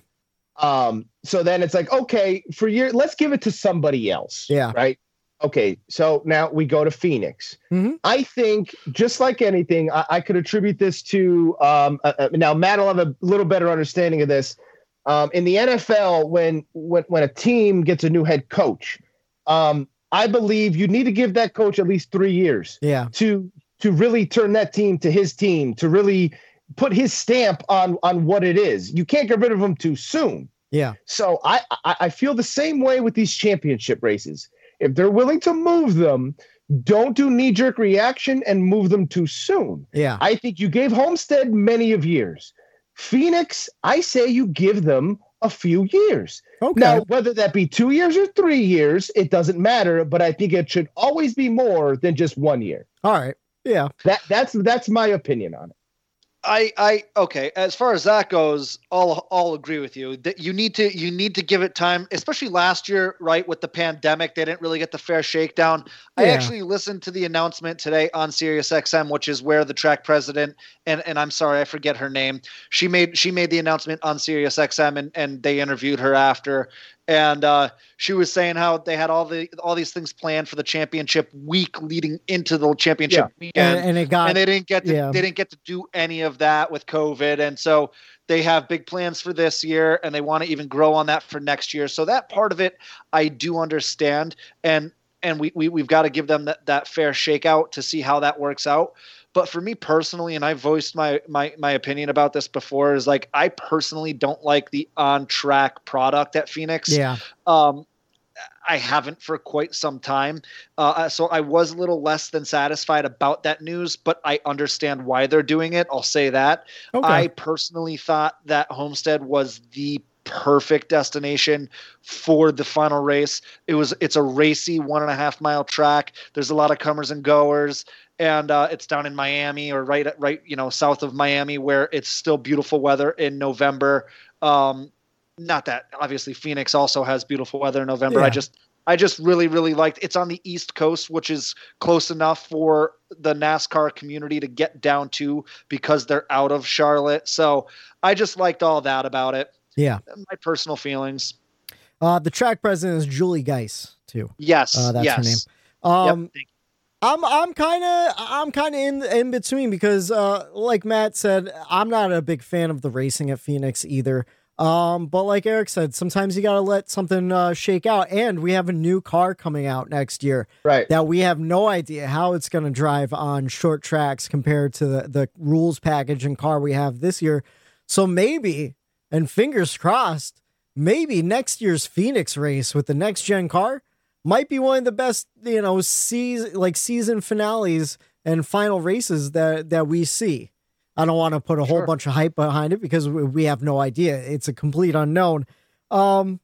[SPEAKER 9] Um, so then it's like, okay, for year, let's give it to somebody else.
[SPEAKER 7] Yeah.
[SPEAKER 9] Right. Okay. So now we go to Phoenix.
[SPEAKER 7] Mhm.
[SPEAKER 9] I think just like anything, I, I could attribute this to, um, uh, uh, now Matt will have a little better understanding of this. Um, in the NFL, when, when, when a team gets a new head coach, um, I believe you need to give that coach at least three years
[SPEAKER 7] Yeah.
[SPEAKER 9] to to really turn that team to his team to really put his stamp on on what it is. You can't get rid of him too soon.
[SPEAKER 7] Yeah.
[SPEAKER 9] So I I, I feel the same way with these championship races. If they're willing to move them, don't do knee jerk reaction and move them too soon.
[SPEAKER 7] Yeah.
[SPEAKER 9] I think you gave Homestead many of years. Phoenix, I say you give them a few years.
[SPEAKER 7] Okay.
[SPEAKER 9] Now, whether that be two years or three years, it doesn't matter. But I think it should always be more than just one year.
[SPEAKER 7] All right. Yeah.
[SPEAKER 9] That that's that's my opinion on it.
[SPEAKER 8] I, I okay. As far as that goes, I'll I'll agree with you. That you need to you need to give it time, especially last year, right? With the pandemic, they didn't really get the fair shakedown. I actually listened to the announcement today on Sirius XM, which is where the track president and and I'm sorry, I forget her name. She made she made the announcement on Sirius XM, and and they interviewed her after, and uh, she was saying how they had all the all these things planned for the championship week leading into the championship weekend
[SPEAKER 7] And, and it got
[SPEAKER 8] and they didn't get to
[SPEAKER 7] yeah.
[SPEAKER 8] they didn't get to do any of that with COVID, and so they have big plans for this year, and they want to even grow on that for next year. So that part of it, I do understand, and and we, we we've got to give them that that fair shakeout to see how that works out. But for me personally, and I voiced my my my opinion about this before, is like I personally don't like the on track product at Phoenix.
[SPEAKER 7] yeah.
[SPEAKER 8] Um, I haven't for quite some time. Uh, so I was a little less than satisfied about that news, but I understand why they're doing it. I'll say that.
[SPEAKER 7] Okay.
[SPEAKER 8] I personally thought that Homestead was the perfect destination for the final race. It was it's a racy one and a half mile track. There's a lot of comers and goers, and uh, it's down in Miami or right right you know south of Miami where it's still beautiful weather in November. Um, not that obviously Phoenix also has beautiful weather in November.
[SPEAKER 7] Yeah.
[SPEAKER 8] I just I just really really liked it's on the East Coast, which is close enough for the NASCAR community to get down to because they're out of Charlotte. So I just liked all that about it.
[SPEAKER 7] yeah.
[SPEAKER 8] My personal feelings.
[SPEAKER 7] Uh, the track president is Julie Giese too.
[SPEAKER 8] Yes,
[SPEAKER 7] Uh, that's
[SPEAKER 8] yes.
[SPEAKER 7] her name.
[SPEAKER 8] Yep,
[SPEAKER 7] Um,
[SPEAKER 8] thank
[SPEAKER 7] I'm I'm kind of I'm kind of in in between because uh like Matt said I'm not a big fan of the racing at Phoenix either. Um but like Eric said sometimes you got to let something uh shake out and we have a new car coming out next year
[SPEAKER 9] Right.
[SPEAKER 7] that we have no idea how it's going to drive on short tracks compared to the the rules package and car we have this year. So maybe and fingers crossed maybe next year's Phoenix race with the next gen car might be one of the best, you know, season like season finales and final races that that we see. I don't want to put a whole bunch of hype behind it because we, have no idea. It's a complete unknown. Um,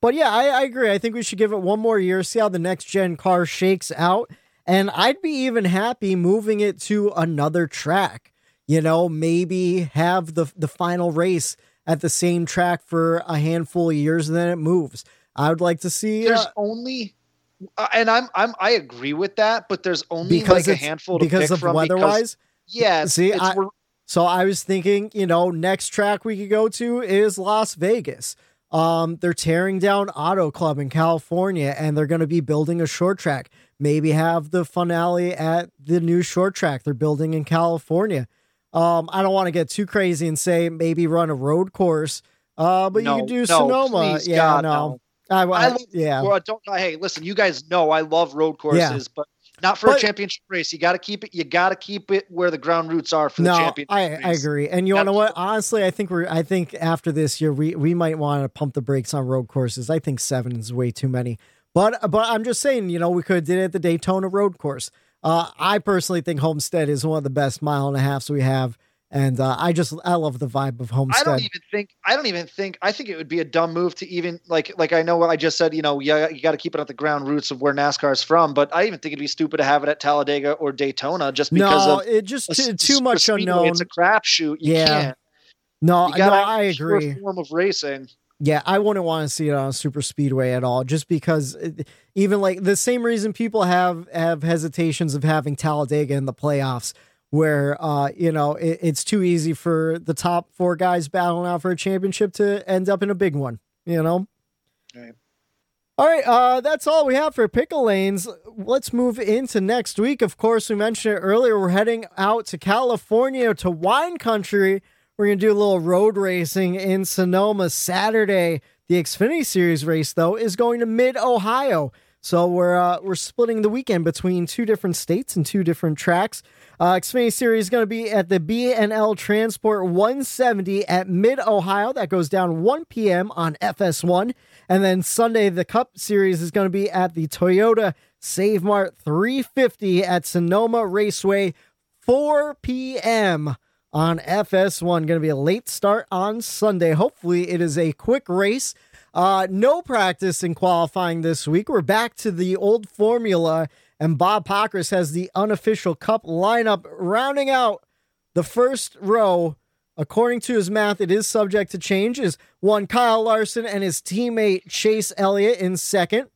[SPEAKER 7] but yeah, I, I agree. I think we should give it one more year, see how the next gen car shakes out, and I'd be even happy moving it to another track. You know, maybe have the the final race at the same track for a handful of years, and then it moves. I would like to see
[SPEAKER 8] There's
[SPEAKER 7] uh,
[SPEAKER 8] only and I'm I'm I agree with that, but there's only
[SPEAKER 7] because
[SPEAKER 8] like a handful to
[SPEAKER 7] because
[SPEAKER 8] pick
[SPEAKER 7] of
[SPEAKER 8] from
[SPEAKER 7] weather
[SPEAKER 8] because
[SPEAKER 7] wise.
[SPEAKER 8] yeah,
[SPEAKER 7] See,
[SPEAKER 8] it's
[SPEAKER 7] I- So I was thinking, you know, next track we could go to is Las Vegas. Um, they're tearing down Auto Club in California and they're going to be building a short track. Maybe have the finale at the new short track they're building in California. Um, I don't want to get too crazy and say maybe run a road course. Uh, but
[SPEAKER 8] No,
[SPEAKER 7] you could do
[SPEAKER 8] no,
[SPEAKER 7] Sonoma.
[SPEAKER 8] please,
[SPEAKER 7] yeah,
[SPEAKER 8] God,
[SPEAKER 7] no.
[SPEAKER 8] no.
[SPEAKER 7] I,
[SPEAKER 8] I
[SPEAKER 7] I,
[SPEAKER 8] love
[SPEAKER 7] yeah.
[SPEAKER 8] Well, don't hey, listen, you guys know I love road courses, but not for
[SPEAKER 7] But-
[SPEAKER 8] a championship race. You got to keep it. You got to keep it where the ground roots are for the
[SPEAKER 7] No,
[SPEAKER 8] championship.
[SPEAKER 7] I,
[SPEAKER 8] race.
[SPEAKER 7] I agree. And you know what? Honestly, I think we're. I think after this year, we we might want to pump the brakes on road courses. I think seven is way too many. But but I'm just saying, you know, we could have did it at the Daytona road course. Uh, I personally think Homestead is one of the best mile and a halfs we have, and uh, I just I love the vibe of Homestead.
[SPEAKER 8] I don't even think. I don't even think. I think it would be a dumb move to even like like I know what I just said. You know, yeah, you got to keep it at the ground roots of where NASCAR is from. But I even think it'd be stupid to have it at Talladega or Daytona just because
[SPEAKER 7] no,
[SPEAKER 8] of
[SPEAKER 7] it just
[SPEAKER 8] a
[SPEAKER 7] too, too much unknown.
[SPEAKER 8] It's a crapshoot.
[SPEAKER 7] Yeah.
[SPEAKER 8] can't.
[SPEAKER 7] no, no, I
[SPEAKER 8] have a pure
[SPEAKER 7] agree.
[SPEAKER 8] Form of racing.
[SPEAKER 7] Yeah, I wouldn't want to see it on a super speedway at all, just because it, even like the same reason people have have hesitations of having Talladega in the playoffs, where uh you know it, it's too easy for the top four guys battling out for a championship to end up in a big one. You know.
[SPEAKER 8] Right.
[SPEAKER 7] All right, uh, that's all we have for pickle lanes. Let's move into next week. Of course, we mentioned it earlier. We're heading out to California to wine country. We're gonna do a little road racing in Sonoma Saturday. The Xfinity Series race, though, is going to Mid Ohio. So we're uh, we're splitting the weekend between two different states and two different tracks. Uh, Xfinity Series is going to be at the B&L Transport 170 at Mid Ohio. That goes down 1 p.m. on FS1. And then Sunday, the Cup Series is going to be at the Toyota Save Mart 350 at Sonoma Raceway, 4 p.m. on FS1. Going to be a late start on Sunday. Hopefully, it is a quick race. Uh, no practice in qualifying this week. We're back to the old formula, and Bob Pockrass has the unofficial Cup lineup rounding out the first row. According to his math, it is subject to change. Is one Kyle Larson and his teammate Chase Elliott in second.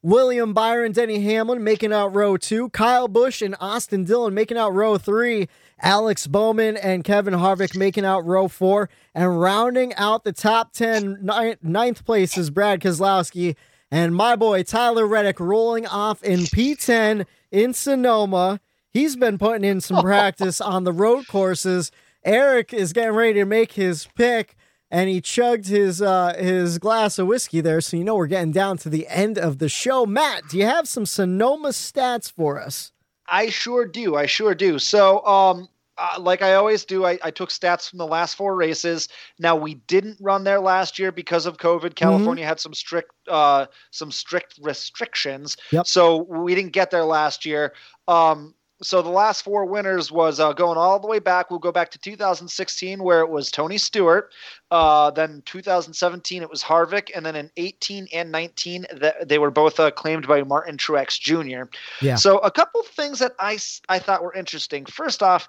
[SPEAKER 7] William Byron, Denny Hamlin making out row two. Kyle Busch and Austin Dillon making out row three. Alex Bowman and Kevin Harvick making out row four. And rounding out the top 10, ni- ninth place is Brad Keselowski. And my boy Tyler Reddick rolling off in P10 in Sonoma. He's been putting in some practice on the road courses. Eric is getting ready to make his pick and he chugged his uh his glass of whiskey there so you know we're getting down to the end of the show matt do you have some sonoma stats for us
[SPEAKER 8] I sure do. I sure do. So, um, uh, like I always do, I, I took stats from the last four races. Now we didn't run there last year because of
[SPEAKER 7] Mm-hmm.
[SPEAKER 8] COVID. California had some strict, uh, some strict restrictions.
[SPEAKER 7] Yep.
[SPEAKER 8] So we didn't get there last year. Um, so the last four winners was uh, going all the way back. We'll go back to 2016, where it was Tony Stewart. Uh, then 2017, it was Harvick, and then in 18 and 19, that they were both uh, claimed by Martin Truex Jr.
[SPEAKER 7] Yeah.
[SPEAKER 8] So a couple things that I I thought were interesting. First off,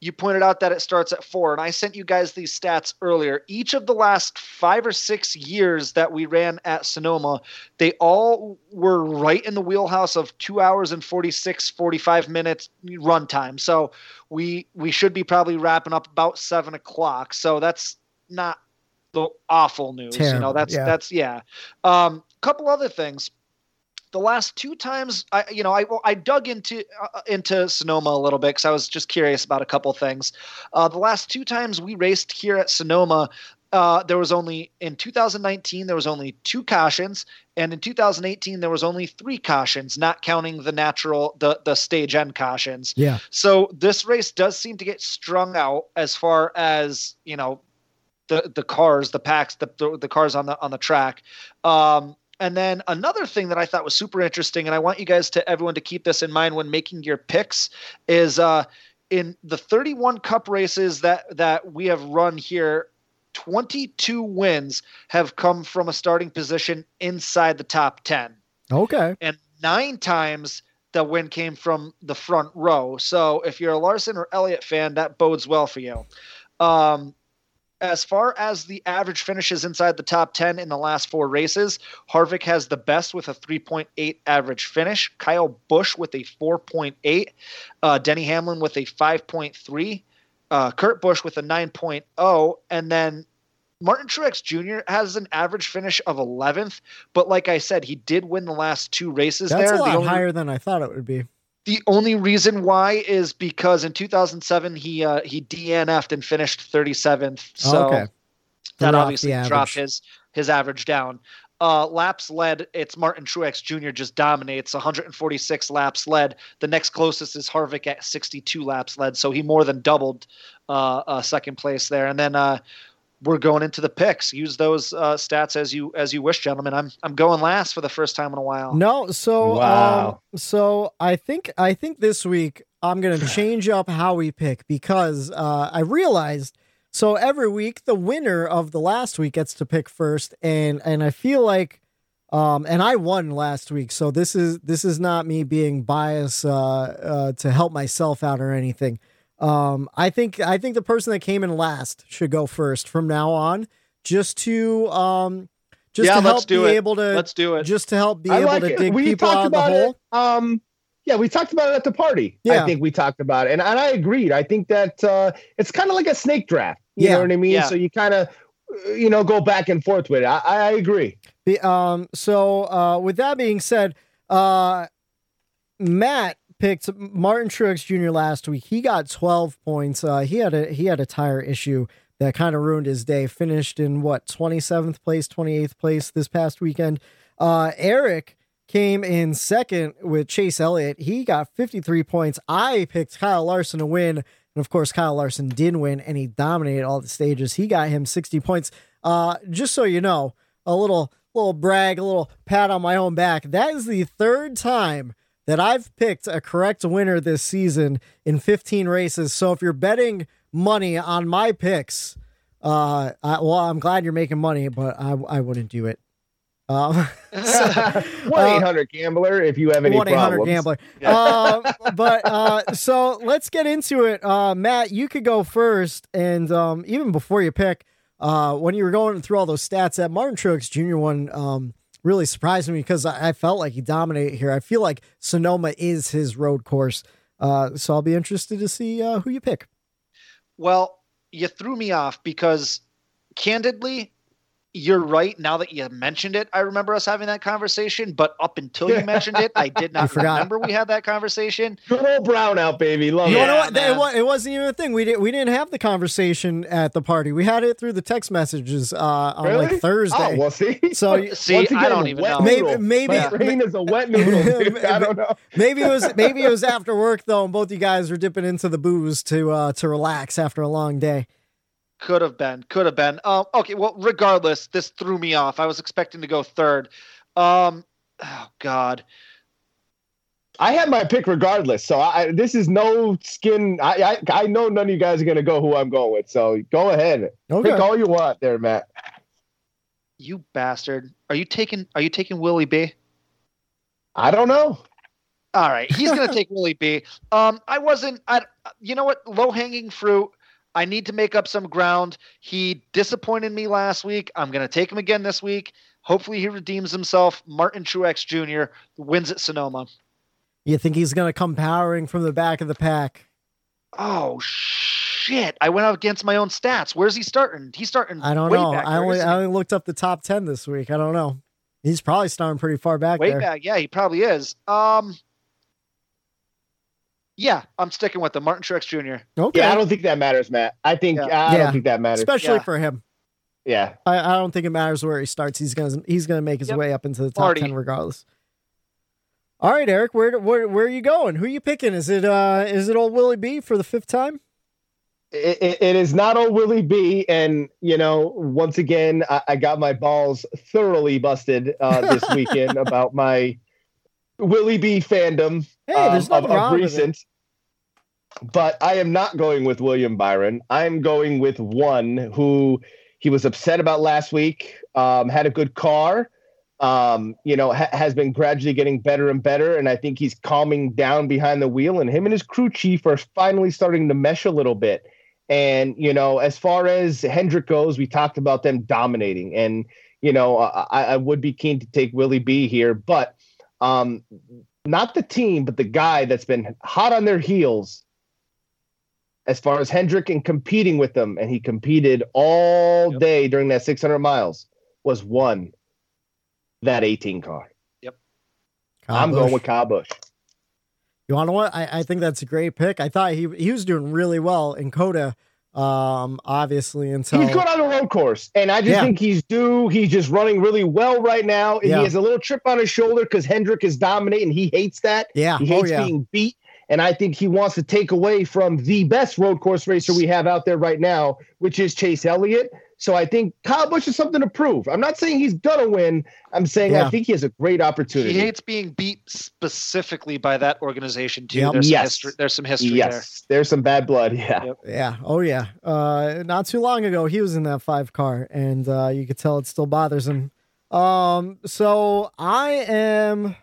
[SPEAKER 8] you pointed out that it starts at four, and I sent you guys these stats earlier. Each of the last five or six years that we ran at Sonoma, they all were right in the wheelhouse of two hours and 46, 45 minutes run time. So we we should be probably wrapping up about seven o'clock. So that's not the awful news. you know, that's
[SPEAKER 7] yeah.
[SPEAKER 8] that's yeah. Um, couple other things the last two times I you know I well, I dug into uh, into Sonoma a little bit because I was just curious about a couple things. Uh, the last two times we raced here at Sonoma, uh, there was only in 2019 there was only two cautions, and in 2018 there was only three cautions, not counting the natural the the stage end cautions.
[SPEAKER 7] yeah
[SPEAKER 8] So this race does seem to get strung out as far as you know the the cars, the packs, the the, the cars on the on the track. Um, and then another thing that I thought was super interesting, and I want you guys to everyone to keep this in mind when making your picks, is uh, in the 31 Cup races that that we have run here. 22 wins have come from a starting position inside the top 10
[SPEAKER 7] okay
[SPEAKER 8] and nine times the win came from the front row. So if you're a Larson or Elliott fan, that bodes well for you. Um, as far as the average finishes inside the top 10 in the last four races, Harvick has the best with a 3.8 average finish, Kyle Busch with a 4.8, uh, Denny Hamlin with a 5.3, uh, Kurt Busch with a 9.0, and then Martin Truex Jr. has an average finish of 11th, but like I said, he did win the last two races
[SPEAKER 7] that's
[SPEAKER 8] there.
[SPEAKER 7] a lot
[SPEAKER 8] the, only,
[SPEAKER 7] higher than i thought it would be
[SPEAKER 8] the only reason why is because in 2007 he uh, he DNF'd and finished 37th. So
[SPEAKER 7] okay
[SPEAKER 8] that obviously dropped his his average down. Uh, laps led, it's Martin Truex Jr. just dominates 146 laps led. The next closest is Harvick at 62 laps led, so he more than doubled uh, uh, second place there. And then uh, we're going into the picks. Use those uh, stats as you as you wish, gentlemen. I'm I'm going last for the first time in a while.
[SPEAKER 7] no so
[SPEAKER 9] Wow.
[SPEAKER 7] um, so i think i think this week i'm gonna change up how we pick because uh i realized so every week the winner of the last week gets to pick first and and i feel like um and i won last week so this is this is not me being biased uh uh to help myself out or anything um i think i think the person that came in last should go first from now on just to um just
[SPEAKER 8] Yeah,
[SPEAKER 7] to help be
[SPEAKER 8] it.
[SPEAKER 7] able to
[SPEAKER 8] Let's do it.
[SPEAKER 7] just to help be
[SPEAKER 9] I
[SPEAKER 7] able
[SPEAKER 9] like
[SPEAKER 7] to
[SPEAKER 9] it.
[SPEAKER 7] dig
[SPEAKER 9] we
[SPEAKER 7] people
[SPEAKER 9] talked
[SPEAKER 7] out of the
[SPEAKER 9] about
[SPEAKER 7] hole?
[SPEAKER 9] it. Um, yeah, we talked about it at the party.
[SPEAKER 7] Yeah.
[SPEAKER 9] I think we talked about it, and, and I agreed. I think that uh, it's kind of like a snake draft. You
[SPEAKER 7] Yeah.
[SPEAKER 9] know what I mean?
[SPEAKER 8] Yeah.
[SPEAKER 9] So you kind of, you know, go back and forth with it. I, I agree.
[SPEAKER 7] Be- um, so uh, with that being said, uh, Matt picked Martin Truex Jr. last week. He got 12 points. Uh, he had a he had a tire issue that kind of ruined his day. Finished in what 27th place, 28th place this past weekend. Uh, Eric came in second with Chase Elliott. He got 53 points. I picked Kyle Larson to win. And of course, Kyle Larson did win and he dominated all the stages. He got him 60 points. Uh, just so you know, a little little brag, a little pat on my own back. That is the third time that I've picked a correct winner this season in 15 races. So if you're betting money on my picks, uh, I, well, I'm glad you're making money, but I, I wouldn't do it. Um,
[SPEAKER 9] One eight hundred gambler. If you have any
[SPEAKER 7] one eight hundred
[SPEAKER 9] problems.
[SPEAKER 7] gambler. Uh, but uh, so let's get into it. Uh, Matt, you could go first, and um, even before you pick, uh, when you were going through all those stats, that Martin Truex Jr. one um, really surprised me because I, I felt like he dominated here. I feel like Sonoma is his road course, uh, so I'll be interested to see uh, who you pick.
[SPEAKER 8] Well, you threw me off because candidly, you're right. Now that you mentioned it, I remember us having that conversation. But up until you mentioned it, I did not
[SPEAKER 7] forgot.
[SPEAKER 8] remember we had that conversation.
[SPEAKER 9] Good old brown out, baby. Love
[SPEAKER 7] You
[SPEAKER 9] it.
[SPEAKER 7] know what?
[SPEAKER 8] man.
[SPEAKER 7] It, it wasn't even a thing. We didn't. We didn't have the conversation at the party. We had it through the text messages uh, on
[SPEAKER 9] Really?
[SPEAKER 7] like Thursday.
[SPEAKER 9] Oh, well, see.
[SPEAKER 7] So you-
[SPEAKER 8] See,
[SPEAKER 9] Once
[SPEAKER 8] I
[SPEAKER 9] again,
[SPEAKER 8] don't even
[SPEAKER 9] wet
[SPEAKER 8] know.
[SPEAKER 7] Maybe- maybe-
[SPEAKER 9] My brain is a wet noodle. dude. I don't know.
[SPEAKER 7] Maybe it was maybe it was after work though, and both you guys were dipping into the booze to uh, to relax after a long day.
[SPEAKER 8] Could have been. Could have been. Um, okay. Well, regardless, this threw me off. I was expecting to go third. Um, oh God.
[SPEAKER 9] I had my pick regardless. So I this is no skin. I I, I know none of you guys are gonna go who I'm going with. So go ahead.
[SPEAKER 7] Okay.
[SPEAKER 9] Pick all you want there, Matt.
[SPEAKER 8] You bastard. Are you taking? Are you taking Willie B?
[SPEAKER 9] I don't know.
[SPEAKER 8] All right, he's gonna take Willie B. Um, I wasn't. I. You know what? Low hanging fruit. I need to make up some ground. He disappointed me last week. I'm gonna take him again this week. Hopefully, he redeems himself. Martin Truex Jr. wins at Sonoma.
[SPEAKER 7] You think he's gonna come powering from the back of the pack?
[SPEAKER 8] Oh shit! I went out against my own stats. Where's he starting? He's starting.
[SPEAKER 7] I don't know. I only I only looked up the top ten this week. I don't know. He's probably starting pretty far back
[SPEAKER 8] way
[SPEAKER 7] there.
[SPEAKER 8] back. Yeah, he probably is. Um. Yeah, I'm sticking with the Martin Truex Jr.
[SPEAKER 7] Okay,
[SPEAKER 9] Yeah, I don't think that matters, Matt. I think
[SPEAKER 8] Yeah.
[SPEAKER 9] I
[SPEAKER 7] Yeah.
[SPEAKER 9] don't think that matters.
[SPEAKER 7] especially
[SPEAKER 8] Yeah.
[SPEAKER 7] for him.
[SPEAKER 9] yeah.
[SPEAKER 7] I, I don't think it matters where he starts. He's gonna he's gonna make his
[SPEAKER 8] Yep.
[SPEAKER 7] way up into the top
[SPEAKER 8] Party.
[SPEAKER 7] ten regardless. All right, Eric, where where where are you going? Who are you picking? Is it uh is it old Willie B for the fifth time?
[SPEAKER 9] It, it, it is not old Willie B. And, you know, once again, I, I got my balls thoroughly busted uh, this weekend about my Willie B fandom
[SPEAKER 7] Hey,
[SPEAKER 9] um,
[SPEAKER 7] there's
[SPEAKER 9] of,
[SPEAKER 7] nothing
[SPEAKER 9] of
[SPEAKER 7] wrong with it.
[SPEAKER 9] But I am not going with William Byron. I'm going with one who he was upset about last week, um, had a good car, um, you know, ha- has been gradually getting better and better. And I think he's calming down behind the wheel. And him and his crew chief are finally starting to mesh a little bit. And, you know, as far as Hendrick goes, we talked about them dominating. And, you know, I, I would be keen to take Willie B here, but um, not the team, but the guy that's been hot on their heels as far as Hendrick and competing with them. And he competed all
[SPEAKER 8] Yep.
[SPEAKER 9] day during that 600 miles was one, that 18 car. Yep. I'm going with Kyle Busch.
[SPEAKER 7] You want to what? I, I think that's a great pick. I thought he he was doing really well in COTA, um, obviously until
[SPEAKER 9] He's good on the road course, and I just
[SPEAKER 7] Yeah.
[SPEAKER 9] think he's due. He's just running really well right now. And
[SPEAKER 7] Yeah.
[SPEAKER 9] He has a little chip on his shoulder because Hendrick is dominating. He hates that.
[SPEAKER 7] yeah,
[SPEAKER 9] He
[SPEAKER 7] oh
[SPEAKER 9] hates
[SPEAKER 7] yeah,
[SPEAKER 9] being beat. And I think he wants to take away from the best road course racer we have out there right now, which is Chase Elliott. So I think Kyle Busch is something to prove. I'm not saying he's gonna win. I'm saying
[SPEAKER 7] Yeah.
[SPEAKER 9] I think he has a great opportunity.
[SPEAKER 8] He hates being beat specifically by that organization too.
[SPEAKER 7] Yep.
[SPEAKER 8] There's some
[SPEAKER 9] Yes.
[SPEAKER 8] history. There's some history
[SPEAKER 9] yes, there's some bad blood. Yeah.
[SPEAKER 8] Yep.
[SPEAKER 7] yeah, oh yeah. Uh, not too long ago, he was in that five car, and uh, you could tell it still bothers him. Um, so I am.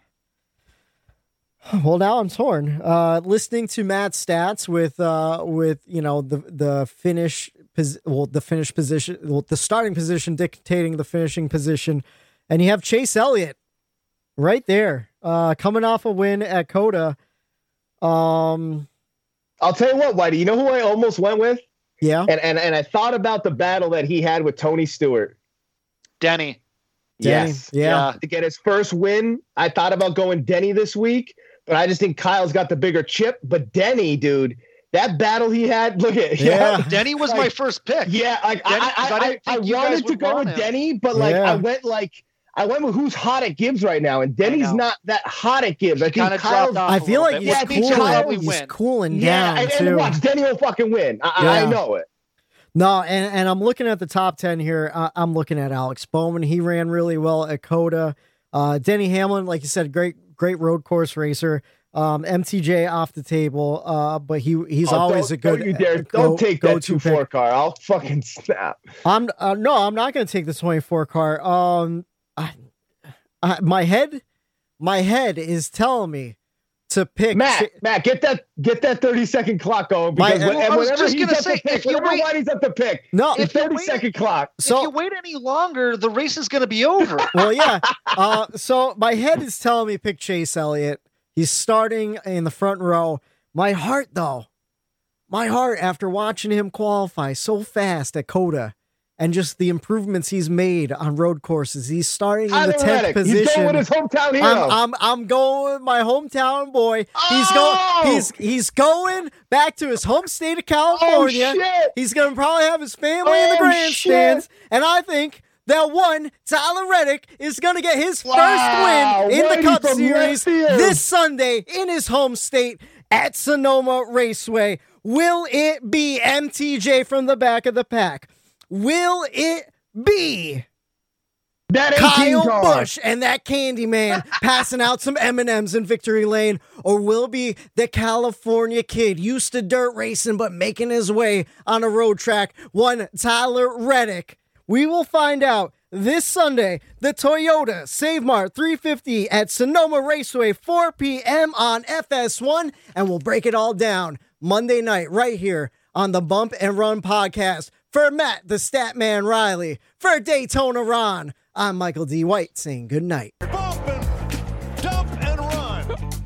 [SPEAKER 7] Well, now I'm torn. Uh, listening to Matt's stats with uh, with you know the the finish pos- well, the finish position, well, the starting position dictating the finishing position, and you have Chase Elliott right there, uh, coming off a win at COTA. Um,
[SPEAKER 9] I'll tell you what, Whitey. You know who I almost went with,
[SPEAKER 7] yeah,
[SPEAKER 9] and and and I thought about the battle that he had with Tony Stewart.
[SPEAKER 8] Denny.
[SPEAKER 7] Denny,
[SPEAKER 9] Yes,
[SPEAKER 7] yeah.
[SPEAKER 9] to get his first win. I thought about going Denny this week, but I just think Kyle's got the bigger chip. But Denny, dude, that battle he had, look at
[SPEAKER 7] Yeah.
[SPEAKER 8] Denny was my first pick.
[SPEAKER 9] Yeah, like
[SPEAKER 8] Denny-
[SPEAKER 9] I,
[SPEAKER 8] 'cause I
[SPEAKER 9] I,
[SPEAKER 8] didn't
[SPEAKER 9] I, I
[SPEAKER 8] you
[SPEAKER 9] wanted to go with
[SPEAKER 8] him.
[SPEAKER 9] Denny, but like
[SPEAKER 7] Yeah.
[SPEAKER 9] I went like I went with who's hot at Gibbs right now, and Denny's not that hot at Gibbs. I
[SPEAKER 8] He
[SPEAKER 9] think
[SPEAKER 8] kinda
[SPEAKER 9] Kyle's.
[SPEAKER 8] dropped off.
[SPEAKER 7] I
[SPEAKER 8] a
[SPEAKER 7] feel like he's
[SPEAKER 9] Yeah, I think Kyle
[SPEAKER 7] He's
[SPEAKER 8] win.
[SPEAKER 7] cooling
[SPEAKER 9] Yeah,
[SPEAKER 7] down
[SPEAKER 9] and,
[SPEAKER 7] too.
[SPEAKER 9] watch Denny will fucking win. I, I- I know it.
[SPEAKER 7] No, and, and I'm looking at the top 10 here. Uh, I'm looking at Alex Bowman. He ran really well at COTA. Uh, Denny Hamlin, like you said, great, great road course racer. Um, MTJ off the table, uh, but he he's
[SPEAKER 9] Oh,
[SPEAKER 7] always a good.
[SPEAKER 9] Don't you dare!
[SPEAKER 7] go-
[SPEAKER 9] don't take that
[SPEAKER 7] go-to
[SPEAKER 9] two four car. I'll fucking snap.
[SPEAKER 7] I'm uh, no, I'm not going to take the 24 car. Um, I, I, my head, my head is telling me to pick.
[SPEAKER 9] Matt,
[SPEAKER 7] Ch-
[SPEAKER 9] Matt, get that get that thirty second clock going
[SPEAKER 7] My-
[SPEAKER 9] because when,
[SPEAKER 8] Well, I was
[SPEAKER 9] whenever
[SPEAKER 8] just
[SPEAKER 9] he's
[SPEAKER 8] gonna
[SPEAKER 9] up
[SPEAKER 8] say,
[SPEAKER 9] to pick,
[SPEAKER 8] if you
[SPEAKER 9] whenever
[SPEAKER 8] wait-
[SPEAKER 9] Whitey's up to pick,
[SPEAKER 7] no,
[SPEAKER 9] the
[SPEAKER 8] if you
[SPEAKER 9] thirty
[SPEAKER 8] wait-
[SPEAKER 9] second clock.
[SPEAKER 7] so
[SPEAKER 8] if you wait any longer, the race is going to be over.
[SPEAKER 7] well, yeah. Uh, so my head is telling me pick Chase Elliott. He's starting in the front row. My heart, though, my heart after watching him qualify so fast at COTA and just the improvements he's made on road courses, he's starting in the tenth
[SPEAKER 9] Reddick, He's going with
[SPEAKER 7] position.
[SPEAKER 9] his hometown hero.
[SPEAKER 7] I'm, I'm I'm going with my hometown boy. He's
[SPEAKER 9] Oh!
[SPEAKER 7] going he's he's going back to his home state of California.
[SPEAKER 9] Oh.
[SPEAKER 7] He's gonna probably have his family in the
[SPEAKER 9] Oh,
[SPEAKER 7] grandstands,
[SPEAKER 9] shit.
[SPEAKER 7] and I think that one Tyler Reddick is gonna get his
[SPEAKER 9] Wow,
[SPEAKER 7] first win in the Cup Series this Sunday in his home state at Sonoma Raceway. Will it be MTJ from the back of the pack? Will it be
[SPEAKER 9] that
[SPEAKER 7] Kyle. Busch and that Candyman passing out some M&Ms in victory lane or will be the California kid used to dirt racing but making his way on a road track one Tyler Reddick we will find out this Sunday the Toyota Save Mart 350 at Sonoma Raceway 4 p.m. on FS1 and we'll break it all down Monday night right here on the Bump and Run podcast for Matt the Statman Reilly for Daytona Ron I'm Michael D. White saying good night.